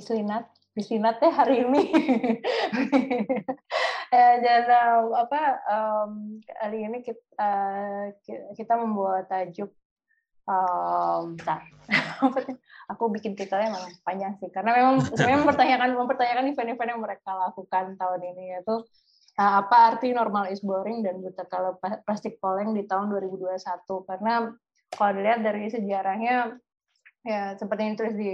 beli selinat di sinatnya hari ini. ya, dan uh, apa um, hari ini kita, uh, kita membawa tajuk um, bentar. aku bikin titelnya memang panjang sih karena memang sebenarnya mempertanyakan mempertanyakan event-event yang mereka lakukan tahun ini yaitu uh, apa arti normal is boring dan buta kalau plastik poleng di tahun 2021 karena kalau dilihat dari sejarahnya ya seperti yang ditulis di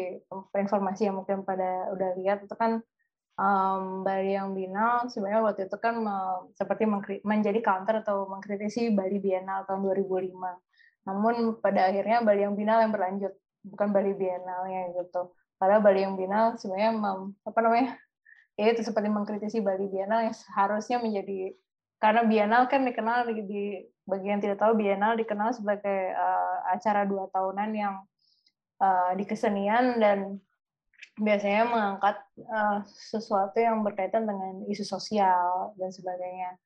informasi yang mungkin pada udah lihat itu kan um, Bali yang Bienal sebenarnya waktu itu kan um, seperti menjadi counter atau mengkritisi Bali Bienal tahun 2005. Namun pada akhirnya Bali yang Bienal yang berlanjut, bukan Bali Bienalnya gitu. Padahal Bali yang Bienal sebenarnya um, apa namanya? Ya itu seperti mengkritisi Bali Bienal yang seharusnya menjadi karena Bienal kan dikenal di, di bagian tidak tahu Bienal dikenal sebagai uh, acara dua tahunan yang uh, di kesenian dan biasanya mengangkat uh, sesuatu yang berkaitan dengan isu sosial dan sebagainya.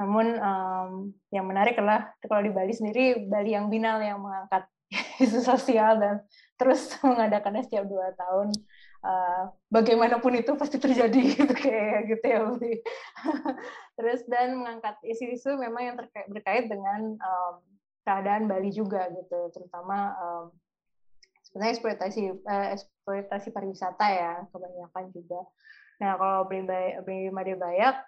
Namun um, yang menarik adalah kalau di Bali sendiri Bali yang binal yang mengangkat isu sosial dan terus mengadakannya setiap dua tahun. Uh, bagaimanapun itu pasti terjadi gitu kayak gitu ya Bali. terus dan mengangkat isu-isu memang yang terkait berkait dengan um, keadaan Bali juga gitu, terutama um, sebenarnya eksploitasi eh, eksploitasi pariwisata ya kebanyakan juga. Nah kalau beli Made Bayak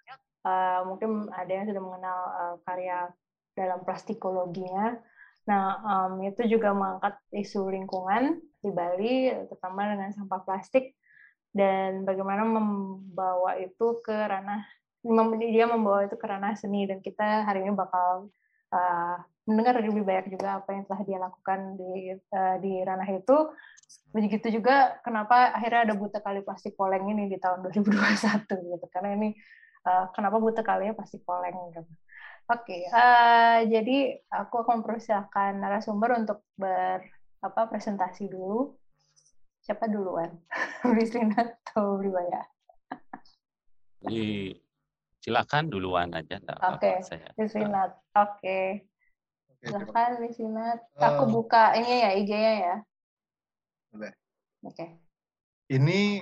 uh, mungkin ada yang sudah mengenal uh, karya dalam plastikologinya. Nah um, itu juga mengangkat isu lingkungan di Bali, terutama dengan sampah plastik dan bagaimana membawa itu ke ranah dia membawa itu ke ranah seni dan kita hari ini bakal uh, mendengar lebih banyak juga apa yang telah dia lakukan di uh, di ranah itu. Begitu juga kenapa akhirnya ada buta kali plastik poleng ini di tahun 2021 gitu. Karena ini uh, kenapa buta kalinya plastik poleng gitu. Oke, okay, uh, jadi aku akan mempersilahkan narasumber untuk ber apa presentasi dulu. Siapa duluan? Brislina atau Bribaya? Jadi silakan duluan aja. Oke, okay. Brislina. Oke. Okay. Silahkan di sini. Aku buka ini ya IG-nya ya. Boleh. Oke. Okay. Ini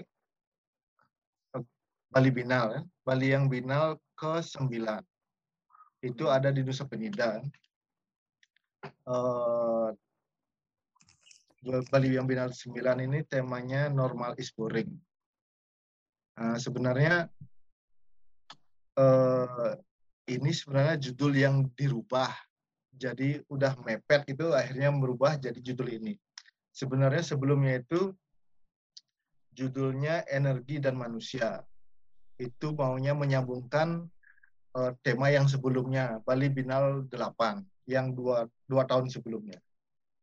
Bali Binal ya. Bali yang Binal ke-9. Itu ada di Nusa Penida. Uh, Bali yang Binal 9 ini temanya normal is boring. Nah, sebenarnya uh, ini sebenarnya judul yang dirubah jadi udah mepet itu akhirnya merubah jadi judul ini. Sebenarnya sebelumnya itu judulnya energi dan manusia. Itu maunya menyambungkan uh, tema yang sebelumnya Bali Binal 8 yang dua, dua tahun sebelumnya.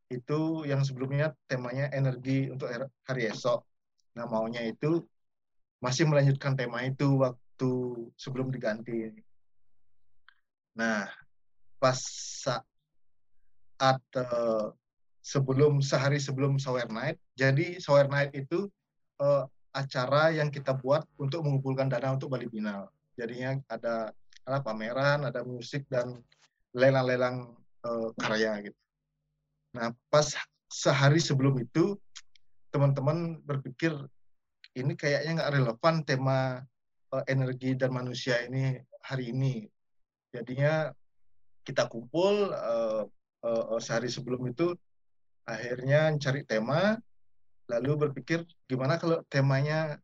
Itu yang sebelumnya temanya energi untuk er, hari esok. Nah maunya itu masih melanjutkan tema itu waktu sebelum diganti. Nah pas saat uh, sebelum sehari sebelum Sawer Night. Jadi Sawer Night itu uh, acara yang kita buat untuk mengumpulkan dana untuk Bali Binal. Jadinya ada ada pameran, ada musik dan lelang-lelang uh, karya gitu. Nah, pas sehari sebelum itu teman-teman berpikir ini kayaknya nggak relevan tema uh, energi dan manusia ini hari ini. Jadinya kita kumpul uh, uh, sehari sebelum itu akhirnya cari tema lalu berpikir gimana kalau temanya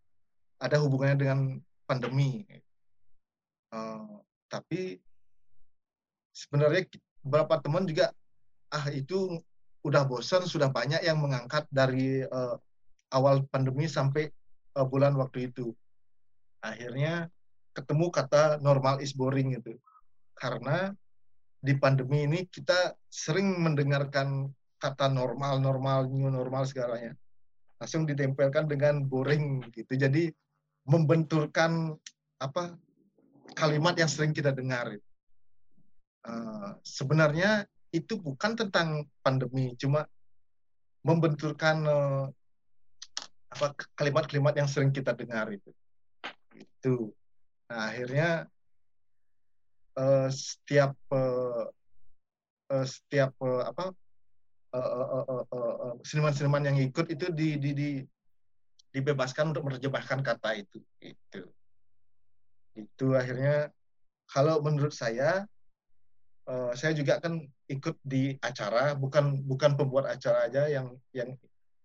ada hubungannya dengan pandemi. Uh, tapi sebenarnya beberapa teman juga ah itu udah bosan sudah banyak yang mengangkat dari uh, awal pandemi sampai uh, bulan waktu itu. Akhirnya ketemu kata normal is boring itu karena di pandemi ini kita sering mendengarkan kata normal, normal, new normal segalanya. Langsung ditempelkan dengan boring gitu. Jadi membenturkan apa kalimat yang sering kita dengar. Uh, sebenarnya itu bukan tentang pandemi, cuma membenturkan uh, apa kalimat-kalimat yang sering kita dengar itu. Itu. Nah, akhirnya uh, setiap uh, uh, setiap uh, apa seniman-seniman uh, uh, uh, yang ikut itu di, di, di dibebaskan untuk menerjemahkan kata itu. Itu. Itu akhirnya kalau menurut saya uh, saya juga kan ikut di acara bukan bukan pembuat acara aja yang yang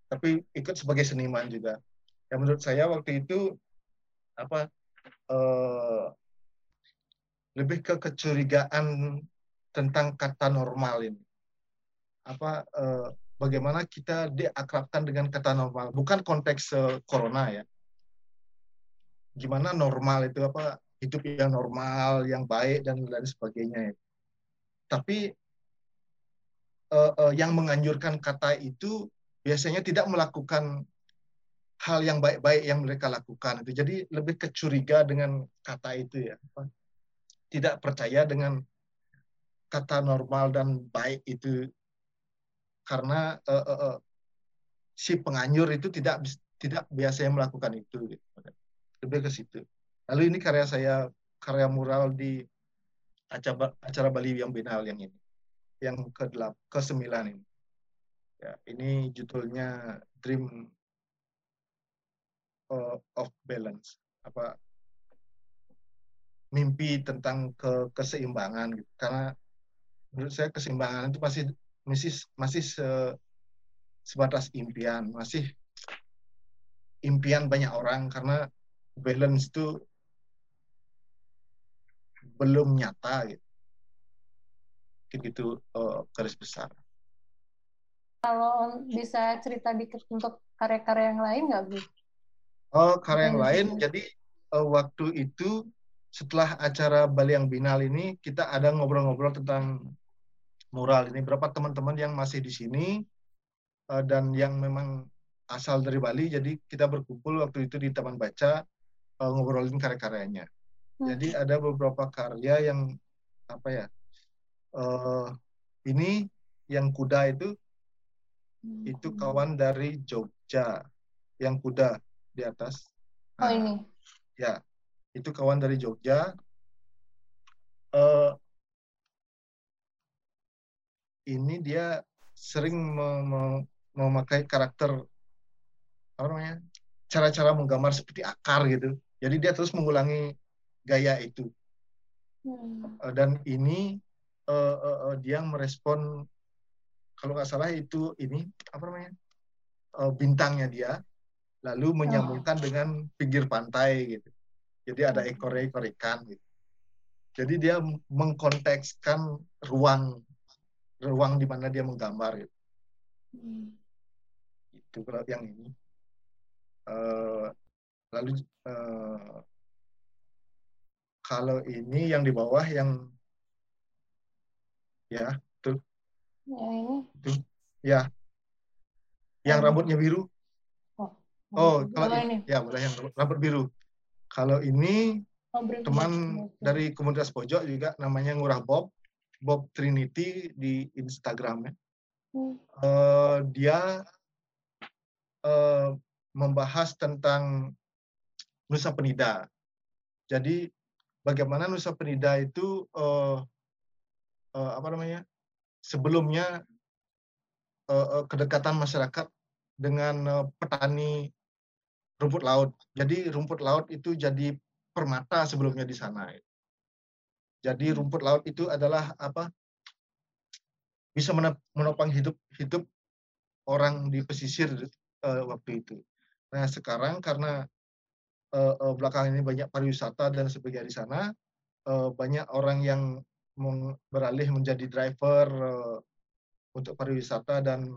tapi ikut sebagai seniman juga. Ya menurut saya waktu itu apa uh, lebih ke kecurigaan tentang kata normal ini. Apa uh, bagaimana kita diakrabkan dengan kata normal, bukan konteks uh, corona ya. Gimana normal itu apa hidup yang normal, yang baik dan lain sebagainya. Tapi uh, uh, yang menganjurkan kata itu biasanya tidak melakukan hal yang baik-baik yang mereka lakukan itu. Jadi lebih kecuriga dengan kata itu ya. Tidak percaya dengan kata normal dan baik itu karena uh, uh, uh, si penganjur itu tidak tidak biasanya melakukan itu. Gitu. Lebih ke situ. Lalu ini karya saya, karya mural di acara, acara Bali yang Binal yang ini, yang ke ke sembilan ini. Ya, ini judulnya Dream of Balance. Apa mimpi tentang ke keseimbangan gitu. Karena menurut saya keseimbangan itu masih masih masih se, sebatas impian, masih impian banyak orang karena balance itu belum nyata gitu. Gitu uh, garis besar. Kalau bisa cerita dikit untuk karya-karya yang lain nggak, Bu? Oh, karya yang lain. Jadi uh, waktu itu setelah acara Bali yang Binal ini kita ada ngobrol-ngobrol tentang mural ini. Berapa teman-teman yang masih di sini uh, dan yang memang asal dari Bali. Jadi kita berkumpul waktu itu di Taman Baca uh, ngobrolin karya-karyanya. Hmm. Jadi ada beberapa karya yang apa ya? Uh, ini yang kuda itu hmm. itu kawan dari Jogja, yang kuda di atas. Oh nah, ini. Ya, itu kawan dari Jogja. Uh, ini dia sering mem memakai karakter apa namanya cara-cara menggambar seperti akar gitu. Jadi dia terus mengulangi gaya itu. Hmm. Uh, dan ini uh, uh, uh, dia merespon kalau nggak salah itu ini apa namanya uh, bintangnya dia, lalu menyambungkan oh. dengan pinggir pantai gitu. Jadi ada ekor-ekor ikan gitu. Jadi dia mengkontekskan ruang ruang di mana dia menggambar gitu. Hmm. Itu kalau yang ini. Uh, lalu uh, kalau ini yang di bawah yang ya tuh. Ya ini. Tuh. Ya. Yang rambutnya biru. Oh, oh kalau ini. Ya, boleh yang rambut biru. Kalau ini oh, teman dari komunitas pojok juga namanya Ngurah Bob, Bob Trinity di Instagram ya. Hmm. Uh, dia uh, membahas tentang Nusa Penida. Jadi bagaimana Nusa Penida itu uh, uh, apa namanya sebelumnya uh, uh, kedekatan masyarakat dengan uh, petani rumput laut. Jadi rumput laut itu jadi permata sebelumnya di sana. Jadi hmm. rumput laut itu adalah apa? Bisa menopang hidup hidup orang di pesisir uh, waktu itu. Nah sekarang karena uh, uh, belakangan ini banyak pariwisata dan sebagainya di sana, uh, banyak orang yang beralih menjadi driver uh, untuk pariwisata dan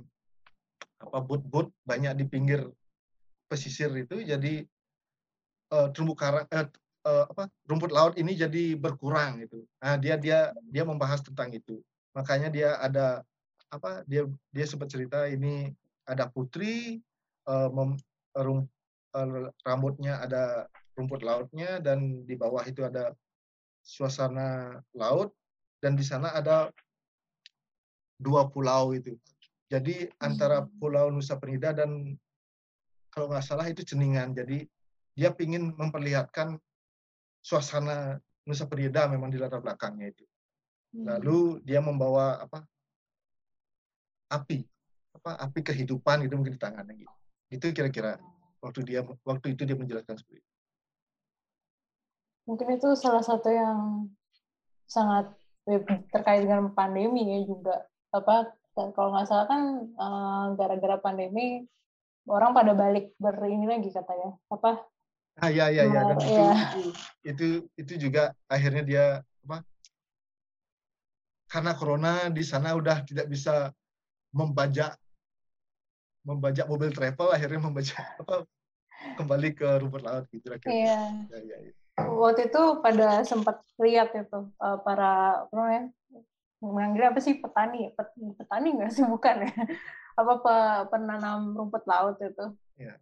apa but-but banyak di pinggir pesisir itu jadi uh, terumbu karang uh, uh, apa rumput laut ini jadi berkurang gitu. Nah, dia dia dia membahas tentang itu. Makanya dia ada apa dia dia sempat cerita ini ada putri uh, mem, rum, uh, rambutnya ada rumput lautnya dan di bawah itu ada suasana laut dan di sana ada dua pulau itu. Jadi antara hmm. Pulau Nusa Penida dan kalau nggak salah itu Ceningan. Jadi dia ingin memperlihatkan suasana Nusa Penida memang di latar belakangnya itu. Hmm. Lalu dia membawa apa? Api, apa api kehidupan itu mungkin di tangannya gitu. Itu kira-kira waktu dia waktu itu dia menjelaskan seperti itu. Mungkin itu salah satu yang sangat terkait dengan pandemi ya juga apa kalau nggak salah kan eh, gara-gara pandemi orang pada balik berini lagi katanya apa ah ya ya ya dan itu, ya. itu itu itu juga akhirnya dia apa karena corona di sana udah tidak bisa membajak membajak mobil travel akhirnya membajak apa kembali ke rumput laut gitu akhirnya. Iya. Ya, ya, ya. Waktu itu pada sempat lihat itu uh, para apa namanya menganggap apa sih petani Pet, petani nggak sih bukan ya apa pe, penanam rumput laut itu Iya.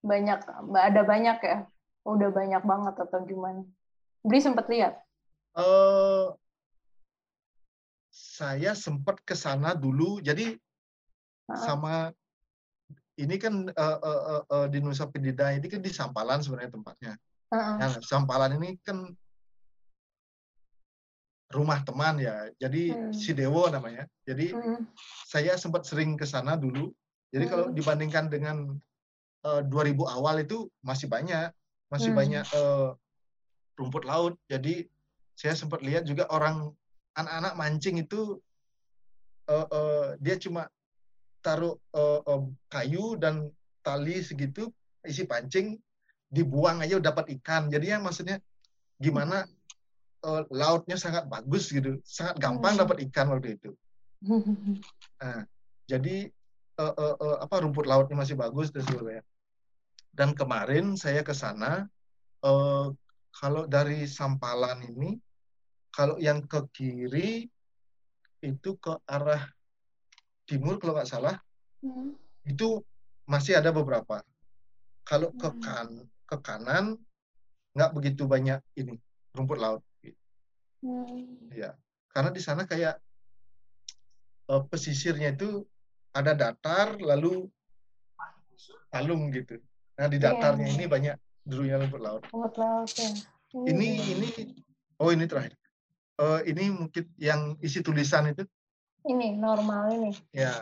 banyak ada banyak ya udah banyak banget atau gimana Beli sempat lihat Eh, saya sempat ke sana dulu jadi Heeh. sama ini kan eh, eh, eh, eh, di Nusa Penida ini kan di Sampalan sebenarnya tempatnya. Heeh. Nah, Sampalan ini kan rumah teman ya. Jadi Hmm. si Dewo namanya. Jadi Hmm. saya sempat sering ke sana dulu. Jadi kalau Hmm. dibandingkan dengan eh, 2000 awal itu masih banyak, masih Hmm. banyak eh, rumput laut. Jadi saya sempat lihat juga orang anak-anak mancing itu eh, eh, dia cuma taruh eh, eh, kayu dan tali segitu isi pancing dibuang aja dapat ikan. Jadi yang maksudnya gimana eh, lautnya sangat bagus gitu, sangat gampang Hmm. dapat ikan waktu itu. Nah, jadi eh, eh, eh, apa rumput lautnya masih bagus dan sebagainya. Dan kemarin saya ke sana, eh, kalau dari Sampalan ini, kalau yang ke kiri itu ke arah timur kalau nggak salah Hmm. itu masih ada beberapa. Kalau ke Hmm. kan ke kanan nggak begitu banyak ini rumput laut. Hmm. Ya, karena di sana kayak eh, pesisirnya itu ada datar lalu palung gitu. Nah di Iya, datarnya iya. ini banyak dulunya rumput laut. rumput laut ya Ini ini oh ini terakhir. Eh, ini mungkin yang isi tulisan itu ini normal ini ya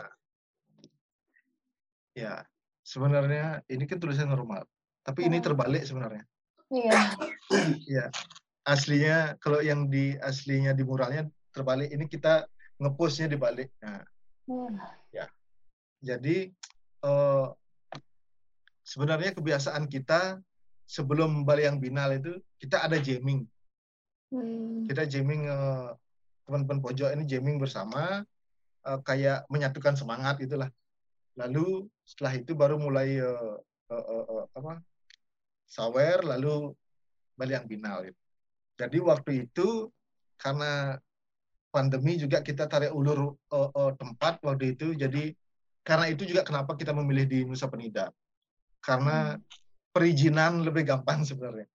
ya sebenarnya ini kan tulisan normal. Tapi ini Hmm. terbalik sebenarnya. iya Ya aslinya kalau yang di aslinya di muralnya terbalik. Ini kita ngepostnya dibalik. Nah, Hmm. Jadi eh, sebenarnya kebiasaan kita sebelum Bali yang Binal itu kita ada jamming. Hmm. Kita jamming eh, teman-teman pojok ini jamming bersama eh, kayak menyatukan semangat itulah. Lalu setelah itu baru mulai eh, eh, eh, eh, apa sawer lalu Bali yang Binal. Gitu. Jadi waktu itu karena pandemi juga kita tarik ulur eh, eh, tempat waktu itu jadi karena itu juga kenapa kita memilih di Nusa Penida. Karena Hmm. perizinan lebih gampang sebenarnya.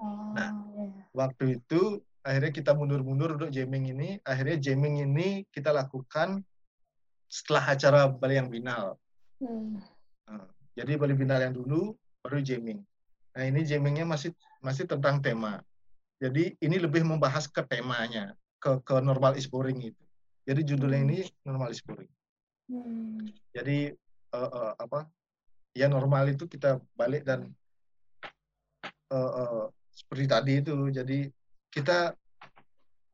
Oh, Nah. iya. Waktu itu akhirnya kita mundur-mundur untuk jamming ini. Akhirnya jamming ini kita lakukan setelah acara Bali yang Binal. Hmm. Nah, Jadi Bali Binal yang dulu baru jamming. Nah ini jammingnya masih masih tentang tema. Jadi ini lebih membahas ke temanya, ke ke normal exploring itu. Jadi judulnya Hmm. ini normal exploring. Hmm. Jadi eh, eh, apa? Ya normal itu kita balik dan eh, eh, seperti tadi itu. Jadi kita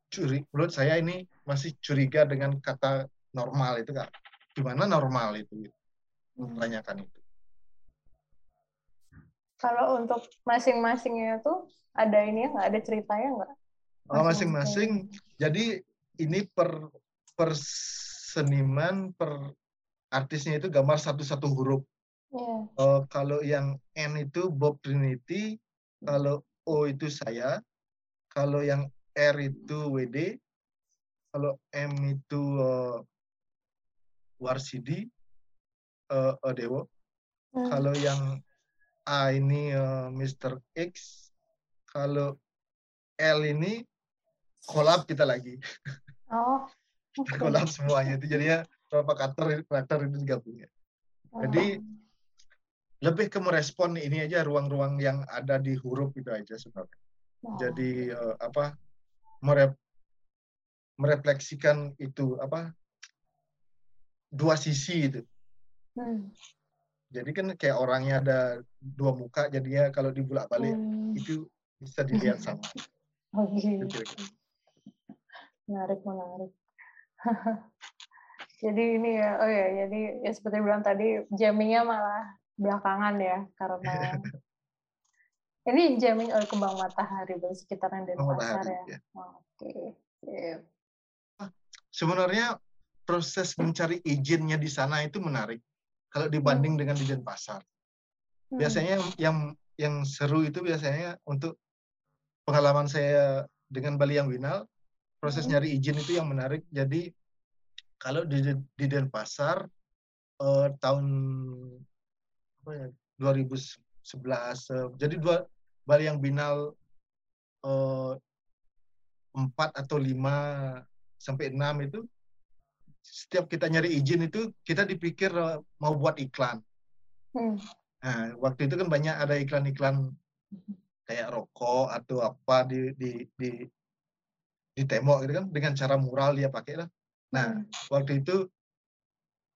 curi, menurut saya ini masih curiga dengan kata normal itu kak. Gimana normal itu? Hmm. Tanyakan itu. Kalau untuk masing-masingnya tuh ada ini ya nggak ada ceritanya nggak? Oh, masing-masing. Jadi ini per per seniman per artisnya itu gambar satu-satu huruf. Iya. Eh, kalau yang N itu Bob Trinity, kalau O itu saya, kalau yang R itu WD, kalau M itu eh, Warsidi, eh, eh, Dewo, Hmm. kalau yang A ini eh, Mr. X, kalau L ini kolab kita lagi, Oh. kolab semuanya itu jadinya berapa karakter karakter itu digabung ya. jadi, Oh. Lebih ke merespon ini aja ruang-ruang yang ada di huruf itu aja sebenarnya. Oh. Jadi eh, apa merep, merefleksikan itu apa dua sisi itu. Hmm. Jadi kan kayak orangnya ada dua muka, jadinya kalau dibulak balik Hmm. itu bisa dilihat sama. Oh, gitu. Itu kira-kira. Menarik, menarik. jadi ini ya, oh ya, jadi ya seperti bilang tadi, jammingnya malah belakangan ya, karena ini jamming oleh kembang matahari di sekitaran Denpasar matahari, ya. ya. Oke, sip. Sebenarnya proses mencari izinnya di sana itu menarik. Kalau dibanding dengan di Denpasar. Hmm. Biasanya yang yang yang seru itu biasanya untuk pengalaman saya dengan Bali yang Winal, proses Hmm. nyari izin itu yang menarik. Jadi kalau di di Denpasar eh, tahun apa ya, 2011 eh, jadi dua Bali yang Binal eh, empat atau lima sampai enam itu setiap kita nyari izin itu kita dipikir eh, mau buat iklan. Hmm. Nah, waktu itu kan banyak ada iklan-iklan kayak rokok atau apa di di di di tembok gitu kan dengan cara mural dia pakai lah. Nah, Hmm. waktu itu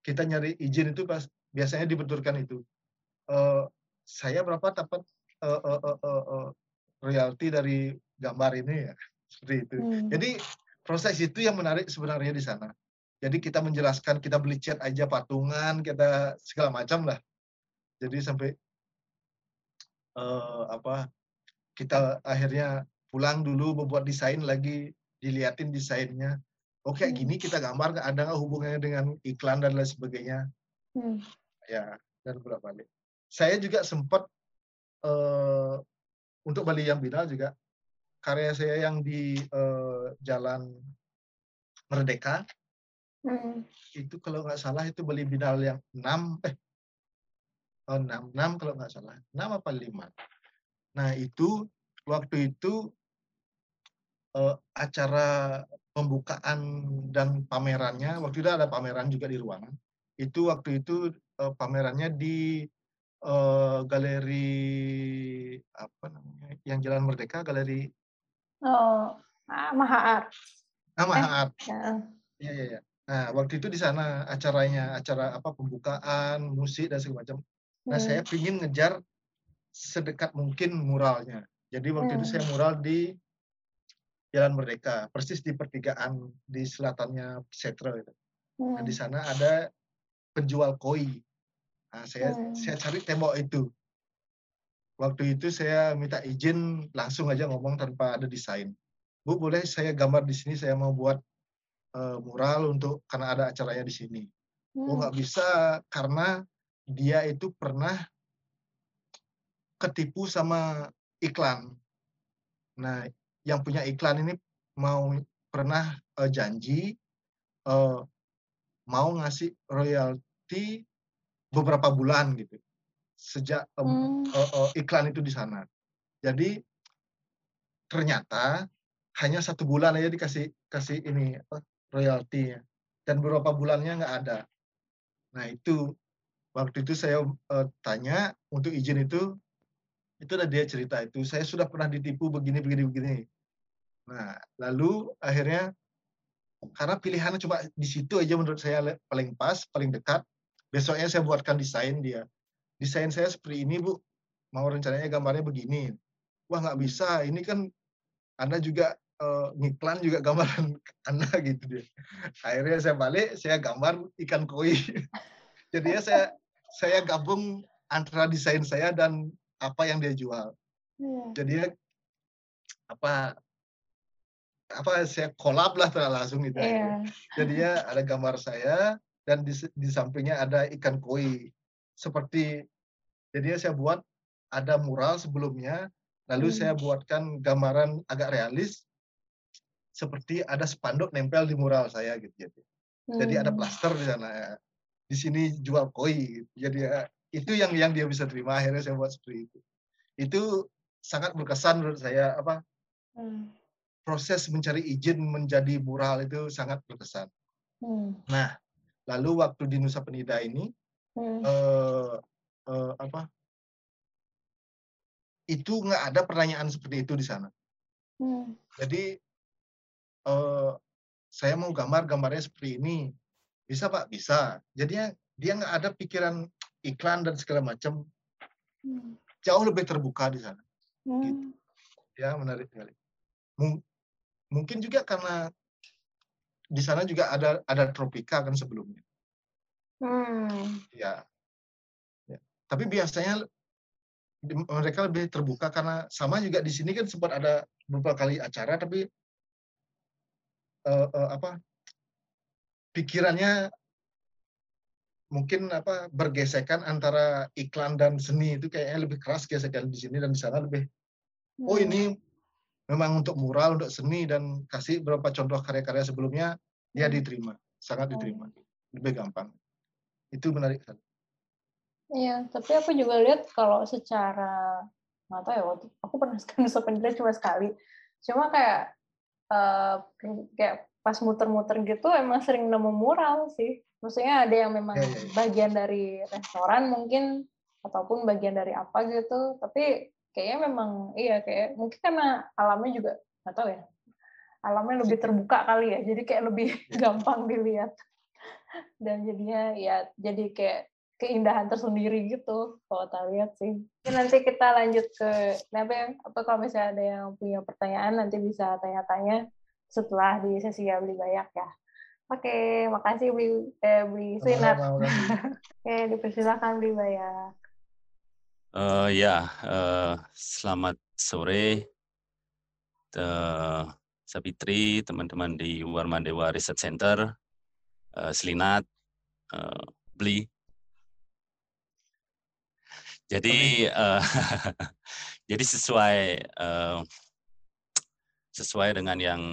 kita nyari izin itu pas biasanya dibenturkan itu. Eh, saya berapa dapat eh, eh, eh, eh, eh, royalti dari gambar ini ya seperti itu. Hmm. Jadi proses itu yang menarik sebenarnya di sana. Jadi kita menjelaskan kita beli cat aja patungan kita segala macam lah. Jadi sampai eh, apa kita akhirnya pulang dulu membuat desain lagi diliatin desainnya. Oh kayak Hmm. gini kita gambar ada nggak hubungannya dengan iklan dan lain sebagainya. Hmm. Ya dan bolak balik. Saya juga sempat eh, untuk Bali yang Binal juga karya saya yang di eh, Jalan Merdeka Hmm. itu kalau nggak salah itu Bali Binal yang 6 eh oh, 6 6 kalau nggak salah 6 apa 5 nah itu waktu itu eh, acara pembukaan dan pamerannya waktu itu ada pameran juga di ruangan itu waktu itu eh, pamerannya di eh, galeri apa namanya yang Jalan Merdeka galeri Oh, ah, Maha Art. ah, Maha Art. Ya. Iya, iya, iya. Nah, waktu itu di sana acaranya, acara apa pembukaan, musik dan segala macam. Nah, Hmm. saya pingin ngejar sedekat mungkin muralnya. Jadi waktu itu Hmm. saya mural di Jalan Merdeka, persis di pertigaan di selatannya Setro itu. Nah, di Hmm. sana ada penjual koi. Nah, saya Hmm. saya cari tembok itu. Waktu itu saya minta izin langsung aja ngomong tanpa ada desain. Bu, boleh saya gambar di sini, saya mau buat eh, mural untuk karena ada acaranya di sini. Oh Hmm. nggak bisa karena dia itu pernah ketipu sama iklan. Nah, yang punya iklan ini mau pernah eh, janji eh, mau ngasih royalti beberapa bulan gitu sejak em, Hmm. eh, eh, iklan itu di sana. Jadi ternyata hanya satu bulan aja dikasih kasih ini apa royaltinya dan beberapa bulannya nggak ada. Nah itu waktu itu saya eh, tanya untuk izin itu itu ada dia cerita itu saya sudah pernah ditipu begini begini begini. Nah lalu akhirnya karena pilihannya cuma di situ aja menurut saya paling pas paling dekat. Besoknya saya buatkan desain dia. Desain saya seperti ini bu, mau rencananya gambarnya begini. Wah nggak bisa, ini kan anda juga eh, ngiklan juga gambaran anda gitu dia. Akhirnya saya balik, saya gambar ikan koi. Jadinya saya saya gabung antara desain saya dan apa yang dia jual. Iya. Jadinya apa apa saya kolab lah langsung gitu. Iya. Jadinya ada gambar saya dan di, di sampingnya ada ikan koi. Seperti jadinya saya buat ada mural sebelumnya, lalu Hmm. saya buatkan gambaran agak realis seperti ada spanduk nempel di mural saya gitu. Jadi, jadi ada Hmm. plaster di sana. ya. Di sini jual koi. Gitu. Jadi ya, itu yang yang dia bisa terima. Akhirnya saya buat seperti itu. Itu sangat berkesan menurut saya apa Hmm. proses mencari izin menjadi mural itu sangat berkesan. Hmm. Nah, lalu waktu di Nusa Penida ini Hmm. eh, eh, apa? Itu nggak ada pertanyaan seperti itu di sana. Hmm. Jadi eh, saya mau gambar gambarnya seperti ini, bisa pak? Bisa. Jadinya dia nggak ada pikiran iklan dan segala macam Hmm. jauh lebih terbuka di sana. Hmm. Gitu. Ya menarik sekali. Mung- Mungkin juga karena di sana juga ada ada tropika kan sebelumnya. Hmm. Ya. ya. Tapi biasanya mereka lebih terbuka karena sama juga di sini kan sempat ada beberapa kali acara tapi eh, eh, apa pikirannya mungkin apa bergesekan antara iklan dan seni itu kayaknya lebih keras gesekan di sini dan di sana lebih oh Hmm. ini memang untuk mural untuk seni dan kasih beberapa contoh karya-karya sebelumnya ya Hmm. diterima sangat diterima Oh. lebih gampang itu menarik sekali. Iya, tapi aku juga lihat kalau secara nggak tahu ya waktu aku pernah Penida cuma sekali. Cuma kayak eh, kayak pas muter-muter gitu emang sering nemu mural sih. Maksudnya ada yang memang Ya, ya, ya. bagian dari restoran mungkin ataupun bagian dari apa gitu. Tapi kayaknya memang iya kayak mungkin karena alamnya juga nggak tahu ya. Alamnya lebih terbuka kali ya. Jadi kayak lebih gampang dilihat. Dan jadinya ya jadi kayak keindahan tersendiri gitu kalau kita lihat sih. Mungkin nanti kita lanjut ke apa ya, apa kalau misalnya ada yang punya pertanyaan nanti bisa tanya-tanya setelah di sesi ya beli banyak ya. Oke, makasih beli eh, beli Sinar. Oke, dipersilakan beli banyak. Eh, ya, eh, selamat sore, eh, Sabitri, teman-teman di Warmandewa Research Center, eh, Selinat, eh, Beli. Jadi, eh, jadi sesuai eh, sesuai dengan yang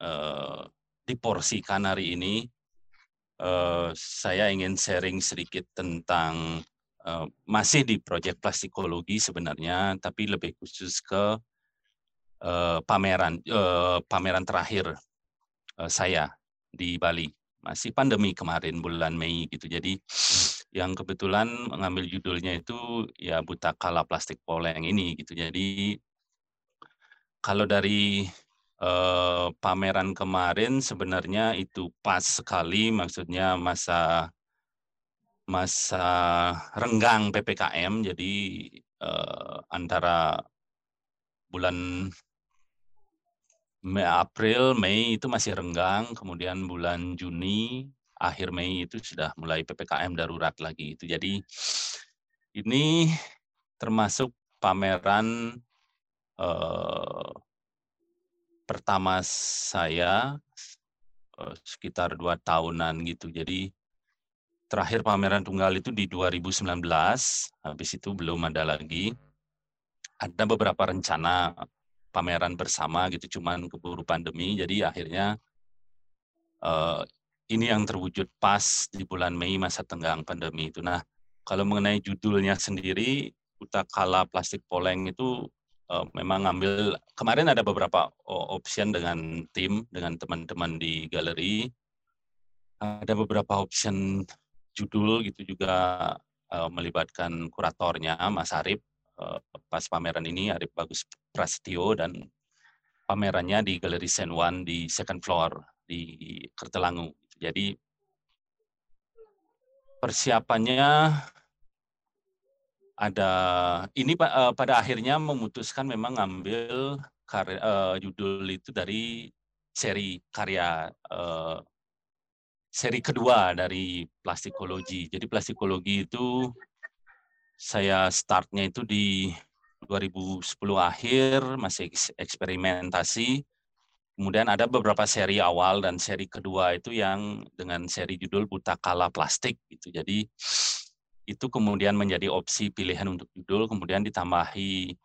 eh, diporsikan hari ini, eh, saya ingin sharing sedikit tentang eh, masih di proyek plastikologi sebenarnya, tapi lebih khusus ke eh, pameran eh, pameran terakhir eh, saya di Bali. Masih pandemi kemarin bulan Mei gitu. Jadi yang kebetulan mengambil judulnya itu ya buta kala plastik poleng ini gitu. Jadi kalau dari eh, pameran kemarin sebenarnya itu pas sekali maksudnya masa masa renggang PPKM jadi eh, antara bulan Mei, April, Mei itu masih renggang, kemudian bulan Juni, akhir Mei itu sudah mulai PPKM darurat lagi itu. Jadi ini termasuk pameran eh, pertama saya eh, sekitar dua tahunan gitu. Jadi terakhir pameran tunggal itu di 2019, habis itu belum ada lagi. Ada beberapa rencana pameran bersama gitu, cuman keburu pandemi, jadi akhirnya eh, ini yang terwujud pas di bulan Mei masa tenggang pandemi itu. Nah, kalau mengenai judulnya sendiri, Utakala Plastik Poleng itu eh, memang ngambil kemarin ada beberapa o- option dengan tim dengan teman-teman di galeri ada beberapa option judul gitu juga eh, melibatkan kuratornya Mas Arif eh, pas pameran ini Arif Bagus Prasetyo dan pamerannya di Galeri Sen One di second floor di Kertelangu. Jadi persiapannya ada ini eh, pada akhirnya memutuskan memang ngambil karya, eh, judul itu dari seri karya eh, seri kedua dari plastikologi. Jadi plastikologi itu saya startnya itu di 2010 akhir masih eks- eksperimentasi. Kemudian ada beberapa seri awal dan seri kedua itu yang dengan seri judul Buta Kala Plastik gitu. Jadi itu kemudian menjadi opsi pilihan untuk judul, kemudian ditambahi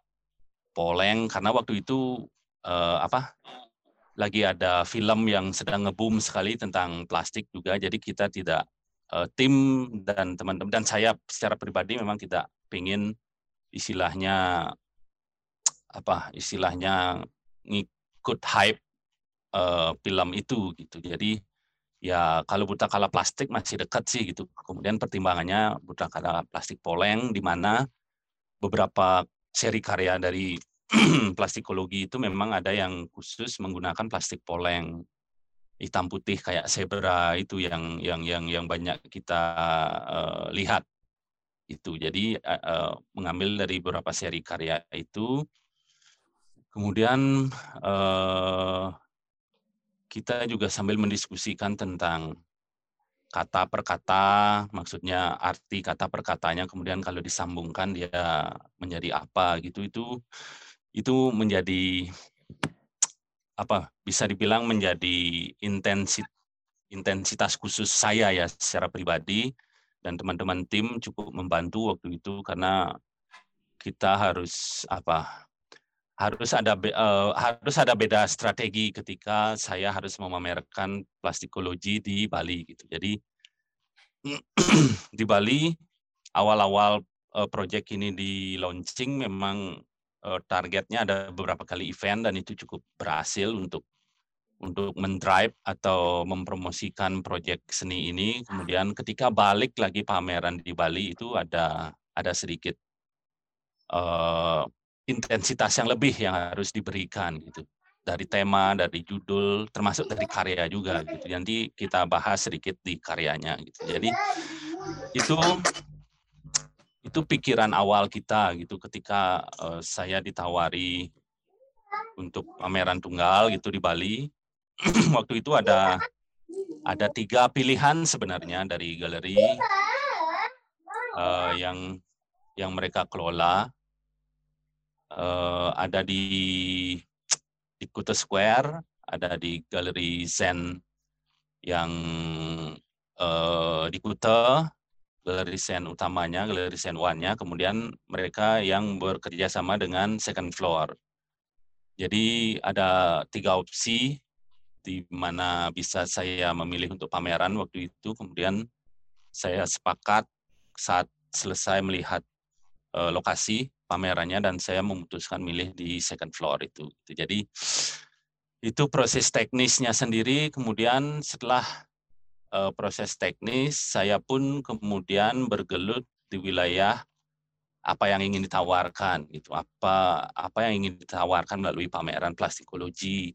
poleng karena waktu itu eh, apa lagi ada film yang sedang ngeboom sekali tentang plastik juga, jadi kita tidak eh, tim dan teman-teman dan saya secara pribadi memang tidak ingin istilahnya apa istilahnya ngikut hype eh, film itu gitu. Jadi ya kalau buta kala plastik masih dekat sih gitu. Kemudian pertimbangannya buta kala plastik poleng di mana beberapa seri karya dari plastikologi itu memang ada yang khusus menggunakan plastik poleng hitam putih kayak zebra itu yang yang yang yang banyak kita eh, lihat itu. Jadi uh, mengambil dari beberapa seri karya itu, kemudian uh, kita juga sambil mendiskusikan tentang kata per kata, maksudnya arti kata per katanya, kemudian kalau disambungkan dia menjadi apa gitu itu itu menjadi apa bisa dibilang menjadi intensitas intensitas khusus saya ya secara pribadi dan teman-teman tim cukup membantu waktu itu karena kita harus apa harus ada uh, harus ada beda strategi ketika saya harus memamerkan plastikologi di Bali gitu. Jadi di Bali awal-awal uh, proyek ini di launching memang uh, targetnya ada beberapa kali event dan itu cukup berhasil untuk untuk mendrive atau mempromosikan proyek seni ini. Kemudian ketika balik lagi pameran di Bali itu ada ada sedikit uh, intensitas yang lebih yang harus diberikan gitu dari tema, dari judul, termasuk dari karya juga gitu. Nanti kita bahas sedikit di karyanya gitu. Jadi itu itu pikiran awal kita gitu ketika uh, saya ditawari untuk pameran tunggal gitu di Bali waktu itu ada ada tiga pilihan sebenarnya dari galeri uh, yang yang mereka kelola uh, ada di di Kuta Square ada di galeri Zen yang uh, di Kuta. Galeri Zen utamanya galeri Zen One-nya. Kemudian mereka yang bekerja sama dengan second floor. Jadi ada tiga opsi di mana bisa saya memilih untuk pameran waktu itu. Kemudian saya sepakat saat selesai melihat uh, lokasi pamerannya dan saya memutuskan milih di second floor itu. Jadi itu proses teknisnya sendiri. Kemudian setelah uh, proses teknis, saya pun kemudian bergelut di wilayah apa yang ingin ditawarkan gitu apa apa yang ingin ditawarkan melalui pameran plastikologi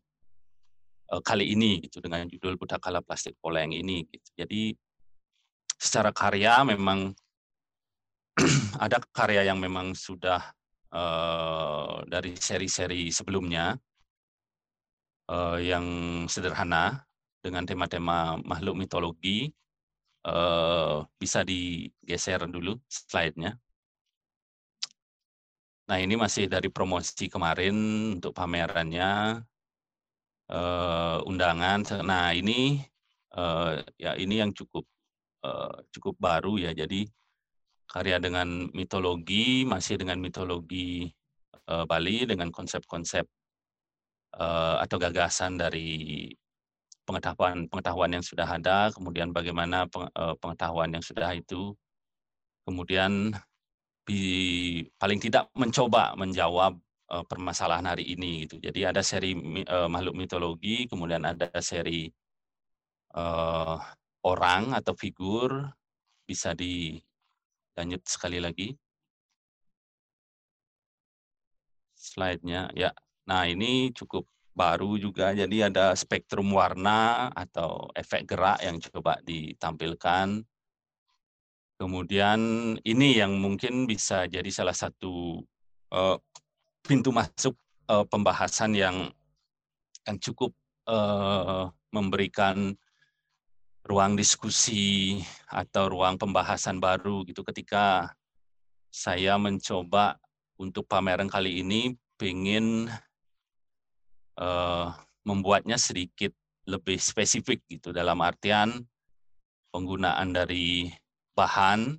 uh, kali ini gitu dengan judul Budakala Plastik Poleng ini gitu. Jadi secara karya memang ada karya yang memang sudah uh, dari seri-seri sebelumnya uh, yang sederhana dengan tema-tema makhluk mitologi uh, bisa digeser dulu slide-nya. Nah ini masih dari promosi kemarin untuk pamerannya uh, undangan. Nah ini uh, ya ini yang cukup uh, cukup baru ya. Jadi karya dengan mitologi masih dengan mitologi uh, Bali dengan konsep-konsep uh, atau gagasan dari pengetahuan pengetahuan yang sudah ada, kemudian bagaimana pengetahuan yang sudah itu, kemudian di, paling tidak mencoba menjawab uh, permasalahan hari ini gitu. Jadi ada seri uh, makhluk mitologi, kemudian ada seri uh, orang atau figur bisa dilanjut sekali lagi. Slide-nya ya. Nah, ini cukup baru juga. Jadi ada spektrum warna atau efek gerak yang coba ditampilkan. Kemudian ini yang mungkin bisa jadi salah satu uh, pintu masuk uh, pembahasan yang yang cukup uh, memberikan ruang diskusi atau ruang pembahasan baru gitu ketika saya mencoba untuk pameran kali ini ingin uh, membuatnya sedikit lebih spesifik gitu dalam artian penggunaan dari bahan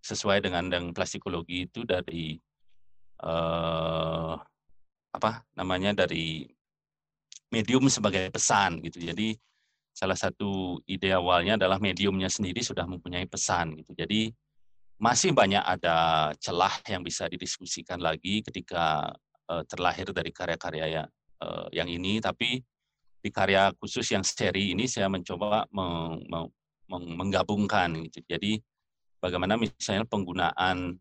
sesuai dengan yang plastikologi itu dari eh, apa namanya dari medium sebagai pesan gitu. Jadi salah satu ide awalnya adalah mediumnya sendiri sudah mempunyai pesan gitu. Jadi masih banyak ada celah yang bisa didiskusikan lagi ketika uh, terlahir dari karya-karya ya, uh, yang ini. Tapi di karya khusus yang seri ini saya mencoba meng, meng, menggabungkan gitu. Jadi bagaimana misalnya penggunaan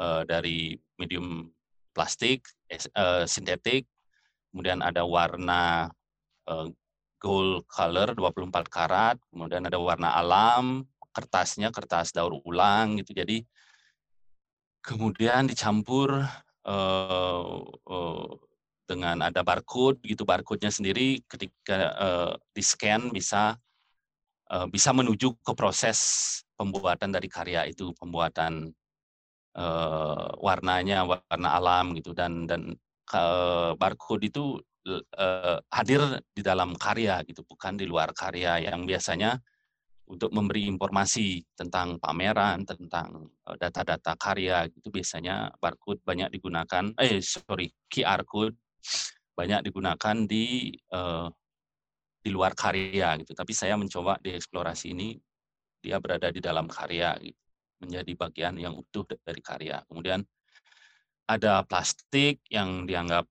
uh, dari medium plastik, uh, sintetik, kemudian ada warna uh, gold color 24 karat, kemudian ada warna alam, kertasnya kertas daur ulang gitu. Jadi kemudian dicampur uh, uh, dengan ada barcode gitu barcode-nya sendiri ketika uh, di scan bisa uh, bisa menuju ke proses pembuatan dari karya itu pembuatan uh, warnanya warna alam gitu dan dan uh, barcode itu uh, hadir di dalam karya gitu bukan di luar karya yang biasanya untuk memberi informasi tentang pameran, tentang data-data karya gitu biasanya barcode banyak digunakan eh sorry QR code banyak digunakan di uh, di luar karya gitu. Tapi saya mencoba di eksplorasi ini dia berada di dalam karya gitu, menjadi bagian yang utuh dari karya. Kemudian ada plastik yang dianggap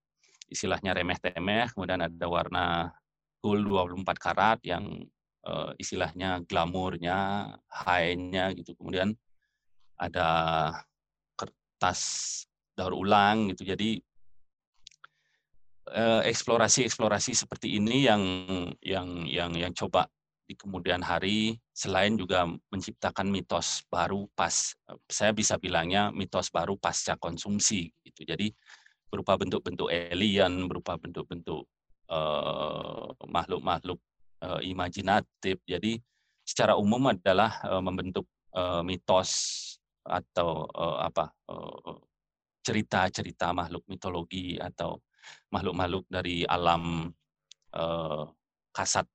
istilahnya remeh-temeh, kemudian ada warna gold 24 karat yang uh, istilahnya glamurnya, high-nya gitu. Kemudian ada kertas daur ulang gitu. Jadi eksplorasi-eksplorasi seperti ini yang yang yang yang coba di kemudian hari selain juga menciptakan mitos baru pas saya bisa bilangnya mitos baru pasca konsumsi gitu. Jadi berupa bentuk-bentuk alien, berupa bentuk-bentuk makhluk-makhluk uh, uh, imajinatif. Jadi secara umum adalah uh, membentuk uh, mitos atau uh, apa cerita-cerita makhluk mitologi atau makhluk-makhluk dari alam uh, kasat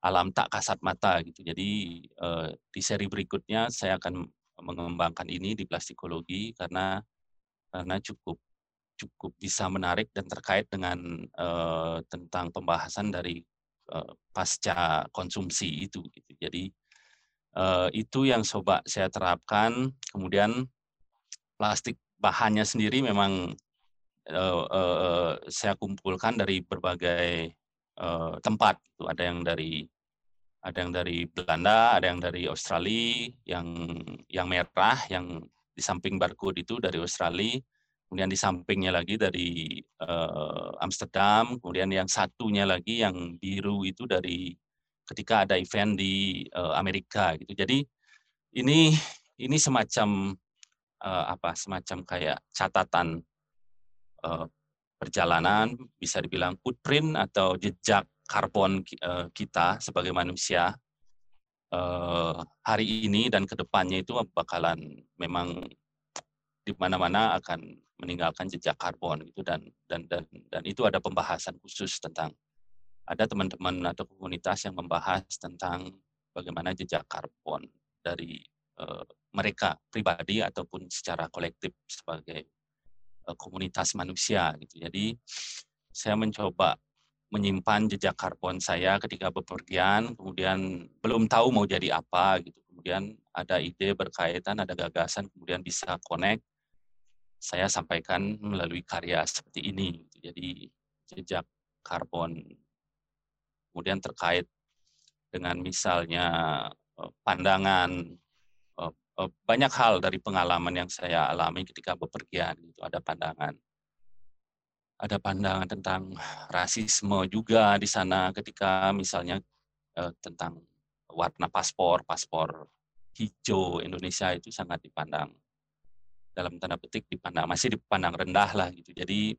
alam tak kasat mata gitu. Jadi uh, di seri berikutnya saya akan mengembangkan ini di plastikologi karena karena cukup cukup bisa menarik dan terkait dengan uh, tentang pembahasan dari uh, pasca konsumsi itu gitu. Jadi uh, itu yang coba saya terapkan. Kemudian plastik bahannya sendiri memang uh, uh, saya kumpulkan dari berbagai uh, tempat. Itu ada yang dari ada yang dari Belanda, ada yang dari Australia, yang yang merah, yang di samping barcode itu dari Australia, kemudian di sampingnya lagi dari uh, Amsterdam, kemudian yang satunya lagi yang biru itu dari ketika ada event di uh, Amerika gitu. Jadi ini ini semacam uh, apa semacam kayak catatan uh, perjalanan, bisa dibilang footprint atau jejak karbon uh, kita sebagai manusia uh, hari ini dan ke depannya itu bakalan memang di mana-mana akan meninggalkan jejak karbon gitu dan dan dan dan itu ada pembahasan khusus tentang ada teman-teman atau komunitas yang membahas tentang bagaimana jejak karbon dari uh, mereka pribadi ataupun secara kolektif sebagai Eh, komunitas manusia gitu. Jadi saya mencoba menyimpan jejak karbon saya ketika bepergian, kemudian belum tahu mau jadi apa gitu. Kemudian ada ide berkaitan, ada gagasan, kemudian bisa connect. Saya sampaikan melalui karya seperti ini. Gitu. Jadi jejak karbon. Kemudian terkait dengan misalnya eh, pandangan Eh, banyak hal dari pengalaman yang saya alami ketika bepergian gitu ada pandangan ada pandangan tentang rasisme juga di sana ketika misalnya tentang warna paspor paspor hijau Indonesia itu sangat dipandang dalam tanda petik dipandang masih dipandang rendah lah gitu. Jadi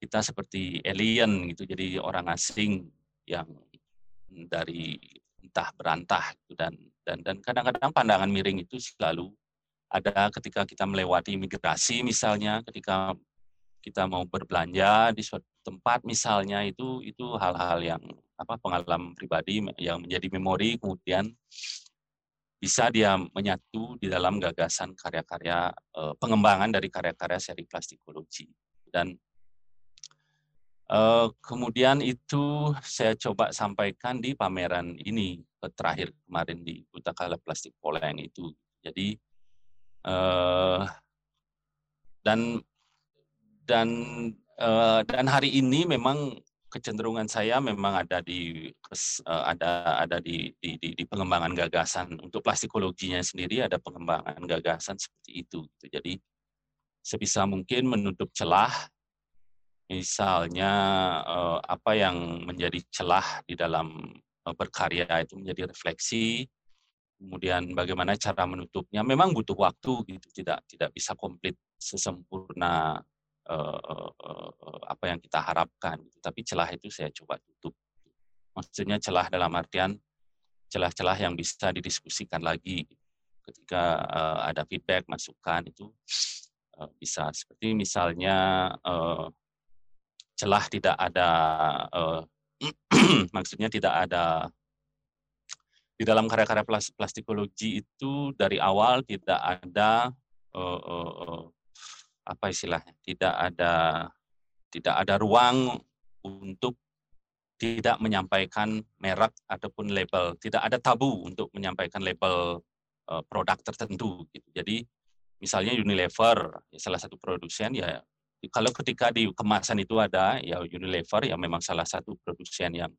kita seperti alien gitu jadi orang asing yang dari entah berantah gitu dan dan dan kadang-kadang pandangan miring itu selalu ada ketika kita melewati imigrasi misalnya ketika kita mau berbelanja di suatu tempat misalnya itu itu hal-hal yang apa pengalaman pribadi yang menjadi memori kemudian bisa dia menyatu di dalam gagasan karya-karya eh, pengembangan dari karya-karya seri plastikologi dan Uh, kemudian itu saya coba sampaikan di pameran ini terakhir kemarin di Butakala Plastik Poleng itu. Jadi uh, dan dan uh, dan hari ini memang kecenderungan saya memang ada di uh, ada ada di, di, di, di pengembangan gagasan untuk plastikologinya sendiri ada pengembangan gagasan seperti itu. Gitu. Jadi sebisa mungkin menutup celah misalnya uh, apa yang menjadi celah di dalam uh, berkarya itu menjadi refleksi kemudian bagaimana cara menutupnya memang butuh waktu gitu tidak tidak bisa komplit sesempurna uh, uh, apa yang kita harapkan gitu. tapi celah itu saya coba tutup. Maksudnya celah dalam artian celah-celah yang bisa didiskusikan lagi. Ketika ada feedback masukan itu bisa. Seperti misalnya celah tidak ada maksudnya tidak ada di dalam karya-karya plastikologi itu dari awal tidak ada uh, uh, apa istilahnya tidak ada tidak ada ruang untuk tidak menyampaikan merek ataupun label tidak ada tabu untuk menyampaikan label uh, produk tertentu gitu jadi misalnya Unilever ya salah satu produsen ya kalau ketika di kemasan itu ada ya Unilever ya memang salah satu produsen yang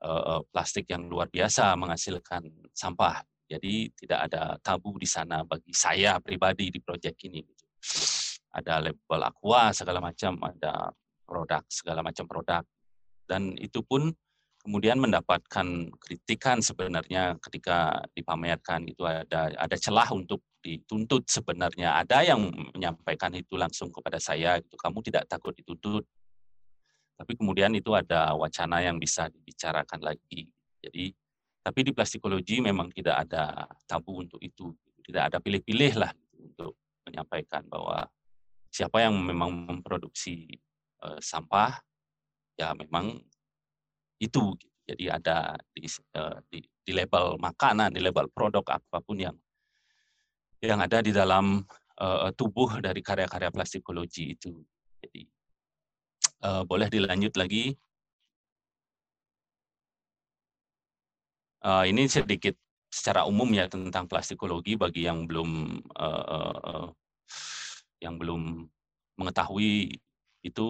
uh, plastik yang luar biasa menghasilkan sampah. Jadi tidak ada tabu di sana bagi saya pribadi di proyek ini. Gitu. Ada label aqua segala macam, ada produk segala macam produk, dan itu pun kemudian mendapatkan kritikan sebenarnya ketika dipamerkan itu ada ada celah untuk dituntut sebenarnya ada yang menyampaikan itu langsung kepada saya itu kamu tidak takut dituntut tapi kemudian itu ada wacana yang bisa dibicarakan lagi. Jadi, tapi di plastikologi memang tidak ada tabu untuk itu. Tidak ada pilih-pilih lah untuk menyampaikan bahwa siapa yang memang memproduksi uh, sampah, ya memang itu. Jadi ada di, uh, di, di label makanan, di label produk apa pun yang yang ada di dalam uh, tubuh dari karya-karya plastikologi itu. Jadi Uh, boleh dilanjut lagi. Uh, ini sedikit secara umum ya tentang plastikologi bagi yang belum uh, uh, yang belum mengetahui itu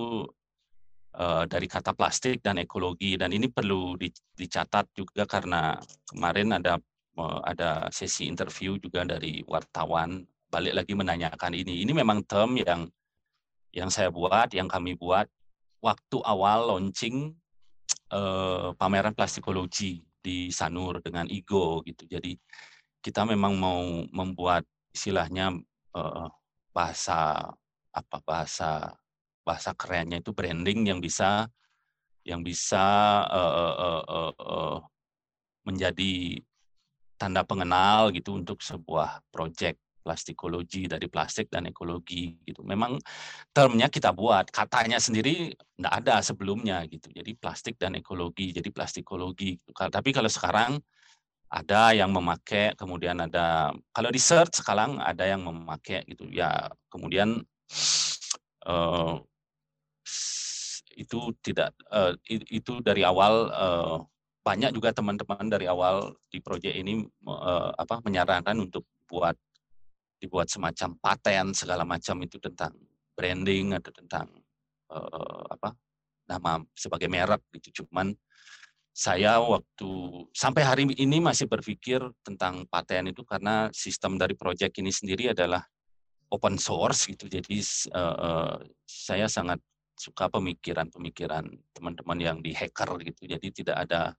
uh, dari kata plastik dan ekologi. Dan ini perlu dicatat juga karena kemarin ada uh, ada sesi interview juga dari wartawan. Balik lagi menanyakan ini. Ini memang term yang yang saya buat yang kami buat waktu awal launching uh, pameran plastikologi di Sanur dengan Igo gitu. Jadi kita memang mau membuat istilahnya uh, bahasa apa bahasa bahasa kerennya itu branding yang bisa yang bisa uh, uh, uh, uh, menjadi tanda pengenal gitu untuk sebuah proyek plastikologi dari plastik dan ekologi gitu. Memang termnya kita buat, katanya sendiri tidak ada sebelumnya gitu. Jadi plastik dan ekologi, jadi plastikologi. Gitu. Tapi kalau sekarang ada yang memakai, kemudian ada kalau di search sekarang ada yang memakai gitu. Ya kemudian uh, itu tidak uh, itu dari awal uh, banyak juga teman-teman dari awal di proyek ini uh, apa menyarankan untuk buat dibuat semacam paten segala macam itu tentang branding atau tentang uh, apa nama sebagai merek gitu cuman saya waktu sampai hari ini masih berpikir tentang paten itu karena sistem dari proyek ini sendiri adalah open source gitu. Jadi uh, saya sangat suka pemikiran-pemikiran teman-teman yang di hacker gitu. Jadi tidak ada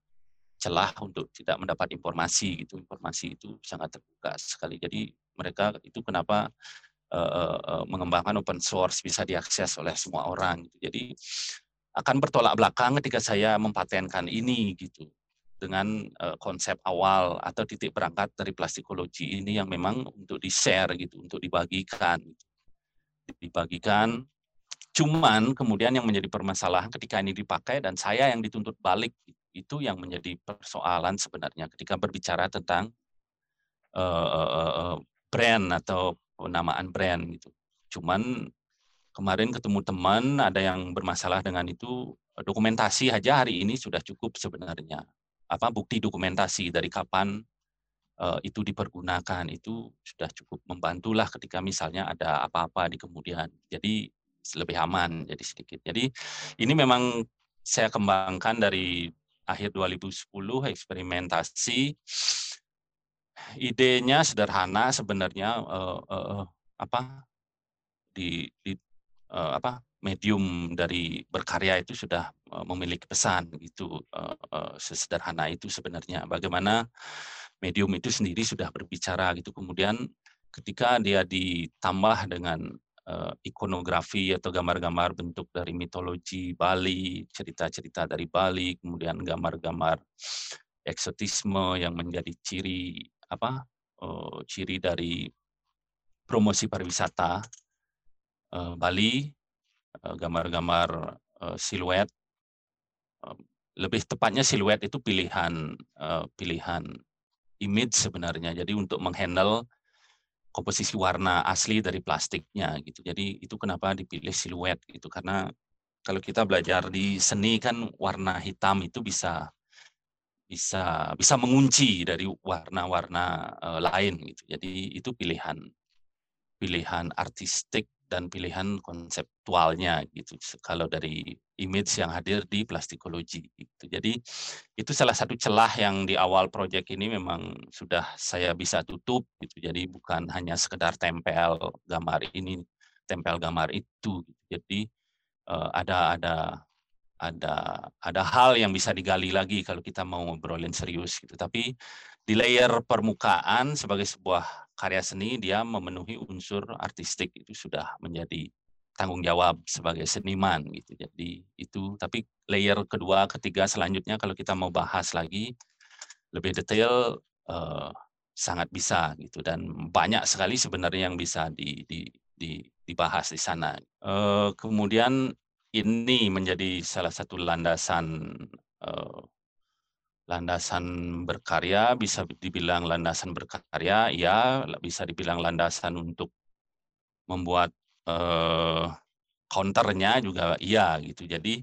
celah untuk tidak mendapat informasi gitu. Informasi itu sangat terbuka sekali. Jadi mereka itu kenapa uh, uh, mengembangkan open source bisa diakses oleh semua orang gitu. jadi akan bertolak belakang ketika saya mempatenkan ini gitu dengan uh, konsep awal atau titik berangkat dari plastikologi ini yang memang untuk di share gitu untuk dibagikan gitu. dibagikan cuman kemudian yang menjadi permasalahan ketika ini dipakai dan saya yang dituntut balik itu yang menjadi persoalan sebenarnya ketika berbicara tentang uh, brand atau penamaan brand gitu. Cuman kemarin ketemu teman ada yang bermasalah dengan itu dokumentasi aja hari ini sudah cukup sebenarnya. Apa bukti dokumentasi dari kapan uh, itu dipergunakan itu sudah cukup membantulah ketika misalnya ada apa-apa di kemudian. Jadi lebih aman jadi sedikit. Jadi ini memang saya kembangkan dari akhir 2010 eksperimentasi idenya sederhana sebenarnya uh, uh, apa di, di uh, apa medium dari berkarya itu sudah uh, memiliki pesan gitu uh, uh, sesederhana itu sebenarnya bagaimana medium itu sendiri sudah berbicara gitu. Kemudian ketika dia ditambah dengan uh, ikonografi atau gambar-gambar bentuk dari mitologi Bali, cerita-cerita dari Bali, kemudian gambar-gambar eksotisme yang menjadi ciri apa uh, ciri dari promosi pariwisata Bali, gambar-gambar uh, siluet lebih tepatnya siluet itu pilihan pilihan image sebenarnya. Jadi untuk menghandle komposisi warna asli dari plastiknya gitu. Jadi itu kenapa dipilih siluet gitu karena kalau kita belajar di seni kan warna hitam itu bisa bisa bisa mengunci dari warna-warna lain gitu. Jadi itu pilihan pilihan artistik dan pilihan konseptualnya gitu kalau dari image yang hadir di plastikologi gitu. Jadi itu salah satu celah yang di awal proyek ini memang sudah saya bisa tutup gitu. Jadi bukan hanya sekedar tempel gambar ini, tempel gambar itu. Gitu. Jadi uh, ada ada ada ada hal yang bisa digali lagi kalau kita mau ngobrolin serius gitu. Tapi di layer permukaan sebagai sebuah karya seni dia memenuhi unsur artistik itu sudah menjadi tanggung jawab sebagai seniman gitu. Jadi itu tapi layer kedua, ketiga selanjutnya kalau kita mau bahas lagi lebih detail uh, sangat bisa gitu dan banyak sekali sebenarnya yang bisa di, di, di, dibahas di sana. Uh, kemudian ini menjadi salah satu landasan uh, landasan berkarya bisa dibilang landasan berkarya ya bisa dibilang landasan untuk membuat eh, counternya juga iya gitu. Jadi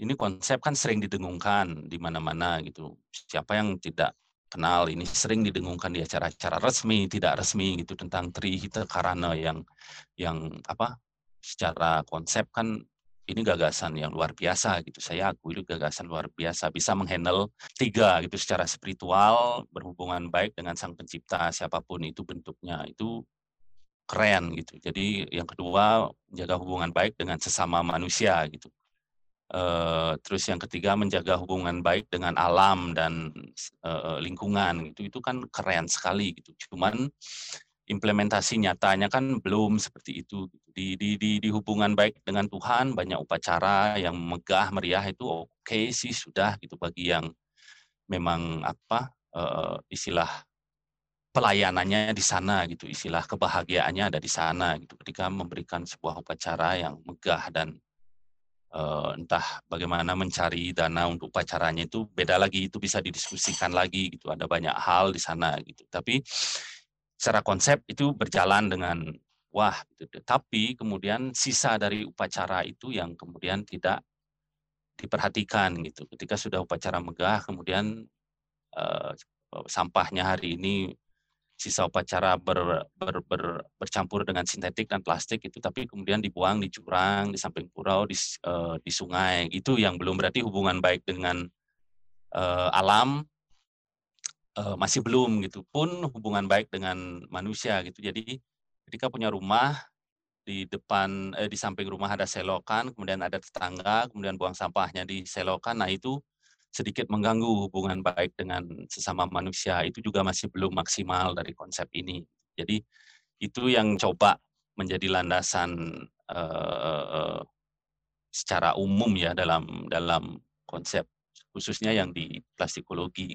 ini konsep kan sering didengungkan di mana-mana gitu. Siapa yang tidak kenal ini sering didengungkan di acara-acara resmi tidak resmi gitu tentang Tri Hita Karana yang yang apa secara konsep kan ini gagasan yang luar biasa gitu. Saya akui itu gagasan luar biasa bisa menghandle tiga gitu secara spiritual berhubungan baik dengan sang pencipta siapa pun itu bentuknya itu keren gitu. Jadi yang kedua menjaga hubungan baik dengan sesama manusia gitu. Uh, terus yang ketiga menjaga hubungan baik dengan alam dan uh, lingkungan gitu itu kan keren sekali gitu. Cuman implementasi nyatanya kan belum seperti itu. Di, di, di, di hubungan baik dengan Tuhan banyak upacara yang megah meriah itu oke okay sih sudah gitu bagi yang memang apa uh, istilah pelayanannya di sana gitu istilah kebahagiaannya ada di sana gitu. Ketika memberikan sebuah upacara yang megah dan uh, entah bagaimana mencari dana untuk upacaranya itu beda lagi itu bisa didiskusikan lagi gitu. Ada banyak hal di sana gitu. Tapi secara konsep itu berjalan dengan wah gitu. tapi kemudian sisa dari upacara itu yang kemudian tidak diperhatikan gitu. Ketika sudah upacara megah kemudian uh, sampahnya hari ini sisa upacara ber, ber, ber, bercampur dengan sintetik dan plastik itu tapi kemudian dibuang di jurang di samping pulau di, uh, di sungai. Itu yang belum berarti hubungan baik dengan uh, alam uh, masih belum gitu. Pun hubungan baik dengan manusia gitu. Jadi ketika punya rumah di depan eh, di samping rumah ada selokan kemudian ada tetangga kemudian buang sampahnya di selokan nah itu sedikit mengganggu hubungan baik dengan sesama manusia. Itu juga masih belum maksimal dari konsep ini. Jadi itu yang coba menjadi landasan uh, secara umum ya dalam dalam konsep khususnya yang di plastikologi.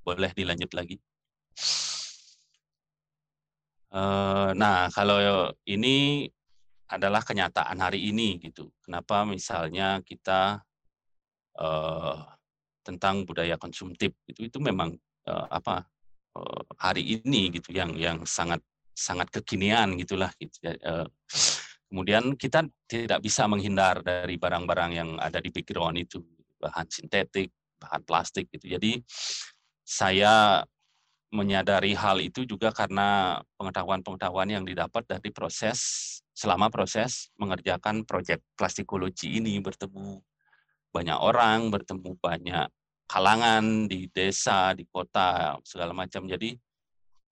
Boleh dilanjut lagi. Uh, nah, kalau ini adalah kenyataan hari ini gitu. Kenapa misalnya kita uh, tentang budaya konsumtif itu itu memang uh, apa uh, hari ini gitu yang yang sangat sangat kekinian gitulah gitu. Uh, kemudian kita tidak bisa menghindar dari barang-barang yang ada di background itu bahan sintetik, bahan plastik gitu. Jadi saya menyadari hal itu juga karena pengetahuan-pengetahuan yang didapat dari proses selama proses mengerjakan proyek plastikologi ini bertemu banyak orang, bertemu banyak kalangan di desa, di kota, segala macam. Jadi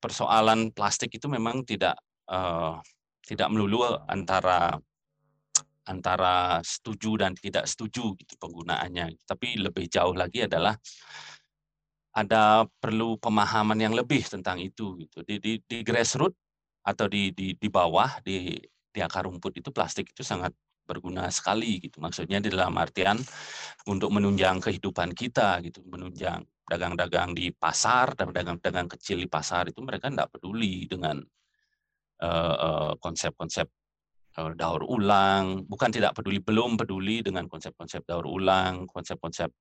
persoalan plastik itu memang tidak uh, tidak melulu antara antara setuju dan tidak setuju gitu penggunaannya. Tapi lebih jauh lagi adalah ada perlu pemahaman yang lebih tentang itu gitu. Di di, di grassroots atau di di di bawah di di akar rumput itu plastik itu sangat berguna sekali gitu. Maksudnya di dalam artian untuk menunjang kehidupan kita gitu, menunjang dagang-dagang di pasar, dagang-dagang kecil di pasar itu mereka tidak peduli dengan konsep-konsep uh, uh, daur ulang, bukan tidak peduli, belum peduli dengan konsep-konsep daur ulang, konsep-konsep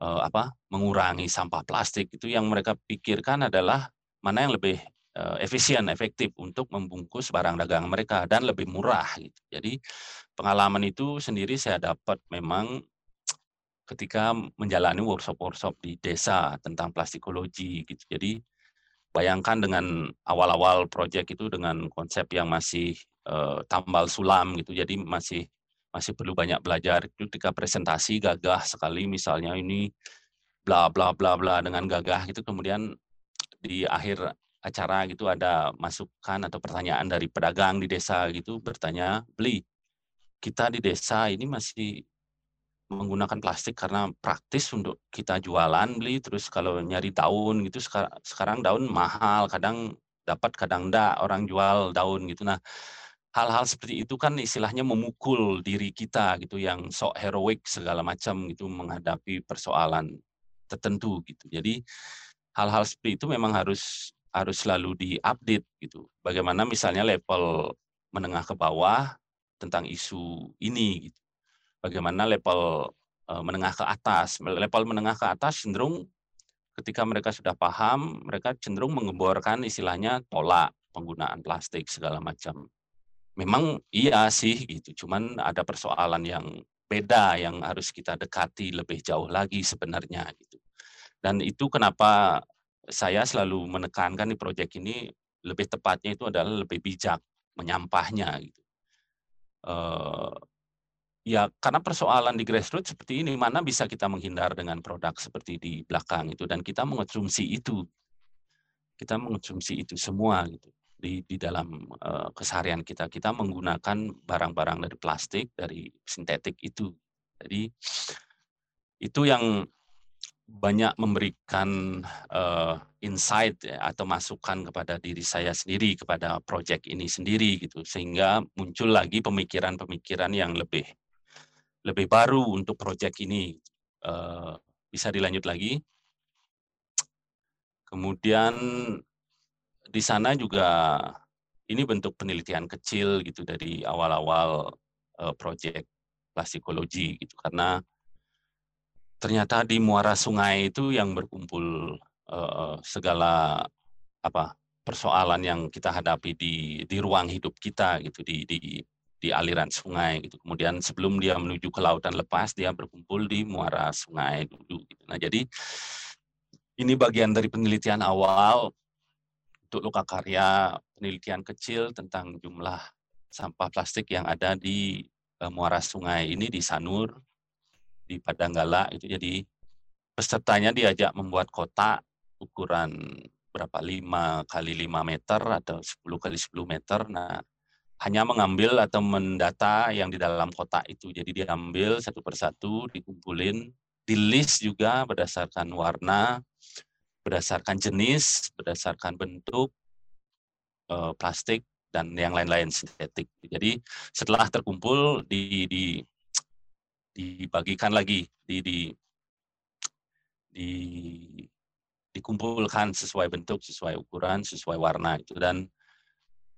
uh, apa mengurangi sampah plastik itu yang mereka pikirkan adalah mana yang lebih uh, efisien, efektif untuk membungkus barang dagang mereka dan lebih murah gitu. Jadi pengalaman itu sendiri saya dapat memang ketika menjalani workshop-workshop di desa tentang plastikologi gitu. Jadi bayangkan dengan awal-awal proyek itu dengan konsep yang masih uh, tambal sulam gitu. Jadi masih masih perlu banyak belajar. Ketika presentasi gagah sekali misalnya ini bla bla bla bla dengan gagah gitu kemudian di akhir acara gitu ada masukan atau pertanyaan dari pedagang di desa gitu bertanya beli kita di desa ini masih menggunakan plastik karena praktis untuk kita jualan beli terus kalau nyari daun gitu sekarang daun mahal kadang dapat kadang enggak orang jual daun gitu nah hal-hal seperti itu kan istilahnya memukul diri kita gitu yang sok heroik segala macam gitu menghadapi persoalan tertentu gitu. Jadi hal-hal seperti itu memang harus harus selalu diupdate gitu. Bagaimana misalnya level menengah ke bawah tentang isu ini gitu. Bagaimana level uh, menengah ke atas. Level menengah ke atas cenderung ketika mereka sudah paham, mereka cenderung mengemborkan istilahnya tolak penggunaan plastik segala macam memang iya sih gitu, cuman ada persoalan yang beda yang harus kita dekati lebih jauh lagi sebenarnya gitu. Dan itu kenapa saya selalu menekankan di proyek ini lebih tepatnya itu adalah lebih bijak menyampahnya gitu. Uh, ya karena persoalan di grassroots seperti ini mana bisa kita menghindar dengan produk seperti di belakang itu dan kita mengonsumsi itu kita mengonsumsi itu semua gitu di di dalam uh, keseharian kita. Kita menggunakan barang-barang dari plastik, dari sintetik itu. Jadi itu yang banyak memberikan uh, insight ya, atau masukan kepada diri saya sendiri kepada proyek ini sendiri gitu sehingga muncul lagi pemikiran-pemikiran yang lebih lebih baru untuk proyek ini uh, bisa dilanjut lagi kemudian di sana juga ini bentuk penelitian kecil gitu dari awal-awal uh, proyek plastikologi gitu karena ternyata di muara sungai itu yang berkumpul uh, segala apa persoalan yang kita hadapi di di ruang hidup kita gitu di di di aliran sungai gitu. Kemudian sebelum dia menuju ke lautan lepas dia berkumpul di muara sungai dulu gitu. Nah, jadi ini bagian dari penelitian awal untuk luka karya penelitian kecil tentang jumlah sampah plastik yang ada di uh, muara sungai ini di Sanur, di Padanggala itu jadi pesertanya diajak membuat kotak ukuran berapa 5 kali 5 meter atau 10 kali 10 meter. Nah, hanya mengambil atau mendata yang di dalam kotak itu. Jadi diambil satu persatu, dikumpulin, di list juga berdasarkan warna, berdasarkan jenis, berdasarkan bentuk uh, plastik dan yang lain-lain sintetik. Jadi setelah terkumpul di, di dibagikan lagi, di, di, di dikumpulkan sesuai bentuk, sesuai ukuran, sesuai warna itu dan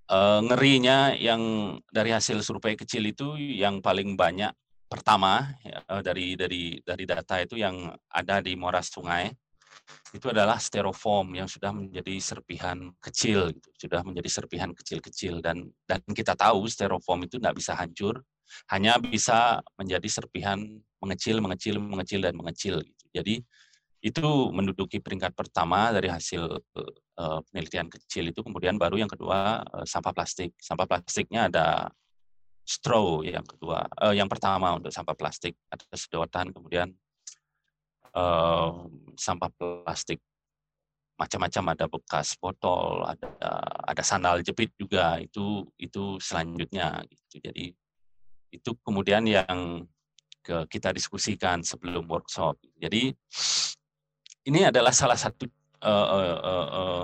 uh, ngerinya yang dari hasil survei kecil itu yang paling banyak pertama ya, dari dari dari data itu yang ada di Moras Sungai itu adalah styrofoam yang sudah menjadi serpihan kecil, gitu. sudah menjadi serpihan kecil-kecil dan dan kita tahu styrofoam itu tidak bisa hancur, hanya bisa menjadi serpihan mengecil, mengecil, mengecil dan mengecil. Gitu. Jadi itu menduduki peringkat pertama dari hasil uh, penelitian kecil itu. Kemudian baru yang kedua uh, sampah plastik. Sampah plastiknya ada straw yang kedua, uh, yang pertama untuk sampah plastik ada sedotan, kemudian uh, sampah plastik macam-macam ada bekas botol, ada ada sandal jepit juga itu itu selanjutnya gitu. Jadi itu kemudian yang ke, kita diskusikan sebelum workshop. Jadi ini adalah salah satu uh, uh, uh, uh,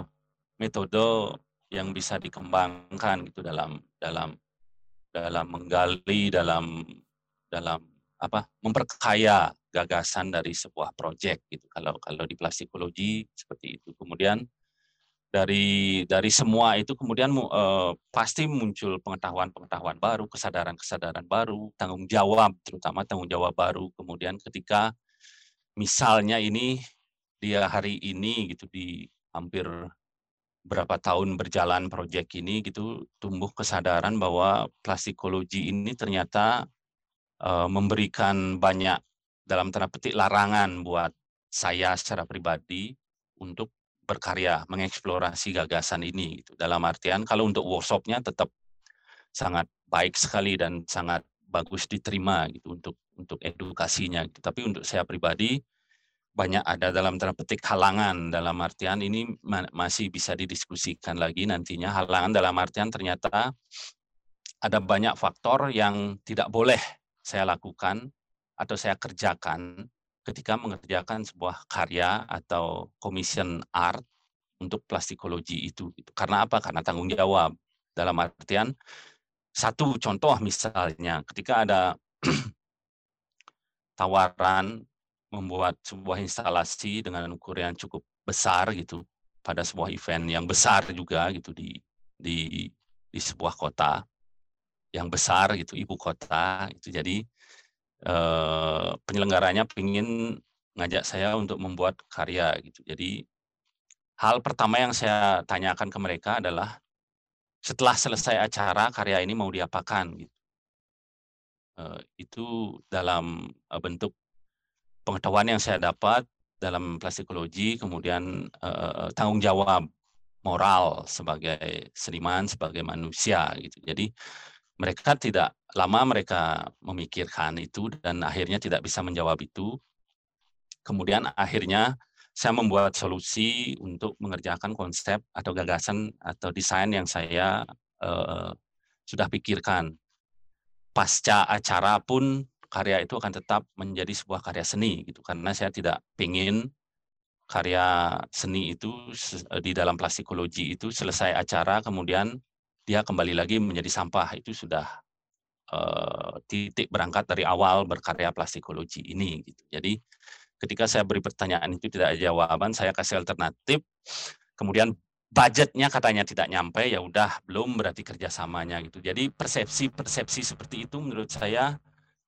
metode yang bisa dikembangkan gitu dalam dalam dalam menggali dalam dalam apa memperkaya gagasan dari sebuah proyek gitu kalau kalau di plastikologi seperti itu kemudian dari dari semua itu kemudian uh, pasti muncul pengetahuan-pengetahuan baru, kesadaran-kesadaran baru, tanggung jawab terutama tanggung jawab baru. Kemudian ketika misalnya ini dia hari ini gitu di hampir berapa tahun berjalan proyek ini gitu tumbuh kesadaran bahwa plastikologi ini ternyata uh, memberikan banyak dalam tanda petik larangan buat saya secara pribadi untuk berkarya, mengeksplorasi gagasan ini. Gitu. Dalam artian kalau untuk workshopnya tetap sangat baik sekali dan sangat bagus diterima gitu untuk untuk edukasinya. Gitu. Tapi untuk saya pribadi banyak ada dalam tanda petik halangan dalam artian ini masih bisa didiskusikan lagi nantinya halangan dalam artian ternyata ada banyak faktor yang tidak boleh saya lakukan atau saya kerjakan ketika mengerjakan sebuah karya atau commission art untuk plastikologi itu. Karena apa? Karena tanggung jawab. Dalam artian, satu contoh misalnya, ketika ada tawaran membuat sebuah instalasi dengan ukuran yang cukup besar gitu pada sebuah event yang besar juga gitu di di di sebuah kota yang besar gitu ibu kota itu jadi eh, penyelenggaranya ingin ngajak saya untuk membuat karya gitu. Jadi hal pertama yang saya tanyakan ke mereka adalah setelah selesai acara karya ini mau diapakan gitu. Eh, itu dalam eh, bentuk pengetahuan yang saya dapat dalam plastikologi, kemudian tanggung jawab moral sebagai seniman, sebagai manusia gitu. Jadi mereka tidak lama mereka memikirkan itu dan akhirnya tidak bisa menjawab itu. Kemudian akhirnya saya membuat solusi untuk mengerjakan konsep atau gagasan atau desain yang saya uh, sudah pikirkan. Pasca acara pun karya itu akan tetap menjadi sebuah karya seni gitu karena saya tidak ingin karya seni itu di dalam plastikologi itu selesai acara kemudian dia kembali lagi menjadi sampah itu sudah uh, titik berangkat dari awal berkarya plastikologi ini gitu. Jadi ketika saya beri pertanyaan itu tidak ada jawaban, saya kasih alternatif. Kemudian budgetnya katanya tidak nyampe, ya udah belum berarti kerjasamanya gitu. Jadi persepsi-persepsi seperti itu menurut saya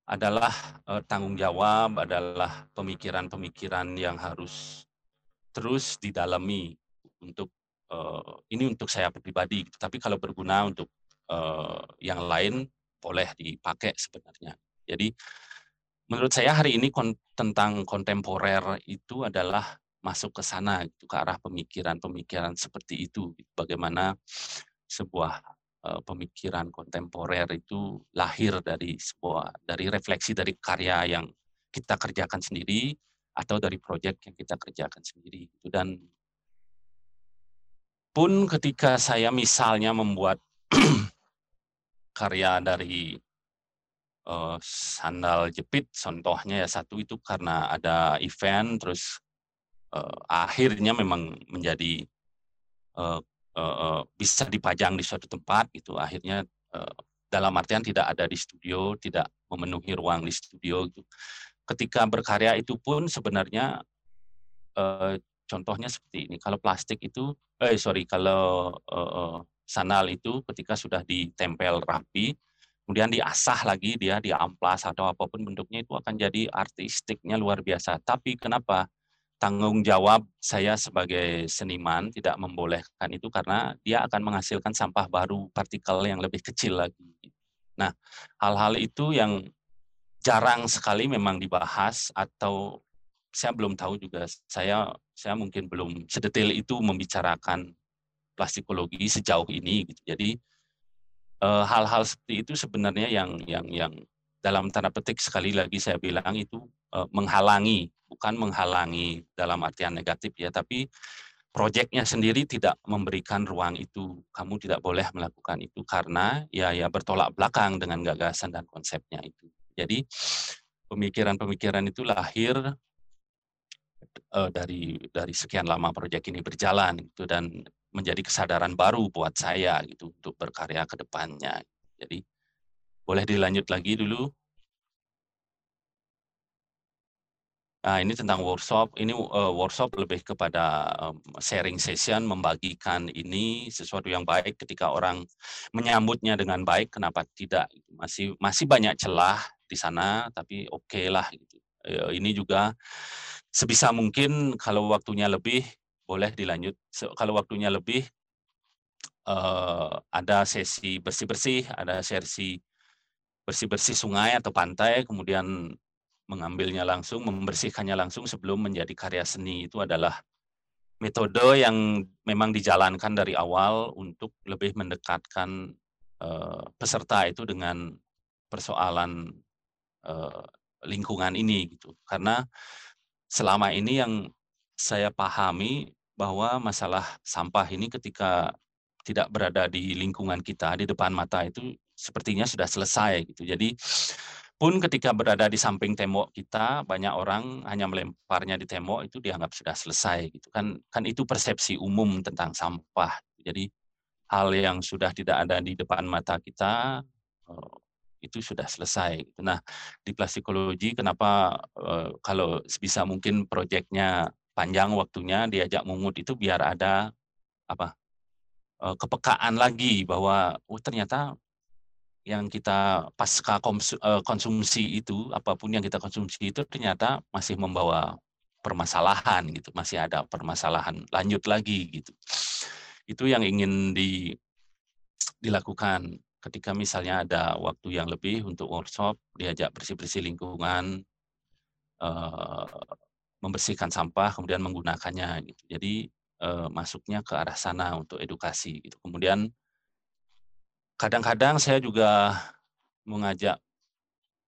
adalah uh, tanggung jawab, adalah pemikiran-pemikiran yang harus terus didalami untuk uh, ini untuk saya pribadi, gitu. tapi kalau berguna untuk yang lain boleh dipakai sebenarnya. Jadi menurut saya hari ini kon tentang kontemporer itu adalah masuk ke sana gitu, ke arah pemikiran-pemikiran seperti itu. Gitu. Bagaimana sebuah uh, pemikiran kontemporer itu lahir dari sebuah dari refleksi dari karya yang kita kerjakan sendiri atau dari proyek yang kita kerjakan sendiri gitu. dan pun ketika saya misalnya membuat karya dari uh, sandal jepit, contohnya ya satu itu karena ada event, terus uh, akhirnya memang menjadi uh, uh, bisa dipajang di suatu tempat gitu. Akhirnya uh, dalam artian tidak ada di studio, tidak memenuhi ruang di studio. Gitu. Ketika berkarya itu pun sebenarnya uh, contohnya seperti ini. Kalau plastik itu, eh sorry, kalau uh, sandal itu ketika sudah ditempel rapi, kemudian diasah lagi dia diamplas atau apa pun bentuknya itu akan jadi artistiknya luar biasa. Tapi kenapa tanggung jawab saya sebagai seniman tidak membolehkan itu karena dia akan menghasilkan sampah baru partikel yang lebih kecil lagi. Nah, hal-hal itu yang jarang sekali memang dibahas atau saya belum tahu juga saya saya mungkin belum sedetail itu membicarakan plastikologi sejauh ini gitu. Jadi eh, hal-hal seperti itu sebenarnya yang yang yang dalam tanda petik sekali lagi saya bilang itu eh, menghalangi bukan menghalangi dalam artian negatif ya tapi proyeknya sendiri tidak memberikan ruang itu kamu tidak boleh melakukan itu karena ya ya bertolak belakang dengan gagasan dan konsepnya itu jadi pemikiran-pemikiran itu lahir uh, dari dari sekian lama proyek ini berjalan gitu dan menjadi kesadaran baru buat saya gitu untuk berkarya ke depannya. Jadi boleh dilanjut lagi dulu. Nah, ini tentang workshop. Ini uh, workshop lebih kepada um, sharing session, membagikan ini sesuatu yang baik ketika orang menyambutnya dengan baik. Kenapa tidak? Masih masih banyak celah di sana, tapi oke okay lah. Gitu. Uh, ini juga sebisa mungkin kalau waktunya lebih boleh dilanjut. Kalau waktunya lebih uh, ada sesi bersih-bersih, ada sesi bersih-bersih sungai atau pantai, kemudian mengambilnya langsung, membersihkannya langsung sebelum menjadi karya seni itu adalah metode yang memang dijalankan dari awal untuk lebih mendekatkan uh, peserta itu dengan persoalan uh, lingkungan ini gitu. Karena selama ini yang saya pahami bahwa masalah sampah ini ketika tidak berada di lingkungan kita di depan mata itu sepertinya sudah selesai gitu. Jadi pun ketika berada di samping tembok kita banyak orang hanya melemparnya di tembok itu dianggap sudah selesai gitu kan kan itu persepsi umum tentang sampah jadi hal yang sudah tidak ada di depan mata kita eh, itu sudah selesai gitu. nah di plastikologi kenapa eh, kalau sebisa mungkin proyeknya panjang waktunya diajak mungut itu biar ada apa eh, kepekaan lagi bahwa oh ternyata yang kita pasca eh, konsumsi itu apa pun yang kita konsumsi itu ternyata masih membawa permasalahan gitu masih ada permasalahan lanjut lagi gitu. Itu yang ingin di, dilakukan. Ketika misalnya ada waktu yang lebih untuk workshop diajak bersih bersih lingkungan uh, membersihkan sampah kemudian menggunakannya gitu jadi uh, masuknya ke arah sana untuk edukasi gitu kemudian kadang-kadang saya juga mengajak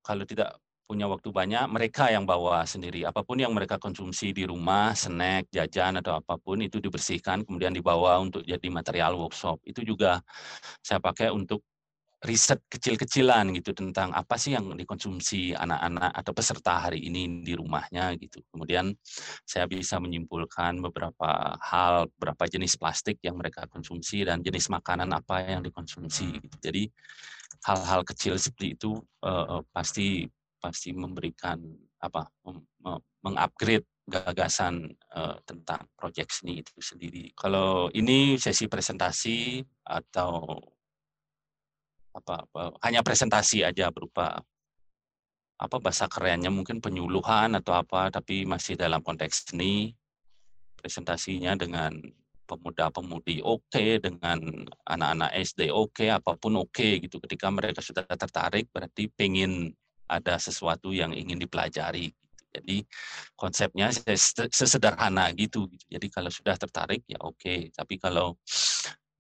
kalau tidak punya waktu banyak, mereka yang bawa sendiri. Apa pun yang mereka konsumsi di rumah, snack, jajan, atau apa pun, itu dibersihkan, kemudian dibawa untuk jadi material workshop. Itu juga saya pakai untuk riset kecil-kecilan gitu tentang apa sih yang dikonsumsi anak-anak atau peserta hari ini di rumahnya gitu. Kemudian saya bisa menyimpulkan beberapa hal, beberapa jenis plastik yang mereka konsumsi dan jenis makanan apa yang dikonsumsi gitu. Jadi hal-hal kecil seperti itu uh, pasti pasti memberikan apa mengupgrade gagasan uh, tentang proyek seni itu sendiri. Kalau ini sesi presentasi atau apa, apa hanya presentasi aja berupa apa bahasa kerennya mungkin penyuluhan atau apa tapi masih dalam konteks seni presentasinya dengan pemuda-pemudi oke okay, dengan anak-anak SD oke okay, apa pun oke okay, gitu ketika mereka sudah tertarik berarti pengen ada sesuatu yang ingin dipelajari gitu. jadi konsepnya sesederhana gitu, gitu jadi kalau sudah tertarik ya oke okay. tapi kalau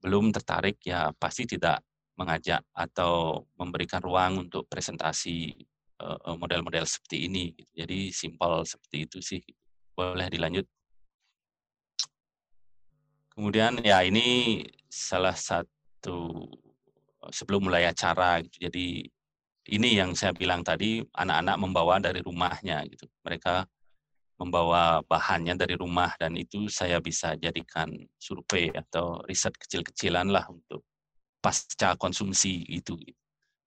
belum tertarik ya pasti tidak mengajak atau memberikan ruang untuk presentasi model-model seperti ini. Gitu. Jadi simpel seperti itu sih. Boleh dilanjut. Kemudian ya ini salah satu sebelum mulai acara gitu. Jadi ini yang saya bilang tadi anak-anak membawa dari rumahnya gitu. Mereka membawa bahannya dari rumah dan itu saya bisa jadikan survei atau riset kecil-kecilan lah untuk pasca konsumsi itu.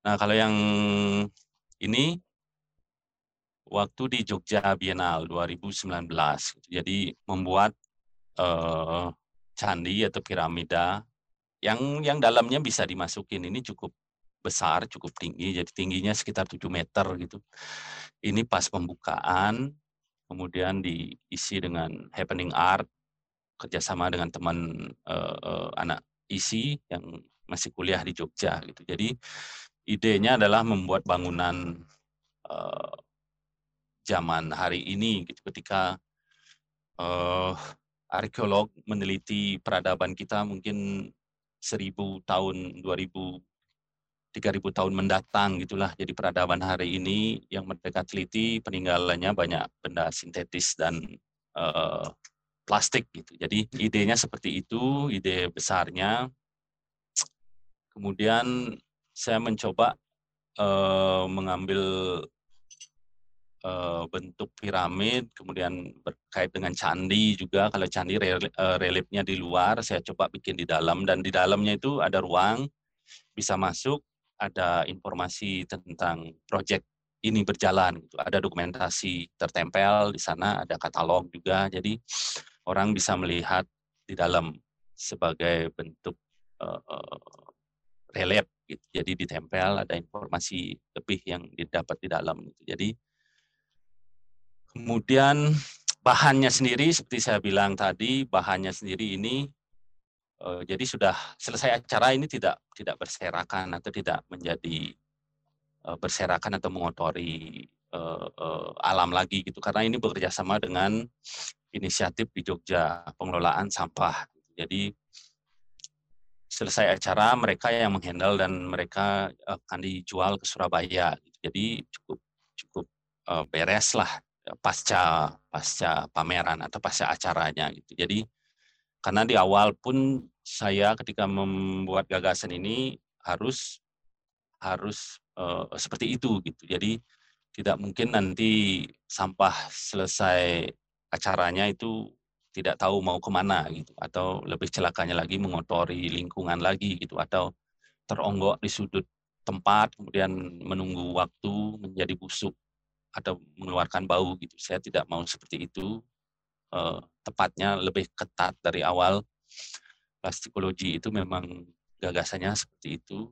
Nah, kalau yang ini waktu di Jogja Biennale 2019. Jadi membuat uh, candi atau piramida yang yang dalamnya bisa dimasukin ini cukup besar, cukup tinggi. Jadi tingginya sekitar 7 meter gitu. Ini pas pembukaan, kemudian diisi dengan happening art kerjasama dengan teman uh, uh, anak isi yang masih kuliah di Jogja gitu. Jadi idenya adalah membuat bangunan uh, zaman hari ini gitu ketika uh, arkeolog meneliti peradaban kita mungkin seribu tahun, dua ribu, tiga ribu tahun mendatang gitulah. Jadi peradaban hari ini yang mereka teliti peninggalannya banyak benda sintetis dan uh, plastik gitu. Jadi idenya seperti itu, ide besarnya Kemudian saya mencoba uh, mengambil uh, bentuk piramid, kemudian berkait dengan candi juga. Kalau candi reliefnya di luar, saya coba bikin di dalam dan di dalamnya itu ada ruang bisa masuk, ada informasi tentang proyek ini berjalan. Gitu. Ada dokumentasi tertempel di sana, ada katalog juga. Jadi orang bisa melihat di dalam sebagai bentuk relief gitu. Jadi ditempel ada informasi lebih yang didapat di dalam gitu. Jadi kemudian bahannya sendiri seperti saya bilang tadi, bahannya sendiri ini uh, jadi sudah selesai acara ini tidak tidak berserakan atau tidak menjadi uh, berserakan atau mengotori uh, alam lagi gitu karena ini bekerja sama dengan inisiatif di Jogja pengelolaan sampah. Jadi selesai acara mereka yang menghandle dan mereka akan dijual ke Surabaya. Jadi cukup cukup uh, beres lah ya, pasca pasca pameran atau pasca acaranya gitu. Jadi karena di awal pun saya ketika membuat gagasan ini harus harus uh, seperti itu gitu. Jadi tidak mungkin nanti sampah selesai acaranya itu tidak tahu mau ke mana gitu atau lebih celakanya lagi mengotori lingkungan lagi gitu atau teronggok di sudut tempat kemudian menunggu waktu menjadi busuk atau mengeluarkan bau gitu. Saya tidak mau seperti itu. Eh, tepatnya lebih ketat dari awal. Plastikologi itu memang gagasannya seperti itu.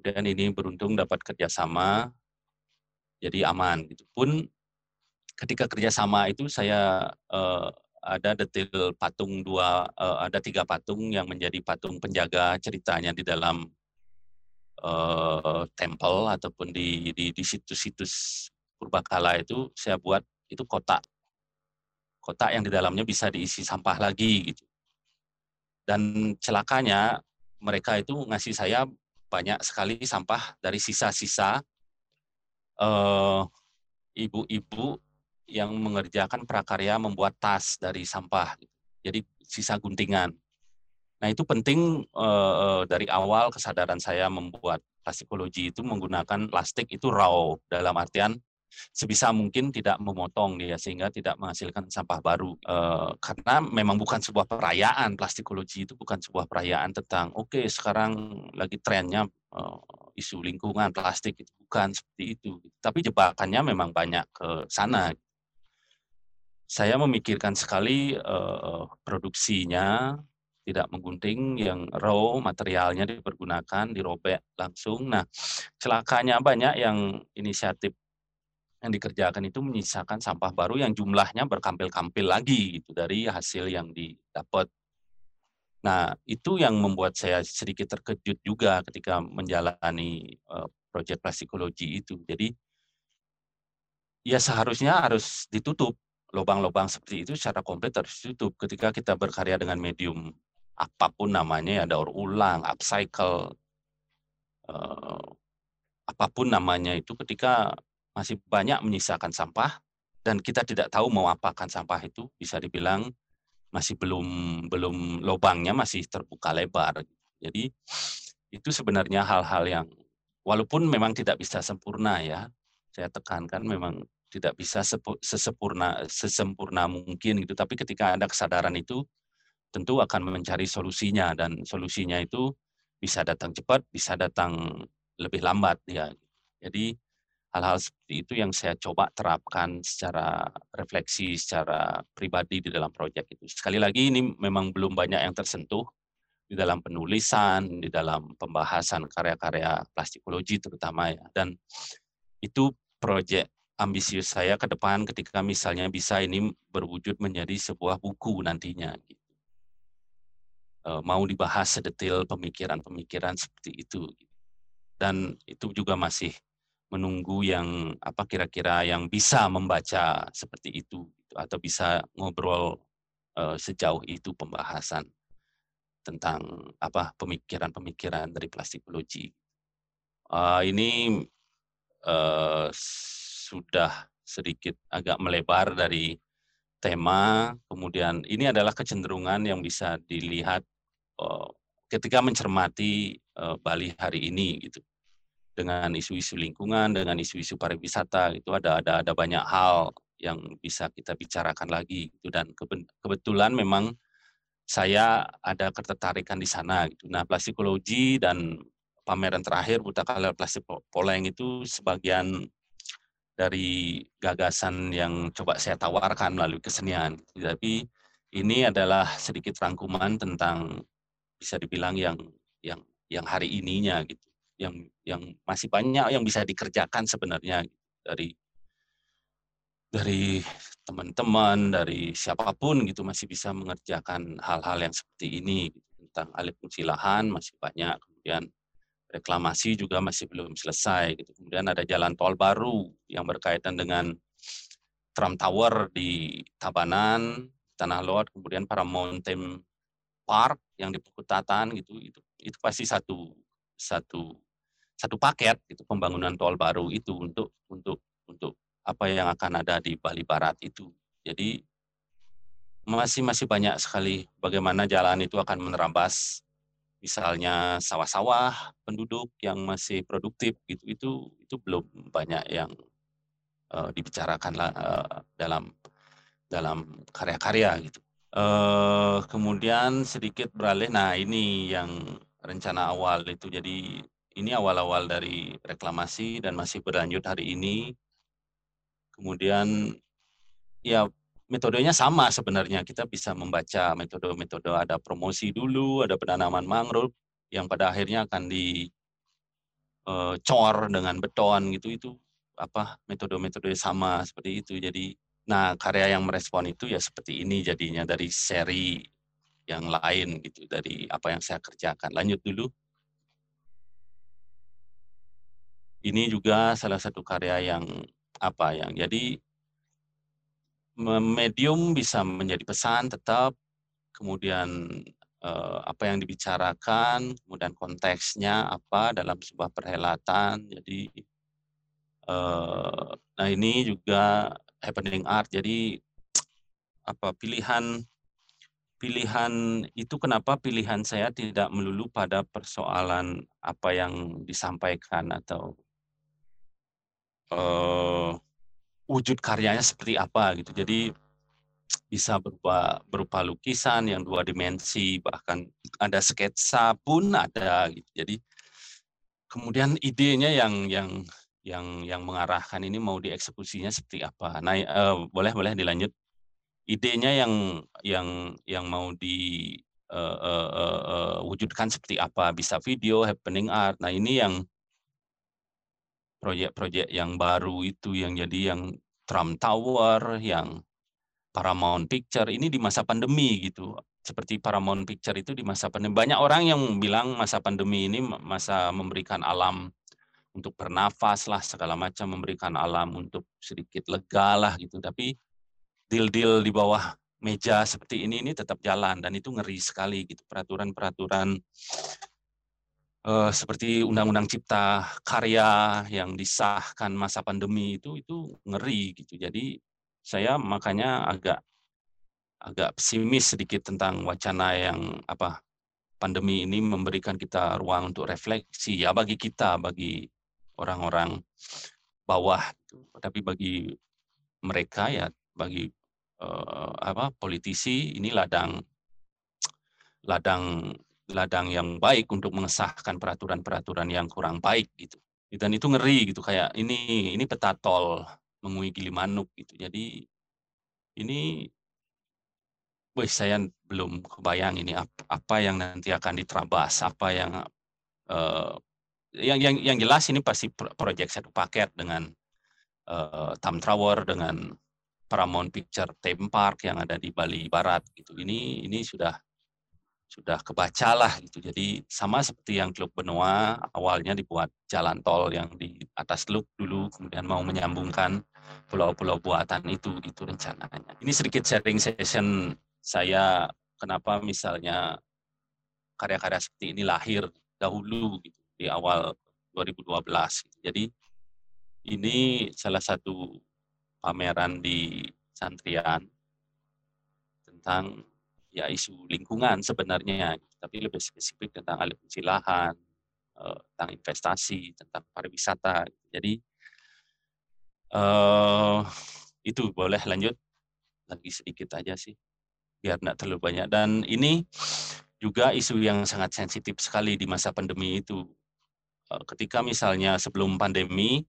Dan ini beruntung dapat kerjasama jadi aman gitu. Pun ketika kerjasama itu saya eh, ada detail patung dua, uh, ada tiga patung yang menjadi patung penjaga ceritanya di dalam uh, temple ataupun di di, di situs-situs purbakala itu saya buat itu kotak. Kotak yang di dalamnya bisa diisi sampah lagi gitu. Dan celakanya mereka itu ngasih saya banyak sekali sampah dari sisa-sisa ibu-ibu yang mengerjakan prakarya membuat tas dari sampah. Gitu. Jadi sisa guntingan. Nah itu penting uh, dari awal kesadaran saya membuat plastikologi itu menggunakan plastik itu raw dalam artian sebisa mungkin tidak memotong dia sehingga tidak menghasilkan sampah baru uh, karena memang bukan sebuah perayaan plastikologi itu bukan sebuah perayaan tentang oke okay, sekarang lagi trennya uh, isu lingkungan plastik itu bukan seperti itu tapi jebakannya memang banyak ke sana saya memikirkan sekali uh, produksinya tidak menggunting yang raw materialnya dipergunakan dirobek langsung. Nah, celakanya banyak yang inisiatif yang dikerjakan itu menyisakan sampah baru yang jumlahnya berkampil-kampil lagi gitu dari hasil yang didapat. Nah, itu yang membuat saya sedikit terkejut juga ketika menjalani uh, proyek plastikologi itu. Jadi ya seharusnya harus ditutup lubang-lubang seperti itu secara komplit harus ditutup. Ketika kita berkarya dengan medium apa pun namanya, ya, daur ulang, upcycle, uh, apa pun namanya itu, ketika masih banyak menyisakan sampah dan kita tidak tahu mau apakan sampah itu, bisa dibilang masih belum belum lubangnya masih terbuka lebar. Jadi itu sebenarnya hal-hal yang walaupun memang tidak bisa sempurna ya, saya tekankan memang tidak bisa sesempurna sesempurna mungkin gitu. Tapi ketika ada kesadaran itu tentu akan mencari solusinya. Dan solusinya itu bisa datang cepat bisa datang lebih lambat ya. Jadi hal-hal seperti itu yang saya coba terapkan secara refleksi secara pribadi di dalam proyek itu. Sekali lagi ini memang belum banyak yang tersentuh di dalam penulisan di dalam pembahasan karya-karya plastikologi terutama ya. Dan itu proyek ambisius saya ke depan ketika misalnya bisa ini berwujud menjadi sebuah buku nantinya. Gitu. Mau dibahas sedetail pemikiran-pemikiran seperti itu. Gitu. Dan itu juga masih menunggu yang apa kira-kira yang bisa membaca seperti itu gitu, atau bisa ngobrol sejauh itu pembahasan tentang apa pemikiran-pemikiran dari plastikologi. Uh, ini uh, sudah sedikit agak melebar dari tema, kemudian ini adalah kecenderungan yang bisa dilihat uh, ketika mencermati uh, Bali hari ini gitu. dengan isu-isu lingkungan, dengan isu-isu pariwisata itu ada ada ada banyak hal yang bisa kita bicarakan lagi gitu dan kebetulan memang saya ada ketertarikan di sana gitu. Nah, plastikologi dan pameran terakhir Buta Kaler Plastik Poleng itu sebagian dari gagasan yang coba saya tawarkan melalui kesenian. Tapi ini adalah sedikit rangkuman tentang bisa dibilang yang yang yang hari ininya gitu yang yang masih banyak yang bisa dikerjakan sebenarnya gitu, dari dari teman-teman dari siapa pun gitu masih bisa mengerjakan hal-hal yang seperti ini gitu. tentang alih fungsi lahan masih banyak kemudian reklamasi juga masih belum selesai gitu kemudian ada jalan tol baru yang berkaitan dengan Trump Tower di Tabanan Tanah Lot kemudian para Mountain Park yang di Pekutatan gitu itu itu pasti satu satu satu paket gitu pembangunan tol baru itu untuk untuk untuk apa yang akan ada di Bali Barat itu. Jadi masih masih banyak sekali bagaimana jalan itu akan menerabas misalnya sawah-sawah penduduk yang masih produktif gitu itu itu belum banyak yang uh, dibicarakan uh, dalam dalam karya-karya gitu. Uh, kemudian sedikit beralih, nah ini yang rencana awal itu jadi ini awal-awal dari reklamasi dan masih berlanjut hari ini. Kemudian ya metodenya sama sebenarnya. Kita bisa membaca metode-metode ada promosi dulu, ada penanaman mangrove yang pada akhirnya akan dicor eh, dengan beton gitu itu apa metode-metode sama seperti itu. Jadi nah karya yang merespon itu ya seperti ini jadinya dari seri yang lain gitu dari apa yang saya kerjakan. Lanjut dulu. ini juga salah satu karya yang apa yang jadi medium bisa menjadi pesan tetap kemudian eh, apa yang dibicarakan kemudian konteksnya apa dalam sebuah perhelatan. Jadi eh, nah ini juga happening art. Jadi apa pilihan pilihan itu kenapa pilihan saya tidak melulu pada persoalan apa yang disampaikan atau uh, wujud karyanya seperti apa gitu. Jadi bisa berupa berupa lukisan yang dua dimensi, bahkan ada sketsa pun ada gitu. Jadi kemudian idenya yang yang yang yang mengarahkan ini mau dieksekusinya seperti apa. Nah, uh, boleh boleh dilanjut. Idenya yang yang yang mau di uh, uh, uh, wujudkan seperti apa? Bisa video, happening art. Nah, ini yang proyek-proyek yang baru itu yang jadi yang Trump Tower, yang Paramount Picture ini di masa pandemi gitu. Seperti Paramount Picture itu di masa pandemi. Banyak orang yang bilang masa pandemi ini masa memberikan alam untuk bernafas lah segala macam memberikan alam untuk sedikit lega lah gitu. Tapi deal-deal di bawah meja seperti ini ini tetap jalan dan itu ngeri sekali gitu peraturan-peraturan uh, seperti undang-undang cipta karya yang disahkan masa pandemi itu itu ngeri gitu. Jadi saya makanya agak agak pesimis sedikit tentang wacana yang apa pandemi ini memberikan kita ruang untuk refleksi ya bagi kita bagi orang-orang bawah gitu. tapi bagi mereka ya bagi uh, apa politisi ini ladang ladang ladang yang baik untuk mengesahkan peraturan-peraturan yang kurang baik gitu. Dan itu ngeri gitu kayak ini ini peta tol mengui Gilimanuk gitu. Jadi ini wih saya belum kebayang ini apa, apa yang nanti akan diterabas, apa yang uh, yang yang yang jelas ini pasti proyek satu paket dengan uh, Tam Tower dengan Paramount Picture Theme Park yang ada di Bali Barat gitu. Ini ini sudah sudah kebacalah gitu. Jadi sama seperti yang Teluk Benua awalnya dibuat jalan tol yang di atas Teluk dulu kemudian mau menyambungkan pulau-pulau buatan itu gitu rencananya. Ini sedikit sharing session saya kenapa misalnya karya-karya seperti ini lahir dahulu gitu di awal 2012. Jadi ini salah satu pameran di Santrian tentang ya isu lingkungan sebenarnya, tapi lebih spesifik tentang alih fungsi lahan, uh, tentang investasi, tentang pariwisata. Jadi uh, itu boleh lanjut lagi sedikit aja sih, biar tidak terlalu banyak. Dan ini juga isu yang sangat sensitif sekali di masa pandemi itu. Uh, ketika misalnya sebelum pandemi,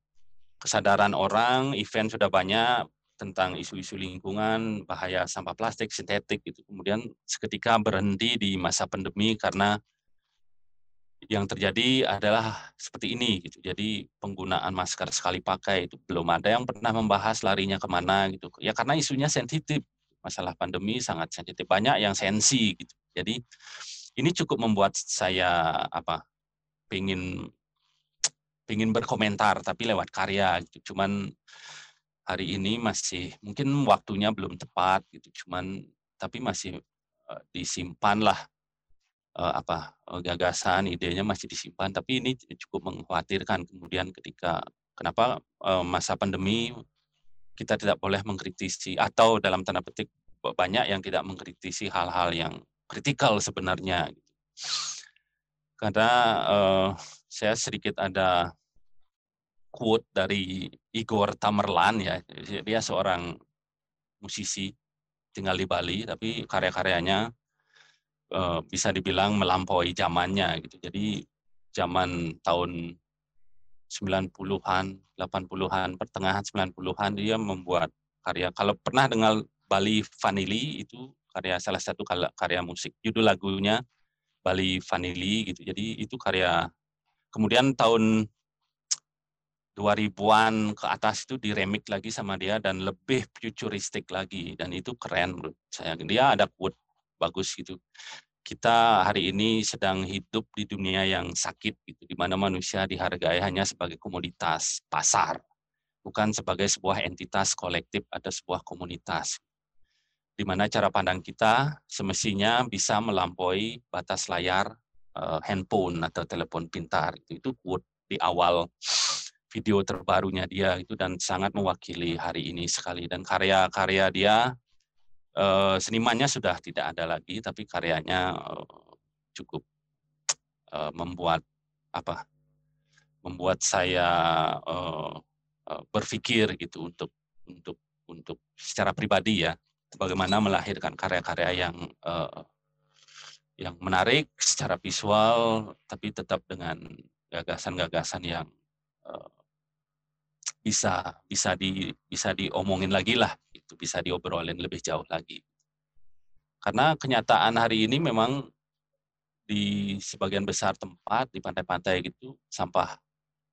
kesadaran orang, event sudah banyak, tentang isu-isu lingkungan, bahaya sampah plastik, sintetik, itu kemudian seketika berhenti di masa pandemi karena yang terjadi adalah seperti ini gitu. Jadi penggunaan masker sekali pakai itu belum ada yang pernah membahas larinya ke mana gitu. Ya karena isunya sensitif. Masalah pandemi sangat sensitif. Banyak yang sensi gitu. Jadi ini cukup membuat saya apa? Pingin pingin berkomentar tapi lewat karya gitu. Cuman hari ini masih mungkin waktunya belum tepat gitu cuman tapi masih uh, disimpan lah uh, apa uh, gagasan idenya masih disimpan tapi ini cukup mengkhawatirkan kemudian ketika kenapa uh, masa pandemi kita tidak boleh mengkritisi atau dalam tanda petik banyak yang tidak mengkritisi hal-hal yang kritikal sebenarnya gitu. karena uh, saya sedikit ada quote dari Igor Tamerlan ya. Dia seorang musisi tinggal di Bali tapi karya-karyanya e, bisa dibilang melampaui zamannya gitu. Jadi zaman tahun 90-an, 80-an, pertengahan 90-an dia membuat karya. Kalau pernah dengar Bali Vanili itu karya salah satu karya musik. Judul lagunya Bali Vanili gitu. Jadi itu karya kemudian tahun 2000-an ke atas itu diremik lagi sama dia dan lebih futuristik lagi dan itu keren menurut saya. Dia ada quote bagus gitu. Kita hari ini sedang hidup di dunia yang sakit gitu di mana manusia dihargai hanya sebagai komoditas pasar, bukan sebagai sebuah entitas kolektif atau sebuah komunitas. Di mana cara pandang kita semestinya bisa melampaui batas layar uh, handphone atau telepon pintar. Itu, itu quote di awal video terbarunya dia itu dan sangat mewakili hari ini sekali. Dan karya-karya dia eh, senimannya sudah tidak ada lagi tapi karyanya eh, cukup eh, membuat apa membuat saya eh, berpikir gitu untuk untuk untuk secara pribadi ya bagaimana melahirkan karya-karya yang yang menarik secara visual tapi tetap dengan gagasan-gagasan yang bisa bisa di bisa diomongin lagi lah itu bisa diobrolin lebih jauh lagi. Karena kenyataan hari ini memang di sebagian besar tempat di pantai-pantai gitu sampah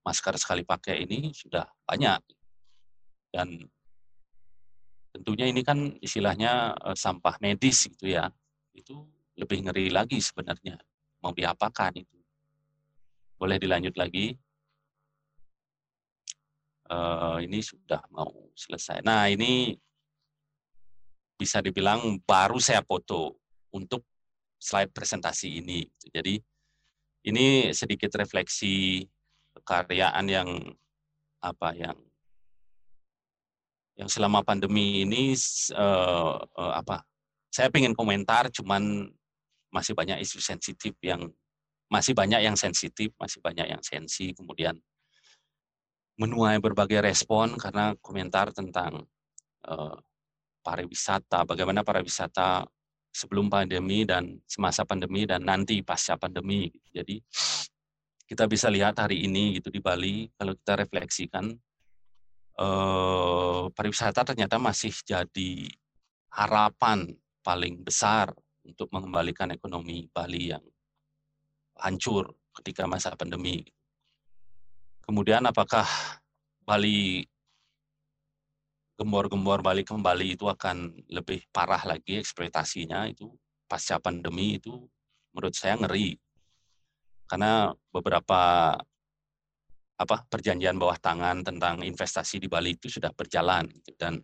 masker sekali pakai ini sudah banyak. Dan tentunya ini kan istilahnya eh, sampah medis gitu ya. Itu lebih ngeri lagi sebenarnya. Mau diapakan itu? Boleh dilanjut lagi uh, ini sudah mau selesai. Nah ini bisa dibilang baru saya foto untuk slide presentasi ini. Jadi ini sedikit refleksi kekaryaan yang apa yang yang selama pandemi ini uh, uh, apa saya ingin komentar cuman masih banyak isu sensitif yang masih banyak yang sensitif masih banyak yang sensi kemudian menuai berbagai respon karena komentar tentang uh, pariwisata, bagaimana pariwisata sebelum pandemi dan semasa pandemi dan nanti pasca pandemi. Jadi kita bisa lihat hari ini gitu di Bali kalau kita refleksikan uh, pariwisata ternyata masih jadi harapan paling besar untuk mengembalikan ekonomi Bali yang hancur ketika masa pandemi. Kemudian apakah Bali gembor-gembor Bali kembali itu akan lebih parah lagi eksploitasinya itu pasca pandemi itu menurut saya ngeri. Karena beberapa apa perjanjian bawah tangan tentang investasi di Bali itu sudah berjalan gitu, dan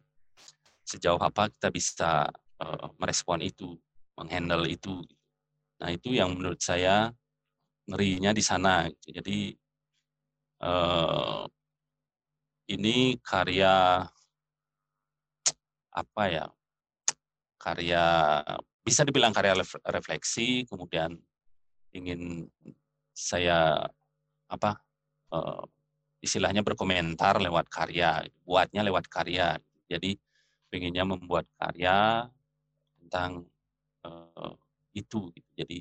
sejauh apa kita bisa uh, merespon itu, menghandle itu. Nah itu yang menurut saya ngerinya di sana. Gitu. Jadi uh, ini karya apa ya karya bisa dibilang karya refleksi kemudian ingin saya apa uh, istilahnya berkomentar lewat karya, buatnya lewat karya. Jadi pengennya membuat karya tentang uh, itu. Gitu. Jadi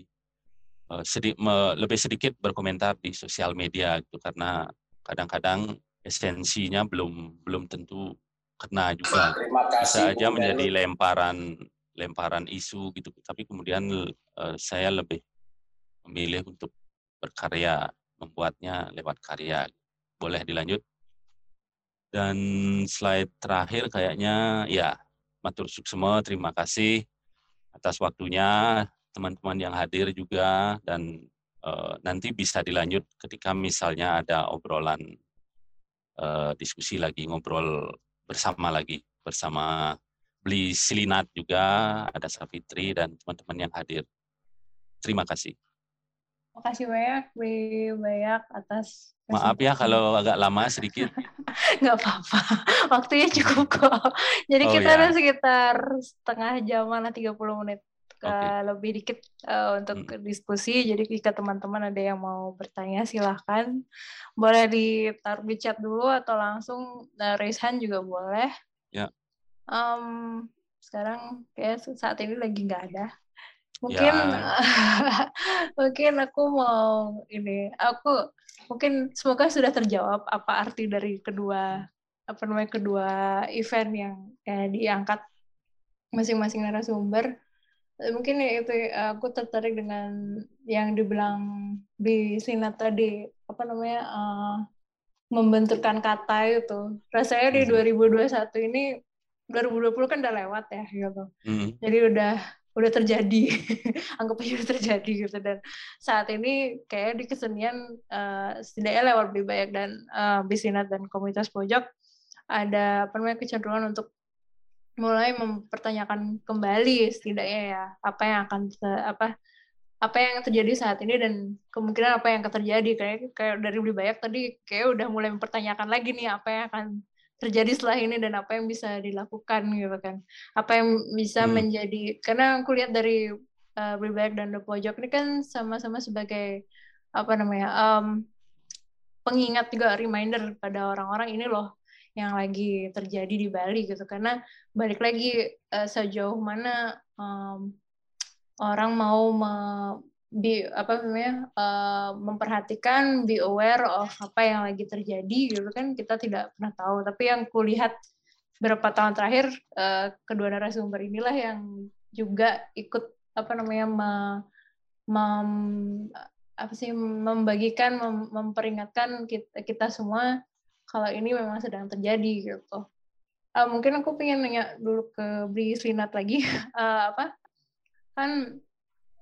sedi me, lebih sedikit berkomentar di sosial media gitu karena kadang-kadang esensinya belum belum tentu kena juga. Bisa aja menjadi lemparan lemparan isu gitu. Tapi kemudian uh, saya lebih memilih untuk berkarya, membuatnya lewat karya. Boleh dilanjut? Dan slide terakhir kayaknya ya matur suksema terima kasih atas waktunya teman-teman yang hadir juga dan uh, nanti bisa dilanjut ketika misalnya ada obrolan uh, diskusi lagi ngobrol bersama lagi bersama beli Silinat juga ada Safitri dan teman-teman yang hadir. Terima kasih. Terima kasih banyak, banyak atas Maaf ya kalau agak lama sedikit. Nggak apa-apa, waktunya cukup kok. Jadi oh, kita ya. ada sekitar setengah jam lah 30 menit okay. lebih dikit uh, untuk hmm. diskusi. Jadi jika teman-teman ada yang mau bertanya silahkan. Boleh ditaruh di chat dulu atau langsung uh, raise hand juga boleh. Ya. Um, sekarang kayak saat ini lagi nggak ada mungkin ya. mungkin aku mau ini aku mungkin semoga sudah terjawab apa arti dari kedua apa namanya kedua event yang ya, diangkat masing-masing narasumber mungkin ya itu aku tertarik dengan yang dibilang di sini tadi apa namanya uh, membenturkan kata itu rasanya di 2021 hmm. ini 2020 kan udah lewat ya gitu hmm. jadi udah udah terjadi anggap aja udah terjadi gitu dan saat ini kayak di kesenian uh, setidaknya lewat lebih banyak dan uh, bisinat dan komunitas pojok ada apa namanya kecenderungan untuk mulai mempertanyakan kembali setidaknya ya apa yang akan apa apa yang terjadi saat ini dan kemungkinan apa yang akan terjadi kayak kayak dari lebih banyak tadi kayak udah mulai mempertanyakan lagi nih apa yang akan terjadi setelah ini dan apa yang bisa dilakukan gitu kan apa yang bisa hmm. menjadi karena aku lihat dari uh, Berbaik dan The Pojok ini kan sama-sama sebagai apa namanya um, pengingat juga reminder pada orang-orang ini loh yang lagi terjadi di Bali gitu. Karena balik lagi uh, sejauh mana um, orang mau me, be apa namanya uh, memperhatikan be aware of apa yang lagi terjadi gitu kan kita tidak pernah tahu. Tapi yang kulihat beberapa tahun terakhir uh, kedua narasumber inilah yang juga ikut apa namanya me, mem, apa sih membagikan mem, memperingatkan kita, kita semua kalau ini memang sedang terjadi gitu uh, mungkin aku pengen nanya dulu ke Bri Srinat lagi uh, apa kan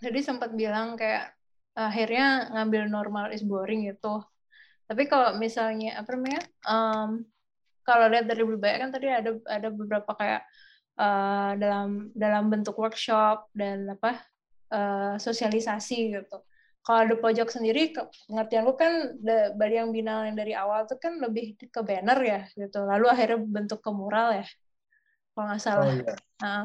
jadi sempat bilang kayak akhirnya ngambil normal is boring gitu. Tapi kalau misalnya apa namanya? Um, kalau lihat dari berbagai kan tadi ada ada beberapa kayak uh, dalam dalam bentuk workshop dan apa uh, sosialisasi gitu. Kalau ada pojok sendiri, pengertianku kan dari yang binal yang dari awal tuh kan lebih ke banner ya gitu. Lalu akhirnya bentuk ke mural ya, kalau nggak salah. Oh, iya. nah,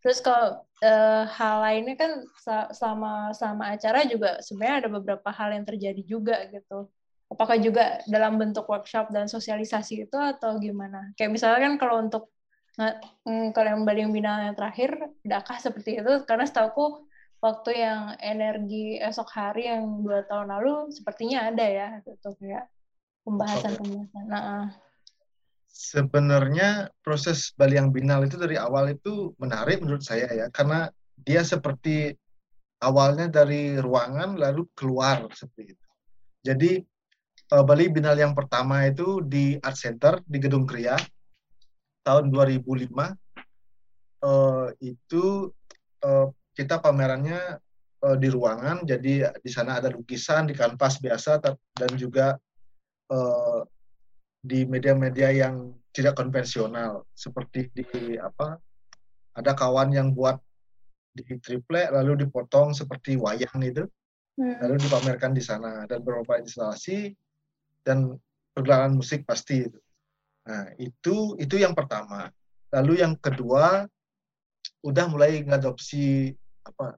Terus kalau uh, hal lainnya kan selama selama acara juga sebenarnya ada beberapa hal yang terjadi juga gitu. Apakah juga dalam bentuk workshop dan sosialisasi itu atau gimana? Kayak misalnya kan kalau untuk mm, kalau yang Bali Bina yang terakhir, adakah seperti itu? Karena setahu waktu yang energi esok hari yang dua tahun lalu sepertinya ada ya gitu kayak pembahasan pembahasan. Nah, sebenarnya proses Baliang Binal itu dari awal itu menarik menurut saya ya karena dia seperti awalnya dari ruangan lalu keluar seperti itu. Jadi uh, Bali Binal yang pertama itu di Art Center di Gedung Kria tahun 2005 uh, eh, itu uh, kita pamerannya uh, di ruangan jadi di sana ada lukisan di kanvas biasa dan juga uh, di media-media yang tidak konvensional seperti di apa ada kawan yang buat di triplek lalu dipotong seperti wayang itu hmm. lalu dipamerkan di sana dan beberapa instalasi dan pergelaran musik pasti itu nah itu itu yang pertama lalu yang kedua udah mulai ngadopsi apa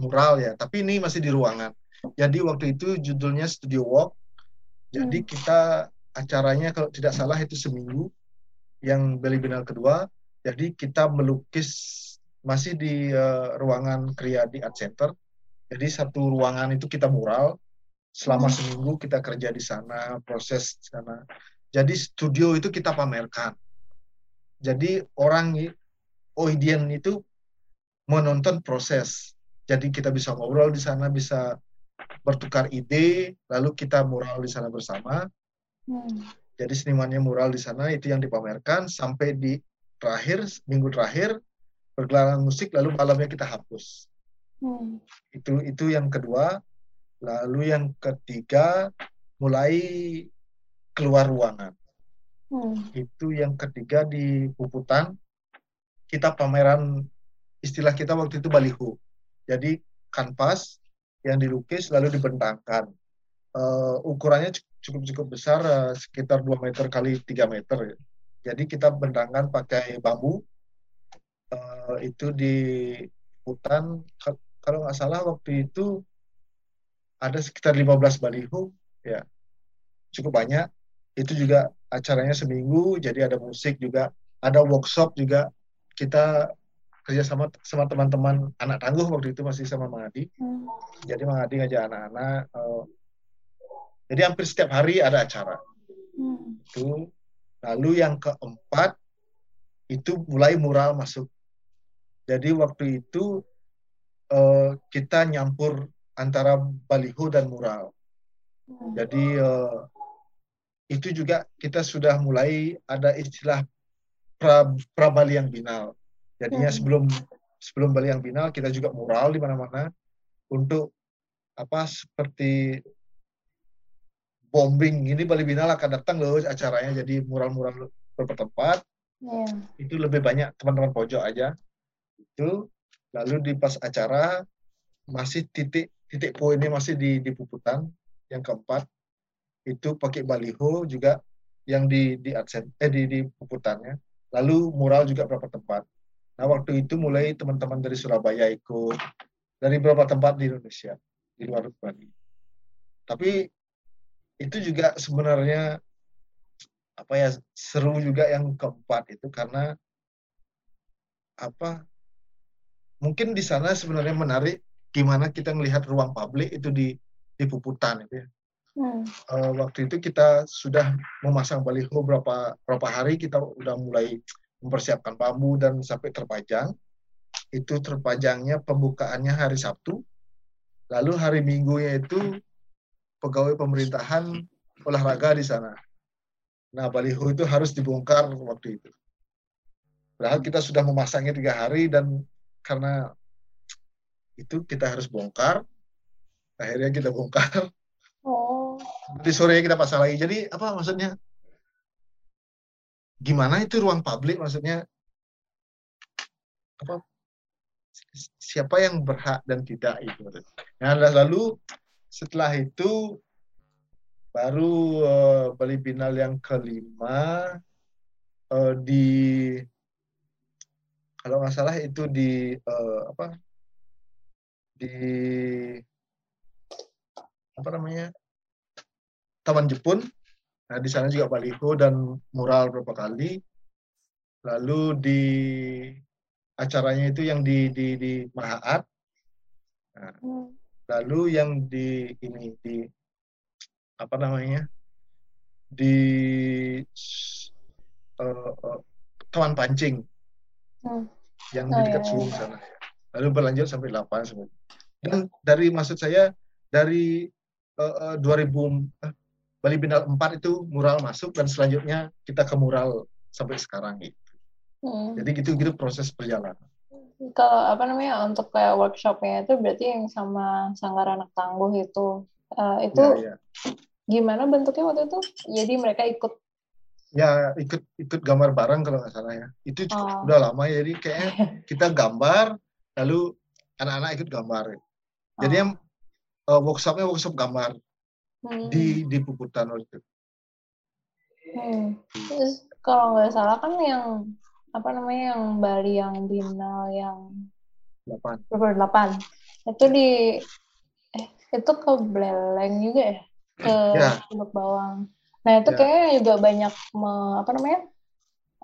mural ya tapi ini masih di ruangan jadi waktu itu judulnya Studio Walk Jadi kita acaranya kalau tidak salah itu seminggu yang Bali Biennale kedua. Jadi kita melukis masih di uh, ruangan Kriya di Art Center. Jadi satu ruangan itu kita mural. Selama seminggu kita kerja di sana, proses di sana. Jadi studio itu kita pamerkan. Jadi orang Oidian itu menonton proses. Jadi kita bisa ngobrol di sana, bisa bertukar ide, lalu kita mural di sana bersama. Hmm. Jadi senimannya mural di sana itu yang dipamerkan sampai di terakhir minggu terakhir pergelaran musik lalu malamnya kita hapus. Hmm. Itu itu yang kedua. Lalu yang ketiga mulai keluar ruangan. Hmm. Itu yang ketiga di Puputan kita pameran istilah kita waktu itu baliho. Jadi kanvas yang dilukis lalu dibentangkan. Uh, ukurannya cukup cukup besar uh, sekitar 2 meter kali 3 meter. Jadi kita bentangkan pakai bambu. Uh, itu di hutan kalau nggak salah waktu itu ada sekitar 15 baliho ya cukup banyak itu juga acaranya seminggu jadi ada musik juga ada workshop juga kita kerja sama sama teman-teman anak tangguh waktu itu masih sama Mang Adi. Hmm. Jadi Mang Adi ngajak anak-anak. Uh, jadi hampir setiap hari ada acara. Hmm. Itu. Lalu yang keempat itu mulai mural masuk. Jadi waktu itu uh, kita nyampur antara baliho dan mural. Hmm. Jadi uh, itu juga kita sudah mulai ada istilah pra, pra Bali yang binal. Jadinya hmm. sebelum sebelum Bali yang final kita juga mural di mana-mana untuk apa seperti bombing. Ini Bali Binal akan datang loh acaranya. Jadi mural-mural beberapa tempat yeah. itu lebih banyak teman-teman pojok aja. Itu lalu di pas acara masih titik titik poinnya masih di di puputan. Yang keempat itu pakai baliho juga yang di di adsen eh di di puputannya. Lalu mural juga beberapa tempat Nah, waktu itu mulai teman-teman dari Surabaya ikut, dari beberapa tempat di Indonesia, di luar Bali. Tapi itu juga sebenarnya apa ya seru juga yang keempat itu karena apa mungkin di sana sebenarnya menarik gimana kita melihat ruang publik itu di di Puputan itu ya. Hmm. Uh, waktu itu kita sudah memasang baliho berapa berapa hari kita udah mulai mempersiapkan bambu dan sampai terpajang. Itu terpajangnya pembukaannya hari Sabtu. Lalu hari Minggunya itu pegawai pemerintahan olahraga di sana. Nah, baliho itu harus dibongkar waktu itu. Padahal kita sudah memasangnya tiga hari dan karena itu kita harus bongkar. Akhirnya kita bongkar. Oh. Di sore kita pasang lagi. Jadi apa maksudnya? Gimana itu ruang publik maksudnya? Apa? Siapa yang berhak dan tidak itu nah lalu setelah itu baru uh, Bali Binal yang kelima uh, di kalau nggak salah itu di uh, apa? Di apa namanya? Taman Jepun Nah, di sana juga baliho dan mural berapa kali. Lalu di acaranya itu yang di di di Mahaat. Nah, hmm. lalu yang di ini di apa namanya? di uh, uh, Taman Pancing. Hmm. Yang oh, di dekat iya, iya. sana. Lalu berlanjut sampai 8 sampai. Dan dari maksud saya dari uh, uh, 2000 Bali Bindal 4 itu mural masuk dan selanjutnya kita ke mural sampai sekarang gitu. Hmm. Jadi gitu-gitu proses perjalanan. Kalau apa namanya untuk kayak workshopnya itu berarti yang sama Sanggar Anak Tangguh itu uh, itu ya, ya. gimana bentuknya waktu itu? Jadi mereka ikut ya ikut ikut gambar bareng kalau nggak salah ya. Itu oh. udah lama jadi kayaknya kita gambar lalu anak-anak ikut gambar. Jadi oh. yang uh, workshopnya workshop gambar hmm. di di Puputan itu. Hmm. Terus kalau nggak salah kan yang apa namanya yang Bali yang Binal yang delapan delapan itu di eh itu ke Beleng juga ya? ke Ya. Teluk Bawang. Nah itu Ya. kayaknya juga banyak me- apa namanya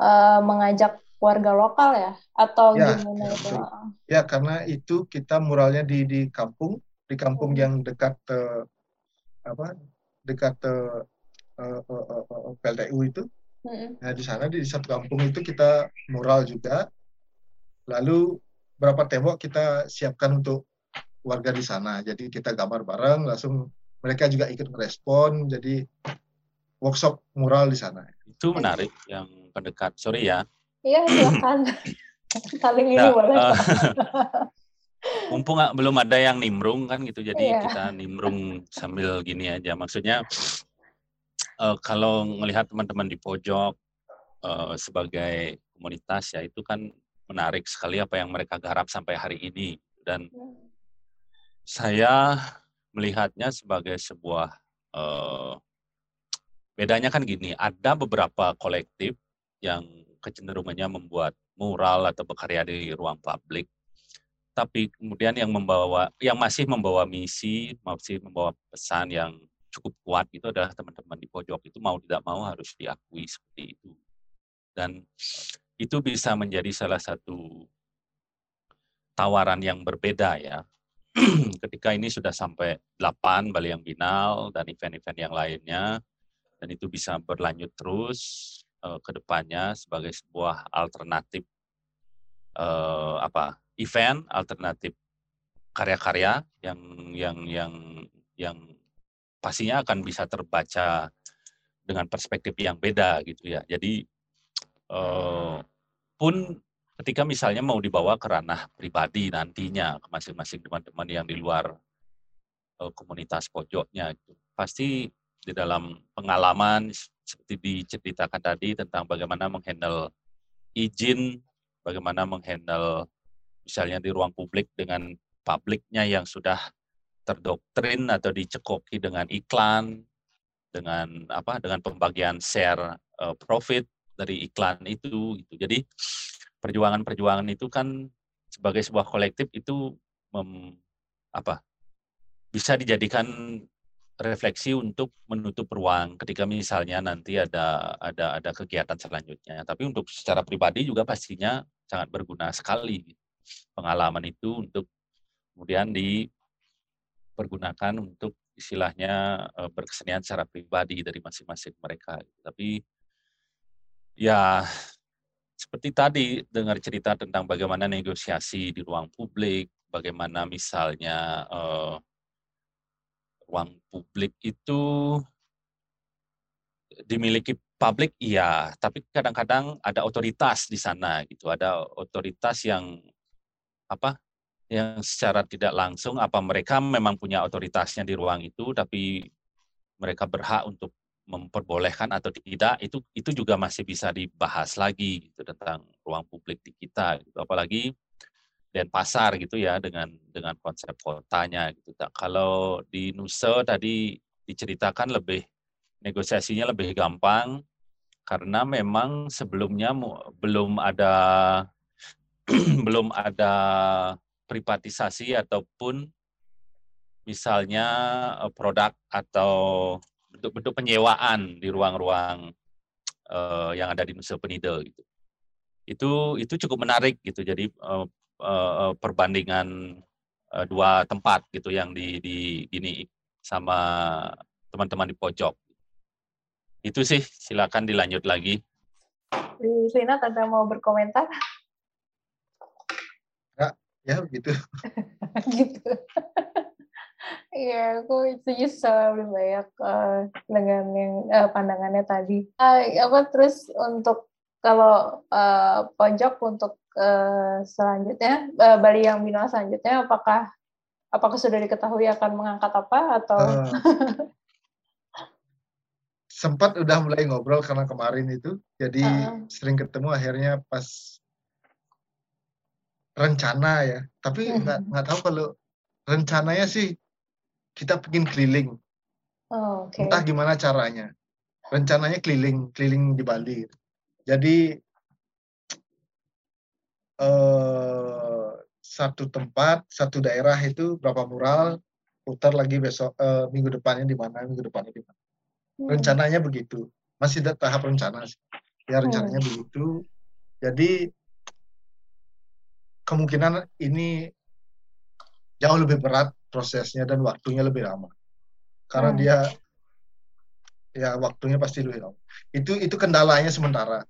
eh, mengajak warga lokal ya atau Ya, gimana ya, itu? betul. Ya, karena itu kita muralnya di di kampung, di kampung Hmm. yang dekat eh, apa? Dekat eh, eh, eh, eh, eh, PLTU itu. Mm-mm. Nah, di sana di satu kampung itu kita mural juga. Lalu berapa tembok kita siapkan untuk warga di sana. Jadi kita gambar bareng, langsung mereka juga ikut merespon. Jadi workshop mural di sana. Itu menarik yang pendekat. Sorry ya. Iya silakan. Saling ini Nah, boleh. eh, kok. mumpung belum ada yang nimbrung kan gitu jadi Iya. kita nimbrung sambil gini aja. Maksudnya eh, kalau melihat teman-teman di pojok eh, sebagai komunitas ya itu kan menarik sekali apa yang mereka garap sampai hari ini. Dan saya melihatnya sebagai sebuah eh, bedanya kan gini ada beberapa kolektif yang kecenderungannya membuat mural atau berkarya di ruang publik tapi kemudian yang membawa yang masih membawa misi masih membawa pesan yang cukup kuat itu adalah teman-teman di pojok. Itu mau tidak mau harus diakui seperti itu. Dan itu bisa menjadi salah satu tawaran yang berbeda ya. Ketika ini sudah sampai 8 Bali yang Binal dan event-event yang lainnya dan itu bisa berlanjut terus eh, ke depannya sebagai sebuah alternatif eh, apa event alternatif karya-karya yang yang yang yang pastinya akan bisa terbaca dengan perspektif yang beda gitu ya. Jadi eh, pun ketika misalnya mau dibawa ke ranah pribadi nantinya ke masing-masing teman-teman yang di luar eh, komunitas pojoknya gitu. pasti di dalam pengalaman seperti diceritakan tadi tentang bagaimana menghandle izin, bagaimana menghandle misalnya di ruang publik dengan publiknya yang sudah terdoktrin atau dicekoki dengan iklan, dengan apa, dengan pembagian share eh, profit dari iklan itu. Gitu. Jadi perjuangan-perjuangan itu kan sebagai sebuah kolektif itu mem, apa bisa dijadikan refleksi untuk menutup ruang ketika misalnya nanti ada ada ada kegiatan selanjutnya. Tapi untuk secara pribadi juga pastinya sangat berguna sekali pengalaman itu untuk kemudian dipergunakan untuk istilahnya eh, berkesenian secara pribadi dari masing-masing mereka. Tapi ya seperti tadi dengar cerita tentang bagaimana negosiasi di ruang publik, bagaimana misalnya eh, ruang publik itu dimiliki publik iya, tapi kadang-kadang ada otoritas di sana gitu, ada otoritas yang apa yang secara tidak langsung apa mereka memang punya otoritasnya di ruang itu tapi mereka berhak untuk memperbolehkan atau tidak itu itu juga masih bisa dibahas lagi gitu tentang ruang publik di kita gitu. Apalagi dan pasar gitu ya dengan dengan konsep kotanya gitu. Nah, Kalau di Nusa tadi diceritakan lebih negosiasinya lebih gampang karena memang sebelumnya belum ada belum ada privatisasi ataupun misalnya eh, produk atau bentuk-bentuk penyewaan di ruang-ruang eh, yang ada di Nusa Penida gitu. Itu itu cukup menarik gitu. Jadi eh, perbandingan dua tempat gitu yang di di ini sama teman-teman di pojok. Itu sih, silakan dilanjut lagi. Di Lina tante mau berkomentar Ya, begitu. gitu. Iya, aku setuju sama lebih banyak eh, dengan yang eh, pandangannya tadi. Eh, apa terus untuk kalau eh, pojok untuk eh, selanjutnya eh, Bali yang Bina selanjutnya apakah apakah sudah diketahui akan mengangkat apa atau Eh, sempat udah mulai ngobrol karena kemarin itu, jadi Ah. sering ketemu akhirnya pas rencana ya. Tapi nggak Mhm. nggak tahu kalau rencananya sih kita pengen keliling, Oh, oke. entah gimana caranya. Rencananya keliling, keliling di Bali. Jadi eh, satu tempat, satu daerah itu berapa mural, putar lagi besok uh, minggu depannya di mana minggu depannya di mana. Rencananya begitu. Masih tahap rencana sih. Ya rencananya hmm. begitu. Jadi kemungkinan ini jauh lebih berat prosesnya dan waktunya lebih lama. Karena hmm. dia ya waktunya pasti lebih lama. Itu itu kendalanya sementara.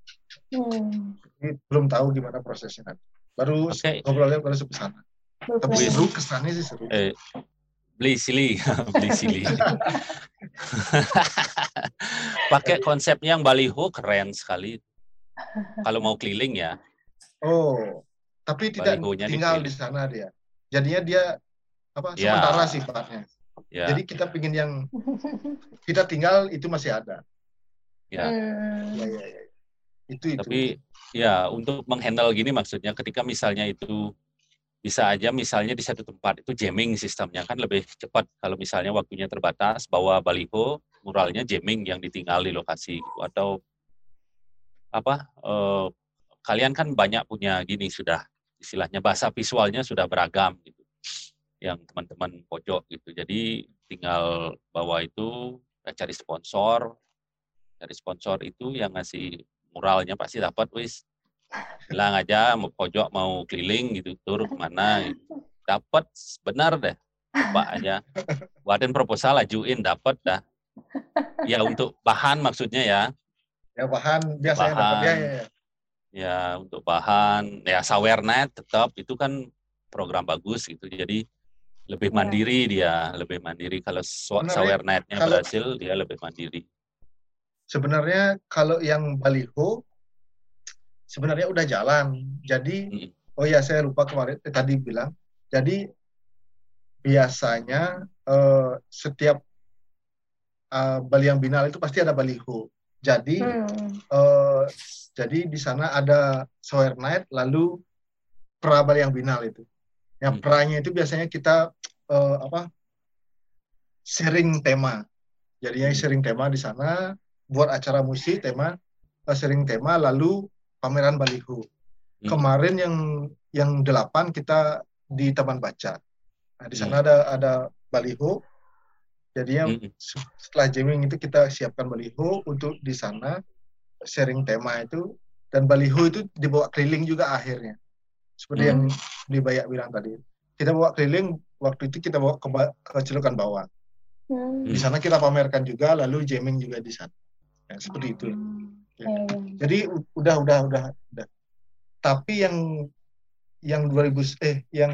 Hmm. Jadi, belum tahu gimana prosesnya nanti. Baru okay. ngobrolnya baru sampai sana tapi seru kesannya sih seru. Eh, beli sili beli sili pakai konsepnya yang baliho keren sekali. Kalau mau keliling ya. Oh tapi tidak tinggal di sana dia. Jadinya dia apa ya. sementara sifatnya. Ya. jadi kita pingin yang kita tinggal itu masih ada. Ya, ya, ya, ya. itu itu. Tapi ya untuk menghandle gini maksudnya ketika misalnya itu bisa aja misalnya di satu tempat itu jamming sistemnya kan lebih cepat. Kalau misalnya waktunya terbatas bawa baliho muralnya jamming yang ditinggal di lokasi gitu. atau apa eh, kalian kan banyak punya gini sudah istilahnya bahasa visualnya sudah beragam gitu yang teman-teman pojok gitu. Jadi tinggal bawa itu cari sponsor. Cari sponsor itu yang ngasih muralnya pasti dapat wis bilang aja mau pojok mau keliling gitu tur ke mana? Gitu. dapat benar deh. Coba aja. Buatin proposal ajuin dapat dah. Ya untuk bahan maksudnya ya. Ya bahan. Biasanya bahan, ya, ya, ya. Ya untuk bahan. Ya sawernet tetap itu kan program bagus gitu. Jadi lebih iya. mandiri dia. Lebih mandiri. Kalau sawernetnya berhasil dia lebih mandiri. Sebenarnya kalau yang baliho sebenarnya udah jalan jadi hmm. oh ya saya lupa kemarin eh, tadi bilang jadi biasanya eh, setiap uh, baliang binal itu pasti ada baliho jadi hmm. uh, jadi di sana ada Sower Night, lalu Prabal yang binal itu. Yang hmm. peranya itu biasanya kita uh, apa sharing tema. Jadinya hmm. sharing tema di sana, buat acara musik tema, uh, sharing tema, lalu pameran baliho. Hmm. Kemarin yang yang delapan kita di Taman Baca. Nah, di sana hmm. ada ada baliho. Jadinya hmm. setelah jamming itu kita siapkan baliho untuk di sana sharing tema itu dan baliho itu dibawa keliling juga akhirnya seperti hmm. yang di Bayak bilang tadi kita bawa keliling waktu itu kita bawa ke, ke Cilokan Bawah hmm. di sana kita pamerkan juga lalu jamming juga di sana ya, seperti itu hmm. Ya. Hmm. jadi udah udah udah udah tapi yang yang 2000 eh yang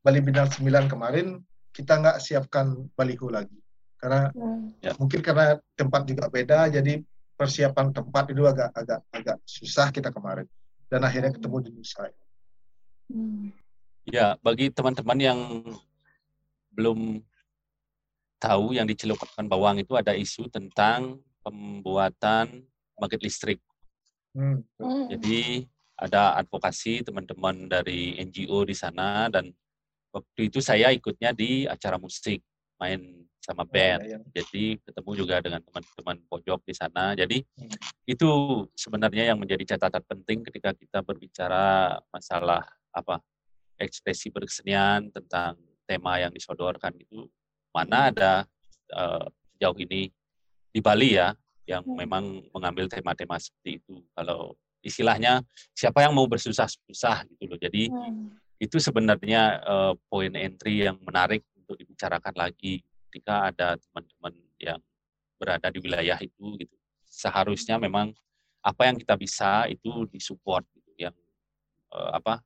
Bali Bintang 9 kemarin kita nggak siapkan baliho lagi karena hmm. ya, mungkin karena tempat juga beda jadi persiapan tempat itu agak agak agak susah kita kemarin dan akhirnya ketemu di Nusa. Hmm. Ya, bagi teman-teman yang belum tahu yang di Cilokan Bawang itu ada isu tentang pembuatan pembangkit listrik. Hmm. Jadi ada advokasi teman-teman dari NGO di sana dan waktu itu saya ikutnya di acara musik main sama oh, band. Oh, iya. Jadi ketemu juga dengan teman-teman pojok di sana. Jadi hmm. itu sebenarnya yang menjadi catatan penting ketika kita berbicara masalah apa ekspresi berkesenian tentang tema yang disodorkan itu mana ada uh, sejauh ini di Bali ya yang hmm. memang mengambil tema-tema seperti itu. Kalau istilahnya siapa yang mau bersusah-susah gitu loh. Jadi hmm. itu sebenarnya uh, poin entry yang menarik untuk dibicarakan lagi ketika ada teman-teman yang berada di wilayah itu gitu seharusnya memang apa yang kita bisa itu disupport gitu yang uh, apa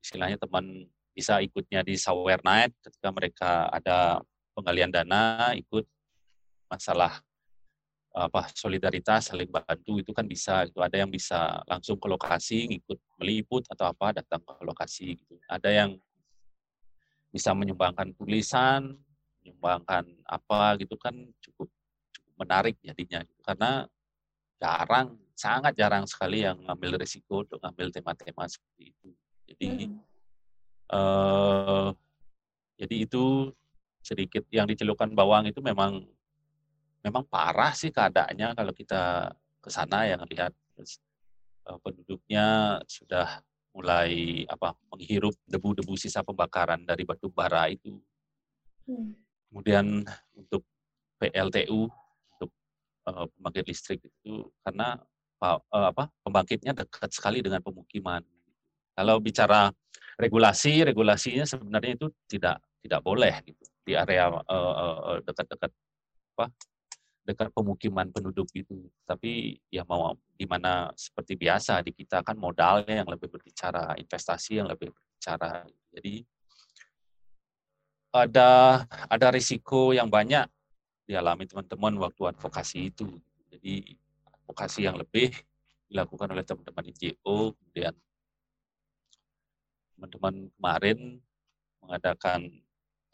istilahnya teman bisa ikutnya di Sawer Night ketika mereka ada penggalian dana ikut masalah apa solidaritas saling bantu itu kan bisa itu ada yang bisa langsung ke lokasi ngikut meliput atau apa datang ke lokasi gitu ada yang bisa menyumbangkan tulisan menyumbangkan apa gitu kan cukup cukup menarik jadinya gitu. karena jarang sangat jarang sekali yang ngambil risiko untuk ngambil tema-tema seperti itu jadi hmm. uh, jadi itu sedikit yang dicelukan bawang itu memang memang parah sih keadaannya kalau kita ke sana yang lihat uh, penduduknya sudah mulai apa menghirup debu-debu sisa pembakaran dari batu bara itu. Hmm kemudian untuk PLTU untuk uh, pembangkit listrik itu karena uh, apa pembangkitnya dekat sekali dengan pemukiman. Kalau bicara regulasi, regulasinya sebenarnya itu tidak tidak boleh gitu di area dekat-dekat uh, apa dekat pemukiman penduduk itu. Tapi ya mau gimana seperti biasa di kita kan modalnya yang lebih berbicara, investasi yang lebih berbicara. Jadi ada ada risiko yang banyak dialami teman-teman waktu advokasi itu. Jadi advokasi yang lebih dilakukan oleh teman-teman NGO, kemudian teman-teman kemarin mengadakan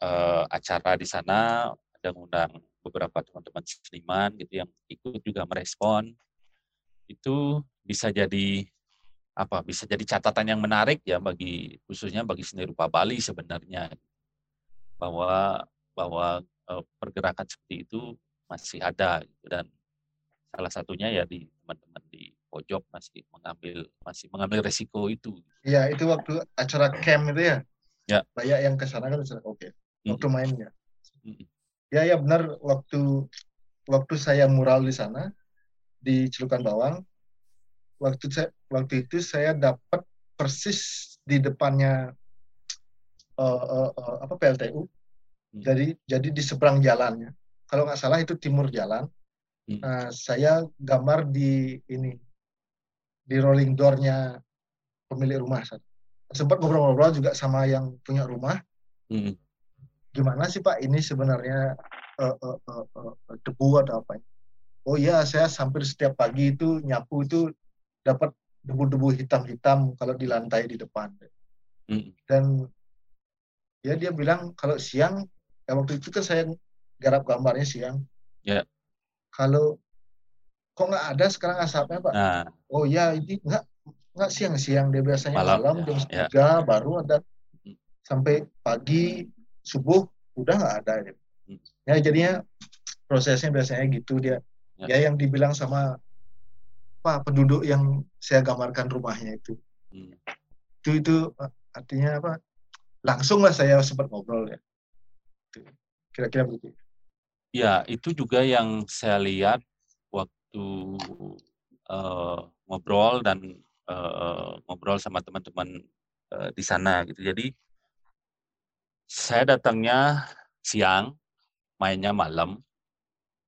uh, acara di sana, ada mengundang beberapa teman-teman seniman gitu yang ikut juga merespon. Itu bisa jadi apa? Bisa jadi catatan yang menarik ya bagi khususnya bagi seni rupa Bali sebenarnya bahwa bahwa uh, pergerakan seperti itu masih ada gitu dan salah satunya ya di teman-teman di pojok masih mengambil masih mengambil resiko itu. Iya, itu waktu acara camp itu ya. Ya. Banyak yang ke sana kan oke. Okay. Waktu mainnya. Hmm. Ya ya benar waktu waktu saya mural di sana di Celukan Bawang waktu saya waktu itu saya dapat persis di depannya uh, uh, uh, apa PLTU. Hmm. Jadi jadi di seberang jalannya. Kalau nggak salah itu timur jalan. Hmm. Nah, saya gambar di ini di rolling door-nya pemilik rumah. Sempat ngobrol-ngobrol juga sama yang punya rumah. Hmm. Gimana sih Pak ini sebenarnya uh, uh, uh, uh, debu atau apa? Oh iya, saya hampir setiap pagi itu nyapu itu dapat debu-debu hitam-hitam kalau di lantai di depan. Hmm. Dan ya dia bilang kalau siang, ya waktu itu kan saya garap gambarnya siang. Yeah. Kalau kok nggak ada sekarang asapnya pak nah. oh ya ini nggak nggak siang-siang dia biasanya malam, malam jam ya. tiga ya. baru ada hmm. sampai pagi subuh udah nggak ada ya. ya jadinya prosesnya biasanya gitu dia. Ya, ya yang dibilang sama pak penduduk yang saya gambarkan rumahnya itu. Hmm. itu itu artinya apa? Langsung lah saya sempat ngobrol ya. Kira-kira begitu. Ya itu juga yang saya lihat waktu uh, ngobrol dan uh, ngobrol sama teman-teman uh, di sana gitu. Jadi saya datangnya siang, mainnya malam.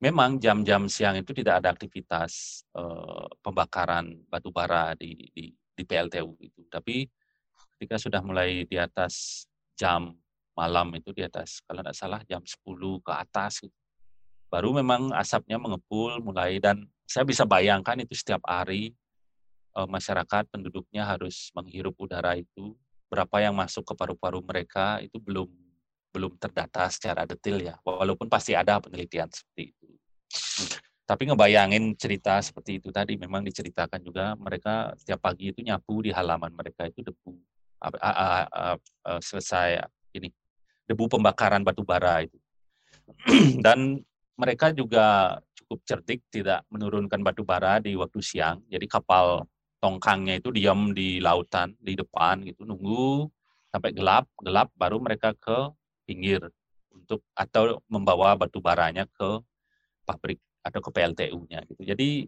Memang jam-jam siang itu tidak ada aktivitas uh, pembakaran batu bara di, di, di PLTU itu. Tapi ketika sudah mulai di atas jam malam itu di atas kalau tidak salah jam 10 ke atas gitu, baru memang asapnya mengepul mulai dan saya bisa bayangkan itu setiap hari uh, masyarakat penduduknya harus menghirup udara itu berapa yang masuk ke paru-paru mereka itu belum belum terdata secara detail ya. Walaupun pasti ada penelitian seperti itu. Tapi ngebayangin cerita seperti itu tadi memang diceritakan juga mereka setiap pagi itu nyapu di halaman mereka itu debu selesai ini debu pembakaran batu bara itu. Dan mereka juga cukup cerdik tidak menurunkan batu bara di waktu siang. Jadi kapal tongkangnya itu diam di lautan di depan gitu nunggu sampai gelap, gelap baru mereka ke pinggir untuk atau membawa batu baranya ke pabrik atau ke PLTU-nya gitu. Jadi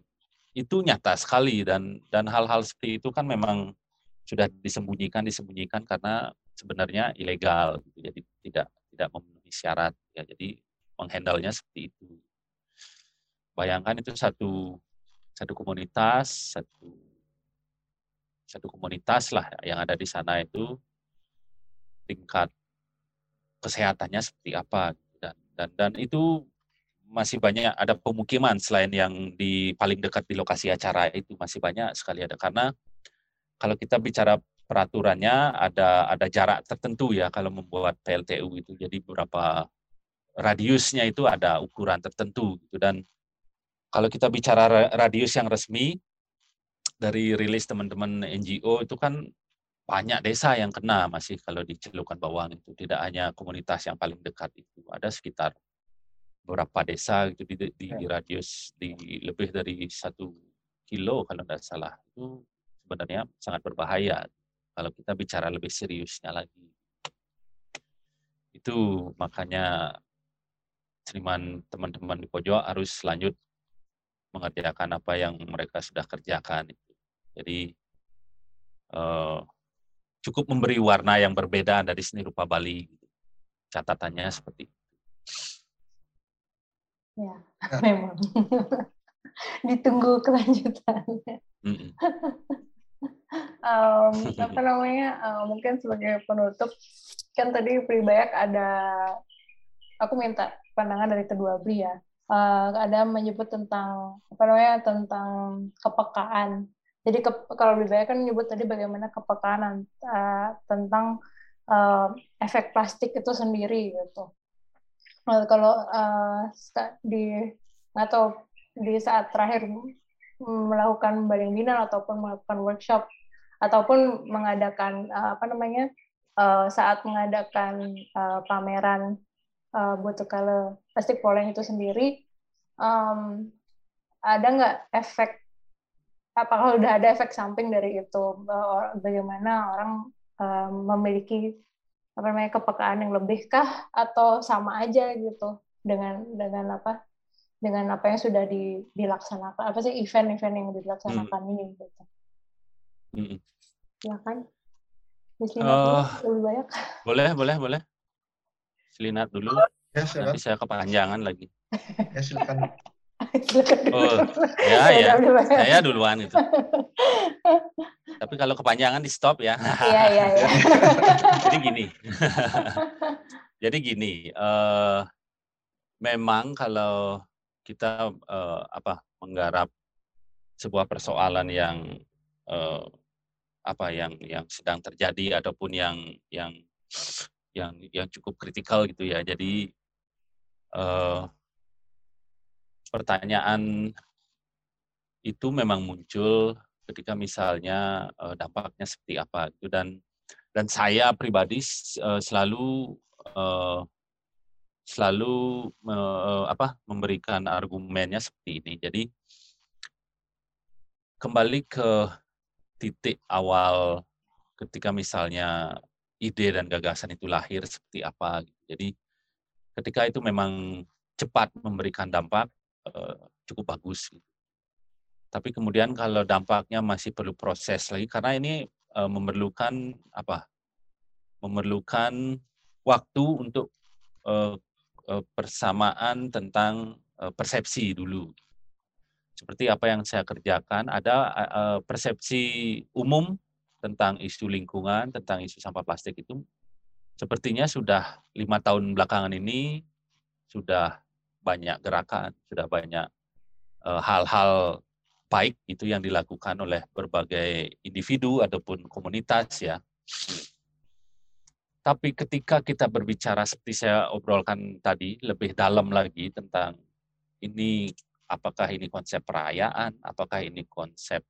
itu nyata sekali dan dan hal-hal seperti itu kan memang sudah disembunyikan disembunyikan karena sebenarnya ilegal gitu. Jadi tidak tidak memenuhi syarat ya. Jadi menghandle-nya seperti itu bayangkan itu satu satu komunitas satu satu komunitas lah yang ada di sana itu tingkat kesehatannya seperti apa dan dan dan itu masih banyak ada pemukiman selain yang di paling dekat di lokasi acara itu masih banyak sekali ada. Karena kalau kita bicara peraturannya ada ada jarak tertentu ya kalau membuat PLTU itu. Jadi beberapa radiusnya itu ada ukuran tertentu gitu. Dan kalau kita bicara radius yang resmi dari rilis teman-teman NGO itu kan banyak desa yang kena masih kalau di Celukan Bawang itu. Tidak hanya komunitas yang paling dekat itu. Ada sekitar beberapa desa gitu di, di, di ya. radius di lebih dari satu kilo kalau tidak salah. Itu sebenarnya sangat berbahaya. Kalau kita bicara lebih seriusnya lagi. Itu makanya seniman teman-teman di pojok harus lanjut mengerjakan apa yang mereka sudah kerjakan. Jadi uh, cukup memberi warna yang berbeda dari seni rupa Bali. Catatannya seperti itu. Ya, memang. Ditunggu kelanjutannya. Mm -mm. um, apa namanya? Uh, mungkin sebagai penutup, kan tadi Pribayak ada, aku minta pandangan dari kedua beli ya. Uh, ada menyebut tentang apa namanya tentang kepekaan. Jadi ke, kalau lebih banyak kan menyebut tadi bagaimana kepekaan uh, tentang uh, efek plastik itu sendiri gitu. Nah, kalau uh, di atau di saat terakhir melakukan banding binal ataupun melakukan workshop ataupun mengadakan uh, apa namanya uh, saat mengadakan uh, pameran uh, Botukale plastik poleng itu sendiri um, ada nggak efek apakah udah ada efek samping dari itu bagaimana orang um, memiliki apa namanya kepekaan yang lebihkah atau sama aja gitu dengan dengan apa dengan apa yang sudah di, dilaksanakan apa sih event-event yang dilaksanakan hmm. ini gitu. Hmm. Silakan. Uh, lebih banyak. Boleh, boleh, boleh. Selinat dulu. Ya, silakan. Nanti saya kepanjangan lagi. ya, silakan. Oh, ya, ya. Saya duluan itu. Tapi kalau kepanjangan di stop ya. Iya, iya, iya. Jadi gini. Jadi gini, uh, memang kalau kita uh, apa menggarap sebuah persoalan yang uh, apa yang yang sedang terjadi ataupun yang yang yang yang cukup kritikal gitu ya. Jadi uh, pertanyaan itu memang muncul ketika misalnya uh, dampaknya seperti apa gitu dan dan saya pribadi uh, selalu uh, selalu apa memberikan argumennya seperti ini. Jadi kembali ke titik awal ketika misalnya ide dan gagasan itu lahir seperti apa. Jadi ketika itu memang cepat memberikan dampak cukup bagus. Tapi kemudian kalau dampaknya masih perlu proses lagi karena ini uh, memerlukan apa? Memerlukan waktu untuk uh, persamaan tentang persepsi dulu seperti apa yang saya kerjakan, ada persepsi umum tentang isu lingkungan, tentang isu sampah plastik itu sepertinya sudah lima tahun belakangan ini sudah banyak gerakan, sudah banyak hal-hal uh, baik itu yang dilakukan oleh berbagai individu ataupun komunitas ya. Tapi ketika kita berbicara seperti saya obrolkan tadi lebih dalam lagi tentang ini apakah ini konsep perayaan, apakah ini konsep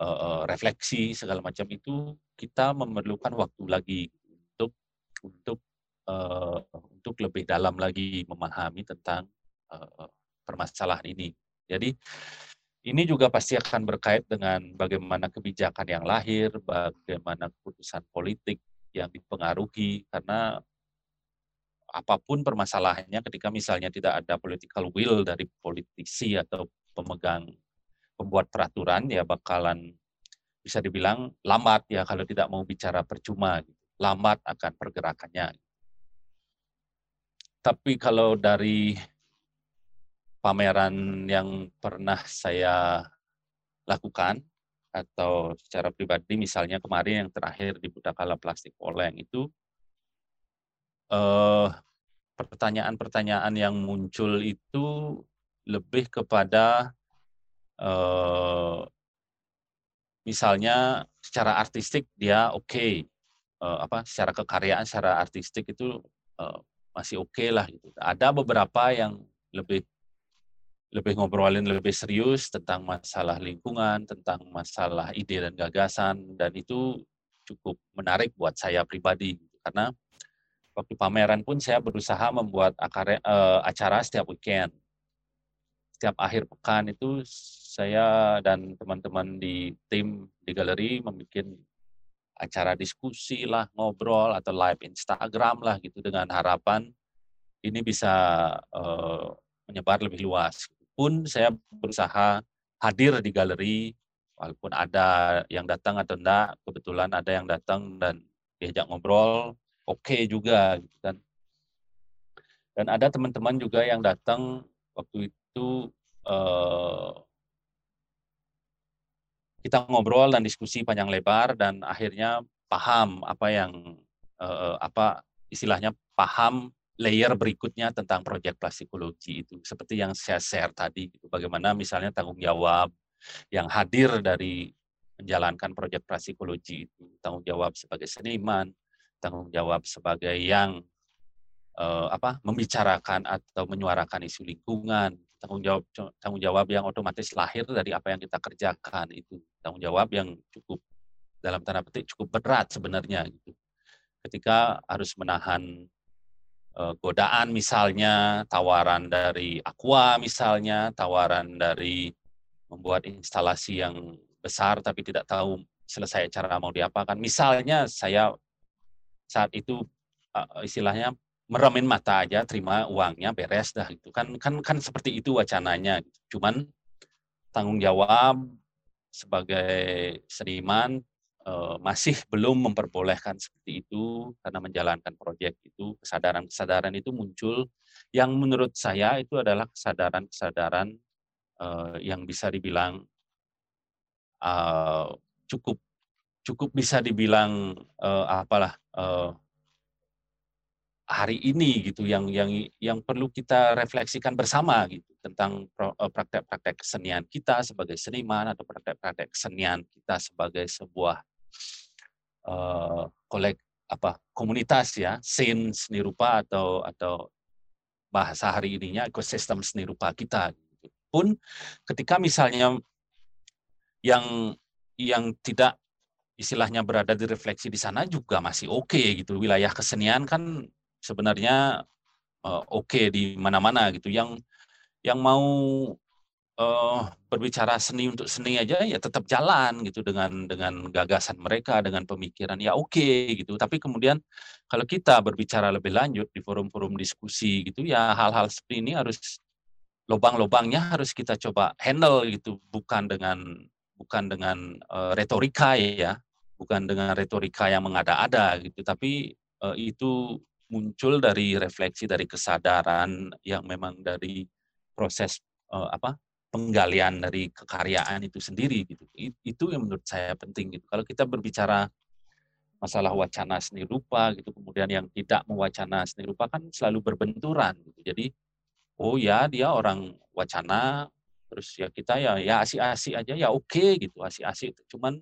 uh, refleksi segala macam itu kita memerlukan waktu lagi untuk untuk uh, untuk lebih dalam lagi memahami tentang uh, permasalahan ini. Jadi ini juga pasti akan berkait dengan bagaimana kebijakan yang lahir, bagaimana keputusan politik yang dipengaruhi karena apa pun permasalahannya ketika misalnya tidak ada political will dari politisi atau pemegang pembuat peraturan ya bakalan bisa dibilang lambat ya kalau tidak mau bicara percuma gitu. lambat akan pergerakannya tapi kalau dari pameran yang pernah saya lakukan atau secara pribadi misalnya kemarin yang terakhir di Budakala Plastik Oleng itu uh, pertanyaan-pertanyaan yang muncul itu lebih kepada uh, misalnya secara artistik dia oke okay. uh, apa secara kekaryaan secara artistik itu uh, masih oke okay lah gitu. Ada beberapa yang lebih lebih ngobrolin lebih serius tentang masalah lingkungan, tentang masalah ide dan gagasan dan itu cukup menarik buat saya pribadi karena waktu pameran pun saya berusaha membuat akare, uh, acara setiap weekend. Setiap akhir pekan itu saya dan teman-teman di tim di galeri membuat acara diskusi lah, ngobrol atau live Instagram lah gitu dengan harapan ini bisa uh, menyebar lebih luas. Pun saya berusaha hadir di galeri, walaupun ada yang datang atau enggak, kebetulan ada yang datang dan diajak ngobrol, oke okay juga gitu kan. Dan ada teman-teman juga yang datang waktu itu uh, kita ngobrol dan diskusi panjang lebar dan akhirnya paham apa yang uh, apa istilahnya paham layer berikutnya tentang proyek plastikologi itu seperti yang saya share tadi gitu. bagaimana misalnya tanggung jawab yang hadir dari menjalankan proyek plastikologi itu tanggung jawab sebagai seniman tanggung jawab sebagai yang uh, apa membicarakan atau menyuarakan isu lingkungan tanggung jawab tanggung jawab yang otomatis lahir dari apa yang kita kerjakan itu tanggung jawab yang cukup dalam tanda petik cukup berat sebenarnya gitu ketika harus menahan uh, godaan misalnya, tawaran dari Aqua misalnya, tawaran dari membuat instalasi yang besar tapi tidak tahu selesai cara mau diapakan. Misalnya saya saat itu uh, istilahnya meremin mata aja, terima uangnya, beres dah itu kan kan kan seperti itu wacananya. Cuman tanggung jawab sebagai seniman uh, masih belum memperbolehkan seperti itu karena menjalankan proyek itu. Kesadaran-kesadaran itu muncul. Yang menurut saya itu adalah kesadaran-kesadaran uh, yang bisa dibilang uh, cukup cukup bisa dibilang apalah hari ini gitu yang yang yang perlu kita refleksikan bersama gitu tentang praktek-praktek kesenian kita sebagai seniman atau praktek-praktek kesenian kita sebagai sebuah uh, kolek apa komunitas ya scene seni rupa atau atau bahasa hari ininya ekosistem seni rupa kita gitu. pun ketika misalnya yang yang tidak istilahnya berada di refleksi di sana juga masih oke okay, gitu wilayah kesenian kan sebenarnya uh, oke okay di mana-mana gitu. Yang yang mau uh, berbicara seni untuk seni aja ya tetap jalan gitu dengan dengan gagasan mereka dengan pemikiran ya oke okay, gitu. Tapi kemudian kalau kita berbicara lebih lanjut di forum-forum diskusi gitu ya hal-hal seperti ini harus lubang-lubangnya harus kita coba handle gitu. Bukan dengan bukan dengan uh, retorika ya bukan dengan retorika yang mengada-ada gitu. Tapi uh, itu muncul dari refleksi dari kesadaran yang memang dari proses uh, apa penggalian dari kekaryaan itu sendiri gitu. Itu yang menurut saya penting gitu. Kalau kita berbicara masalah wacana seni rupa gitu, kemudian yang tidak mewacana seni rupa kan selalu berbenturan gitu. Jadi oh ya dia orang wacana terus ya kita ya ya asik-asik aja ya oke okay, gitu asik-asik cuman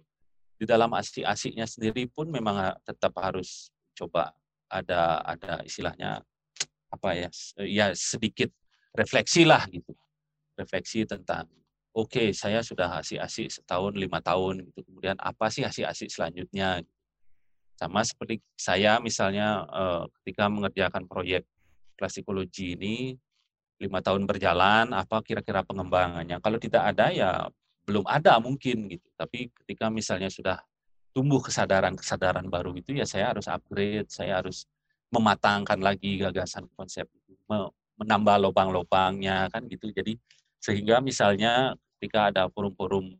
di dalam asik-asiknya sendiri pun memang tetap harus coba ada ada istilahnya apa ya ya sedikit refleksi lah gitu. Refleksi tentang oke okay, saya sudah asik-asik setahun lima tahun gitu kemudian apa sih asik-asik selanjutnya? Sama seperti saya misalnya eh, ketika mengerjakan proyek klasikologi ini lima tahun berjalan apa kira-kira pengembangannya? Kalau tidak ada ya belum ada mungkin gitu. Tapi ketika misalnya sudah tumbuh kesadaran-kesadaran baru itu ya saya harus upgrade saya harus mematangkan lagi gagasan konsep menambah lubang-lubangnya kan gitu jadi sehingga misalnya ketika ada forum-forum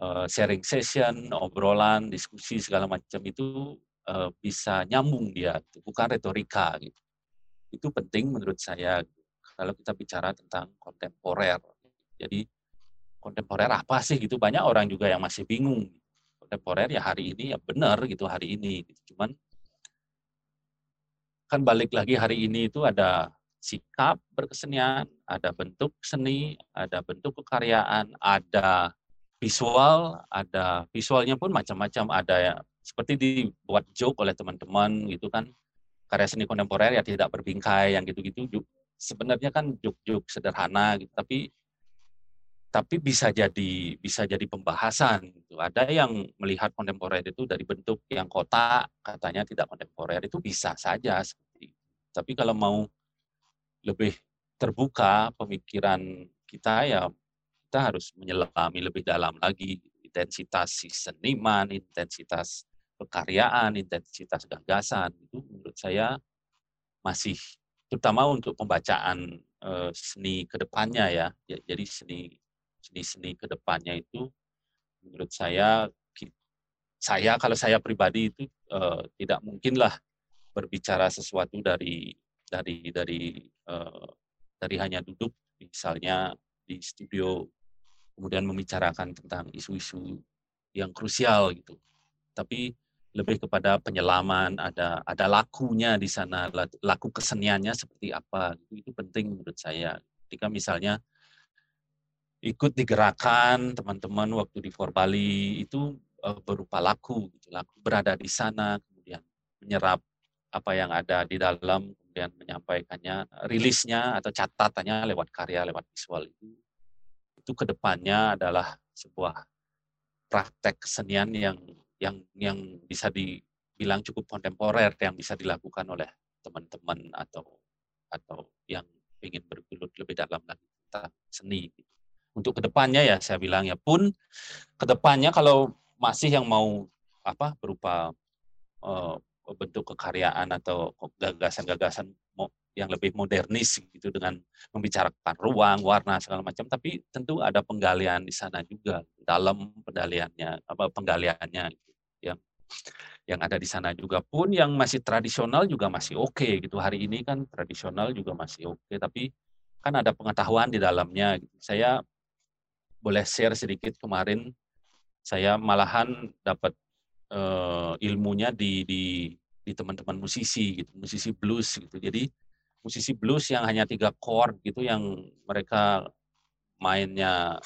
uh, sharing session, obrolan, diskusi segala macam itu uh, bisa nyambung dia, bukan retorika gitu. Itu penting menurut saya kalau kita bicara tentang kontemporer. Jadi kontemporer apa sih gitu banyak orang juga yang masih bingung. Kontemporer ya hari ini ya benar gitu hari ini. Gitu. Cuman kan balik lagi hari ini itu ada sikap berkesenian, ada bentuk seni, ada bentuk kekaryaan, ada visual, ada visualnya pun macam-macam, ada ya seperti dibuat joke oleh teman-teman gitu kan, karya seni kontemporer ya tidak berbingkai yang gitu-gitu, sebenarnya kan joke-joke sederhana gitu, tapi tapi bisa jadi bisa jadi pembahasan gitu. Ada yang melihat kontemporer itu dari bentuk yang kotak katanya tidak kontemporer itu bisa saja itu. Tapi kalau mau lebih terbuka pemikiran kita ya kita harus menyelami lebih dalam lagi intensitas si seniman, intensitas pekaryaan, intensitas gagasan itu menurut saya masih terutama untuk pembacaan uh, seni ke depannya ya. Jadi seni seni seni ke depannya itu menurut saya saya kalau saya pribadi itu uh, tidak mungkinlah berbicara sesuatu dari dari dari uh, dari hanya duduk misalnya di studio kemudian membicarakan tentang isu-isu yang krusial gitu. Tapi lebih kepada penyelaman, ada ada lakunya di sana, laku keseniannya seperti apa, itu penting menurut saya. Ketika misalnya ikut digerakkan teman-teman waktu di For Bali itu uh, berupa laku, gitu. laku berada di sana, kemudian menyerap apa yang ada di dalam, kemudian menyampaikannya, rilisnya atau catatannya lewat karya, lewat visual itu, itu ke depannya adalah sebuah praktek kesenian yang yang yang bisa dibilang cukup kontemporer yang bisa dilakukan oleh teman-teman atau atau yang ingin bergelut lebih dalam lagi tentang seni. Untuk ke depannya ya saya bilang ya. Pun ke depannya kalau masih yang mau apa berupa uh, bentuk kekaryaan atau gagasan-gagasan yang lebih modernis gitu dengan membicarakan ruang, warna segala macam, tapi tentu ada penggalian di sana juga. Dalam penggaliannya apa penggaliannya gitu, yang yang ada di sana juga pun yang masih tradisional juga masih oke okay, gitu. Hari ini kan tradisional juga masih oke okay, tapi kan ada pengetahuan di dalamnya gitu. saya boleh share sedikit kemarin saya malahan dapat uh, ilmunya di di teman-teman musisi gitu musisi blues gitu. Jadi musisi blues yang hanya tiga chord gitu yang mereka mainnya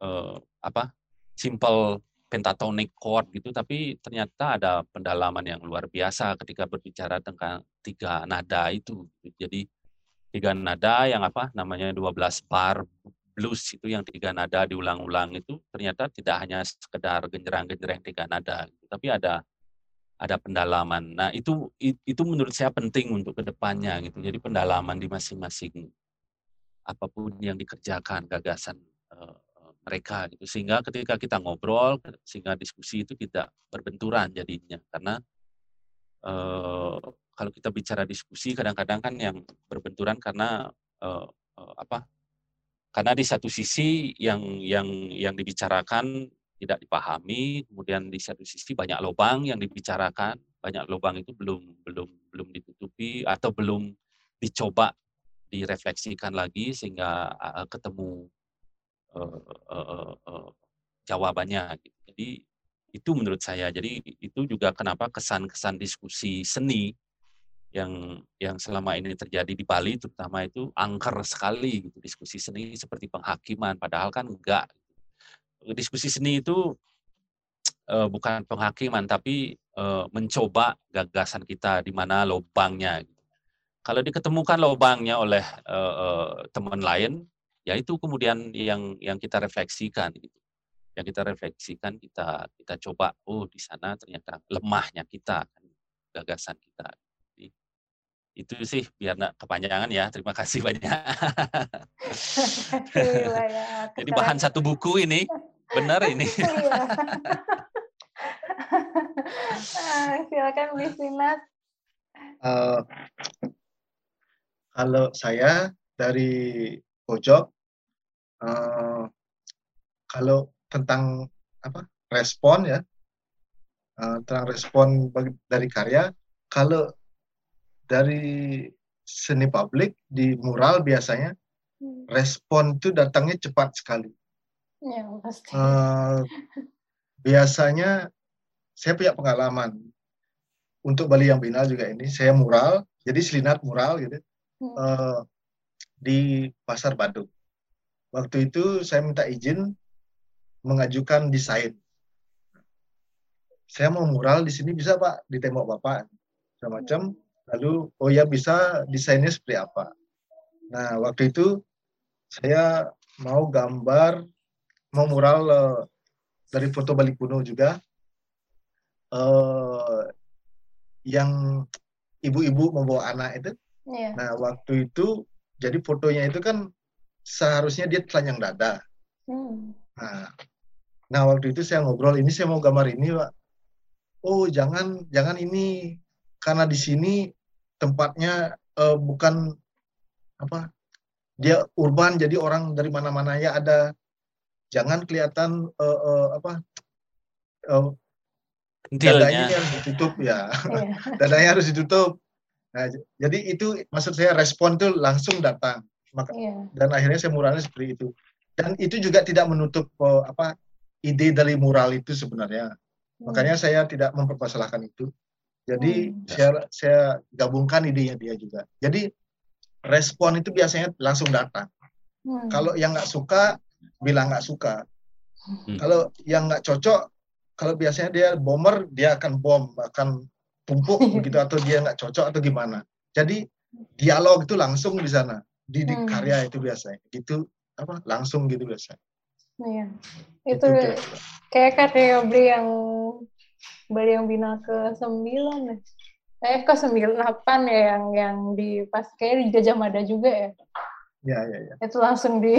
uh, apa simple pentatonic chord gitu tapi ternyata ada pendalaman yang luar biasa ketika berbicara tentang tiga nada itu. Jadi tiga nada yang apa namanya 12 bar blues itu yang tiga nada diulang-ulang itu ternyata tidak hanya sekedar genjerang-genjerang tiga nada, tapi ada ada pendalaman. Nah itu itu menurut saya penting untuk ke depannya gitu. Jadi pendalaman di masing-masing apa pun yang dikerjakan gagasan uh, mereka gitu. Sehingga ketika kita ngobrol, sehingga diskusi itu tidak berbenturan jadinya. Karena uh, kalau kita bicara diskusi kadang-kadang kan yang berbenturan karena uh, apa karena di satu sisi yang yang yang dibicarakan tidak dipahami, kemudian di satu sisi banyak lubang yang dibicarakan, banyak lubang itu belum belum belum ditutupi atau belum dicoba direfleksikan lagi sehingga uh, ketemu uh, uh, uh, jawabannya. Gitu. Jadi itu menurut saya. Jadi itu juga kenapa kesan-kesan diskusi seni yang yang selama ini terjadi di Bali terutama itu angker sekali gitu diskusi seni seperti penghakiman padahal kan enggak. Diskusi seni itu uh, bukan penghakiman tapi uh, mencoba gagasan kita di mana lubangnya gitu. kalau diketemukan lubangnya oleh uh, uh, teman lain ya itu kemudian yang yang kita refleksikan gitu. Yang kita refleksikan kita kita coba oh di sana ternyata lemahnya kita kan, gagasan kita itu sih biar nggak kepanjangan ya. Terima kasih banyak. Jadi bahan satu buku ini, benar ini. Iya. Ah, silakan Bisinas. Uh, kalau saya dari pojok, uh, kalau tentang apa respon ya, uh, tentang respon dari karya, kalau dari seni publik di mural biasanya hmm. respon itu datangnya cepat sekali. Ya, pasti. Uh, biasanya saya punya pengalaman untuk Bali yang Binal juga ini saya mural jadi selinat mural gitu hmm. uh, di pasar Badung. Waktu itu saya minta izin mengajukan desain. Saya mau mural di sini bisa pak di tembok bapak, macam lalu oh ya bisa desainnya seperti apa. Nah waktu itu saya mau gambar, mau mural uh, dari foto Bali kuno juga, uh, yang ibu-ibu membawa anak itu. Yeah. Nah waktu itu jadi fotonya itu kan seharusnya dia telanjang dada. Hmm. Nah, nah waktu itu saya ngobrol ini saya mau gambar ini pak. Oh jangan jangan ini karena di sini tempatnya uh, bukan apa dia urban jadi orang dari mana-mana. Ya ada jangan kelihatan uh, uh, apa uh, dadanya harus ditutup ya. Yeah. dadanya harus ditutup. Nah jadi itu maksud saya respon tuh langsung datang. Maka yeah. dan akhirnya saya muralnya seperti itu. Dan itu juga tidak menutup uh, apa ide dari mural itu sebenarnya. Hmm. makanya saya tidak mempermasalahkan itu jadi hmm. saya saya gabungkan idenya dia juga jadi respon itu biasanya langsung datang. Hmm. Kalau yang nggak suka, bilang nggak suka. Hmm. Kalau yang nggak cocok, kalau biasanya dia bomber, dia akan bom, akan tumpuk begitu atau dia nggak cocok atau gimana. Jadi dialog itu langsung di sana, di, di hmm. karya itu biasanya. Gitu apa? Langsung gitu biasanya. Iya. Itu, itu kayak karya beli yang beli yang bina ke sembilan eh ke sembilan delapan ya yang yang di pas kayak di Gajah Mada juga ya. Iya iya iya. Itu langsung di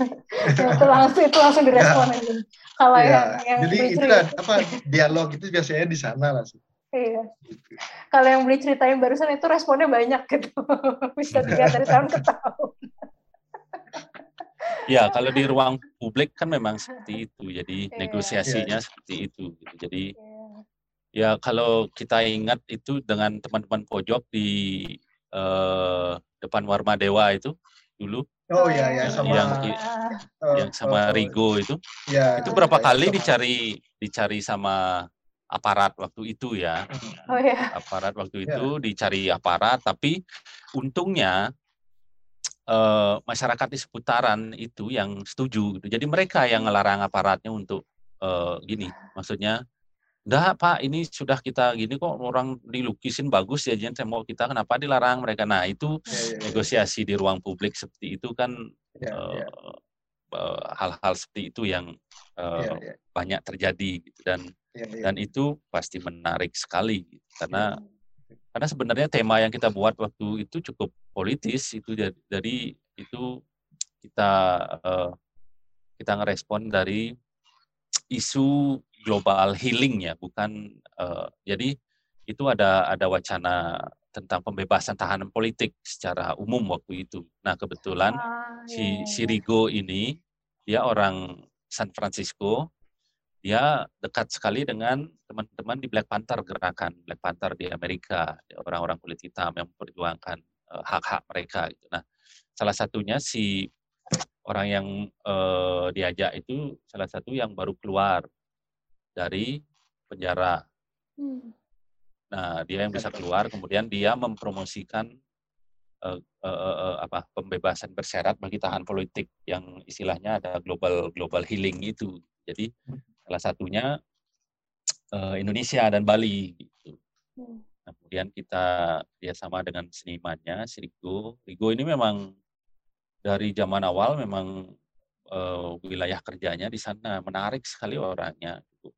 itu langsung itu langsung direspon ya. aja. Kalau ya. yang, yang jadi itu kan apa dialog itu biasanya di sana lah sih. Iya. Kalau yang beli ceritain barusan itu responnya banyak gitu. Bisa dilihat dari tahun ke tahun. Ya, kalau di ruang publik kan memang seperti itu. Jadi iya. negosiasinya iya. seperti itu. Gitu. Jadi iya Ya kalau kita ingat itu dengan teman-teman pojok di uh, depan Warma Dewa itu dulu. Oh iya ya sama yang, uh, yang sama uh, Rigo itu. Ya, itu berapa ya, kali sama. dicari dicari sama aparat waktu itu ya. Oh ya. Aparat waktu ya. itu dicari aparat tapi untungnya uh, masyarakat di seputaran itu yang setuju gitu. Jadi mereka yang ngelarang aparatnya untuk uh, gini, maksudnya Enggak Pak, ini sudah kita gini kok orang dilukisin bagus ya, jadi saya mau kita kenapa dilarang mereka. Nah itu ya, ya, negosiasi di ruang publik seperti itu kan ya, ya. hal-hal seperti itu yang uh, ya, ya. banyak terjadi gitu dan dan itu pasti menarik sekali gitu. karena karena sebenarnya tema yang kita buat waktu itu cukup politis itu dari, itu kita uh, kita ngerespon dari isu global healing ya, bukan uh, jadi itu ada ada wacana tentang pembebasan tahanan politik secara umum waktu itu. Nah kebetulan ah, si yeah. si Rigo ini dia orang San Francisco, dia dekat sekali dengan teman-teman di Black Panther gerakan Black Panther di Amerika, orang-orang kulit hitam yang memperjuangkan uh, hak-hak mereka. Gitu. Nah salah satunya si orang yang uh, diajak itu salah satu yang baru keluar dari penjara. Hmm. Nah, dia yang bisa keluar, kemudian dia mempromosikan uh, uh, uh, apa pembebasan bersyarat bagi tahan politik yang istilahnya ada global global healing itu. Jadi salah satunya uh, Indonesia dan Bali. Gitu. Hmm. Nah, kemudian kita dia sama dengan senimannya, si Rigo. Rigo ini memang dari zaman awal memang uh, wilayah kerjanya di sana menarik sekali orangnya. Gitu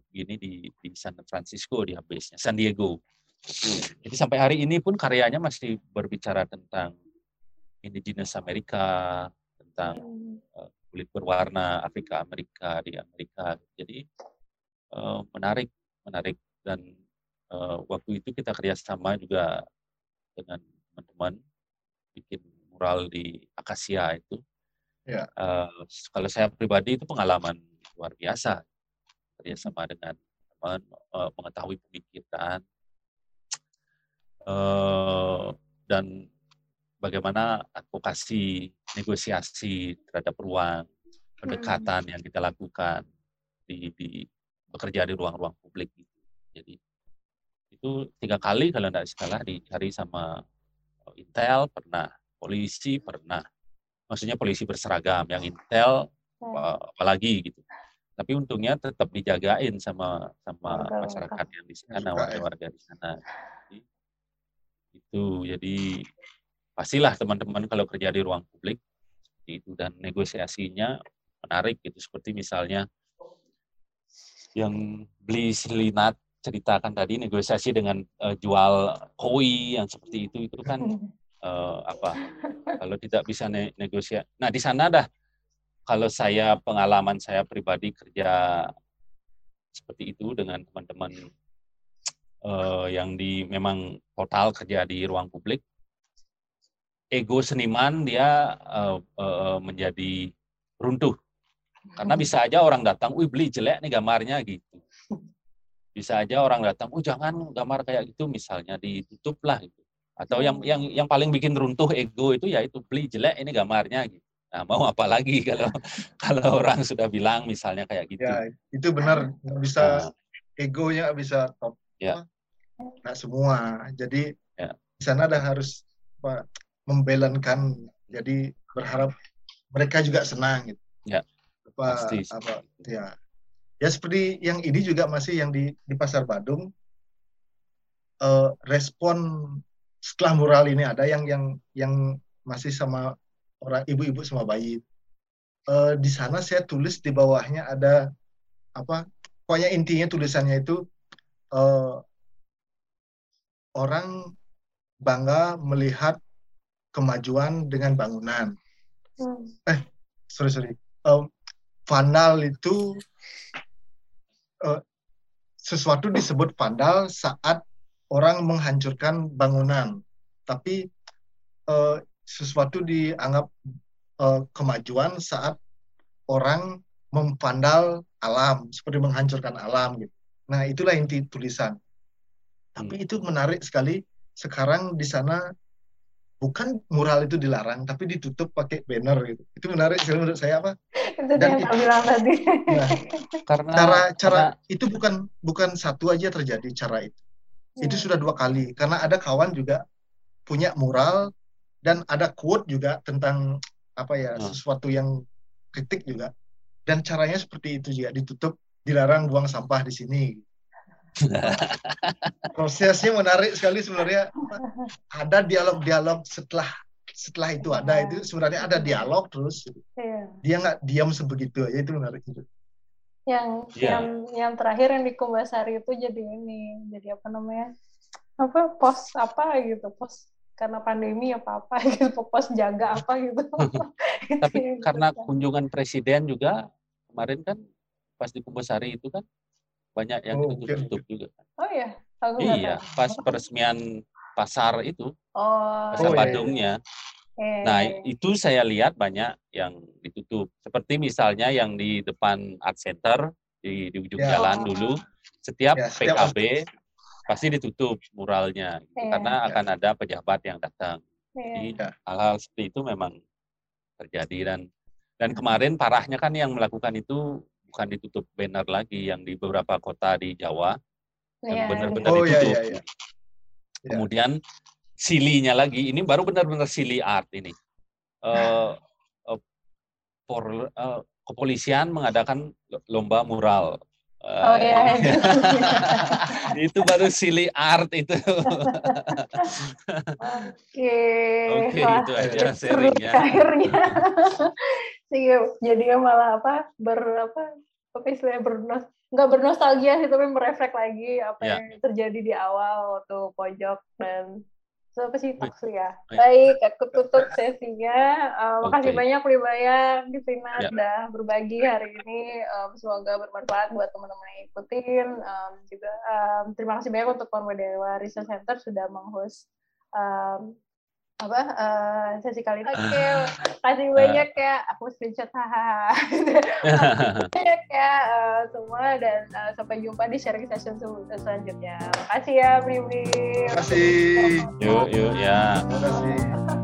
begini di, di San Francisco di base-nya, San Diego. Jadi sampai hari ini pun karyanya masih berbicara tentang indigenous Amerika, tentang uh, kulit berwarna Afrika Amerika di Amerika. Jadi uh, menarik, menarik dan uh, waktu itu kita kerjasama juga dengan teman-teman bikin mural di Akasia itu. Ya. Uh, kalau saya pribadi itu pengalaman luar biasa kerjasama dengan teman uh, mengetahui pemikiran uh, dan bagaimana advokasi negosiasi terhadap ruang pendekatan yang kita lakukan di, di bekerja di ruang-ruang publik gitu. Jadi itu tiga kali kalau tidak salah dicari sama Intel pernah, polisi pernah, maksudnya polisi berseragam yang Intel apalagi gitu tapi untungnya tetap dijagain sama sama warga masyarakat yang di sana ya. warga-warga di sana. Jadi, itu. Jadi pastilah teman-teman kalau kerja di ruang publik itu. Dan negosiasinya menarik gitu. Seperti misalnya yang beli selinat ceritakan tadi negosiasi dengan uh, jual koi yang seperti itu. Itu kan uh, apa? Kalau tidak bisa ne negosiasi nah di sana dah kalau saya pengalaman saya pribadi kerja seperti itu dengan teman-teman uh, yang di memang total kerja di ruang publik ego seniman dia uh, uh, menjadi runtuh. Karena bisa aja orang datang, wih beli jelek nih gambarnya gitu. Bisa aja orang datang, oh jangan gambar kayak gitu misalnya ditutup lah gitu. Atau yang yang yang paling bikin runtuh ego itu ya itu beli jelek ini gambarnya gitu. Nah, mau apa lagi kalau kalau orang sudah bilang misalnya kayak gitu. Ya, itu benar nggak bisa nah, egonya bisa top. Ya. Nggak semua. Jadi ya. di sana ada harus apa, membelankan jadi berharap mereka juga senang gitu. Ya. Apa, Pasti. apa ya. Ya seperti yang ini juga masih yang di di Pasar Badung uh, respon setelah mural ini ada yang yang yang masih sama orang ibu-ibu sama bayi. Uh, di sana saya tulis di bawahnya ada apa? Pokoknya intinya tulisannya itu uh, orang bangga melihat kemajuan dengan bangunan. Hmm. Eh, sorry sorry. Um, vandal itu uh, sesuatu disebut vandal saat orang menghancurkan bangunan, tapi uh, sesuatu dianggap uh, kemajuan saat orang memvandal alam, seperti menghancurkan alam gitu. Nah, itulah inti tulisan. Tapi hmm. itu menarik sekali. Sekarang di sana bukan mural itu dilarang tapi ditutup pakai banner gitu itu menarik sekali menurut saya apa itu dan itu, bilang tadi nah, karena cara cara karena, itu bukan bukan satu aja terjadi cara itu hmm. itu sudah dua kali karena ada kawan juga punya mural dan ada quote juga tentang apa ya hmm. sesuatu yang kritik juga dan caranya seperti itu juga ditutup dilarang buang sampah di sini prosesnya menarik sekali sebenarnya ada dialog-dialog setelah setelah itu ada itu sebenarnya ada dialog terus iya. dia nggak diam sebegitu aja itu menarik itu yang yeah. yang yang terakhir yang di Kumbasari itu jadi ini jadi apa namanya apa pos apa gitu pos karena pandemi apa apa gitu pos jaga apa gitu tapi karena kunjungan presiden juga kemarin kan pas di Kumbasari itu kan banyak yang oh, tutup-tutup juga. Oh iya, Aku iya, pas peresmian pasar itu, oh, pasar oh, Badungnya. Iya. Nah itu saya lihat banyak yang ditutup. Seperti misalnya yang di depan Art Center di, di ujung ya. jalan dulu, setiap, ya, setiap PKB pasti ditutup muralnya, gitu, ya. karena akan ada pejabat yang datang. Ya. Jadi hal-hal seperti itu memang terjadi dan dan kemarin parahnya kan yang melakukan itu bukan ditutup banner lagi yang di beberapa kota di Jawa yang iya, benar-benar oh, iya, ditutup. Yeah, yeah, yeah. Kemudian silinya lagi, ini baru benar-benar sili art ini. Uh, uh, por, uh, kepolisian mengadakan lomba mural. Oh iya. itu baru silly art itu. Oke. Oke, itu aja sharingnya. Akhirnya. Iya, jadinya malah apa ber apa apa istilahnya bernos nggak bernostalgia sih tapi mereflek lagi apa yeah. yang terjadi di awal waktu pojok dan so, apa sih taksu ya? Baik. Aku tutup sesinya. Uh, makasih okay. banyak Pribaya di sini yeah. udah berbagi hari ini. Um, semoga bermanfaat buat teman-teman yang ikutin. Um, juga um, terima kasih banyak untuk Dewa Research Center sudah menghost um, apa uh, sesi kali ini oke kasih banyak ya aku screenshot hahaha. Banyak ya uh, semua dan uh, sampai jumpa di sharing session selanjutnya. Makasih ya Bri Bri makasih. Yuk yuk ya. Makasih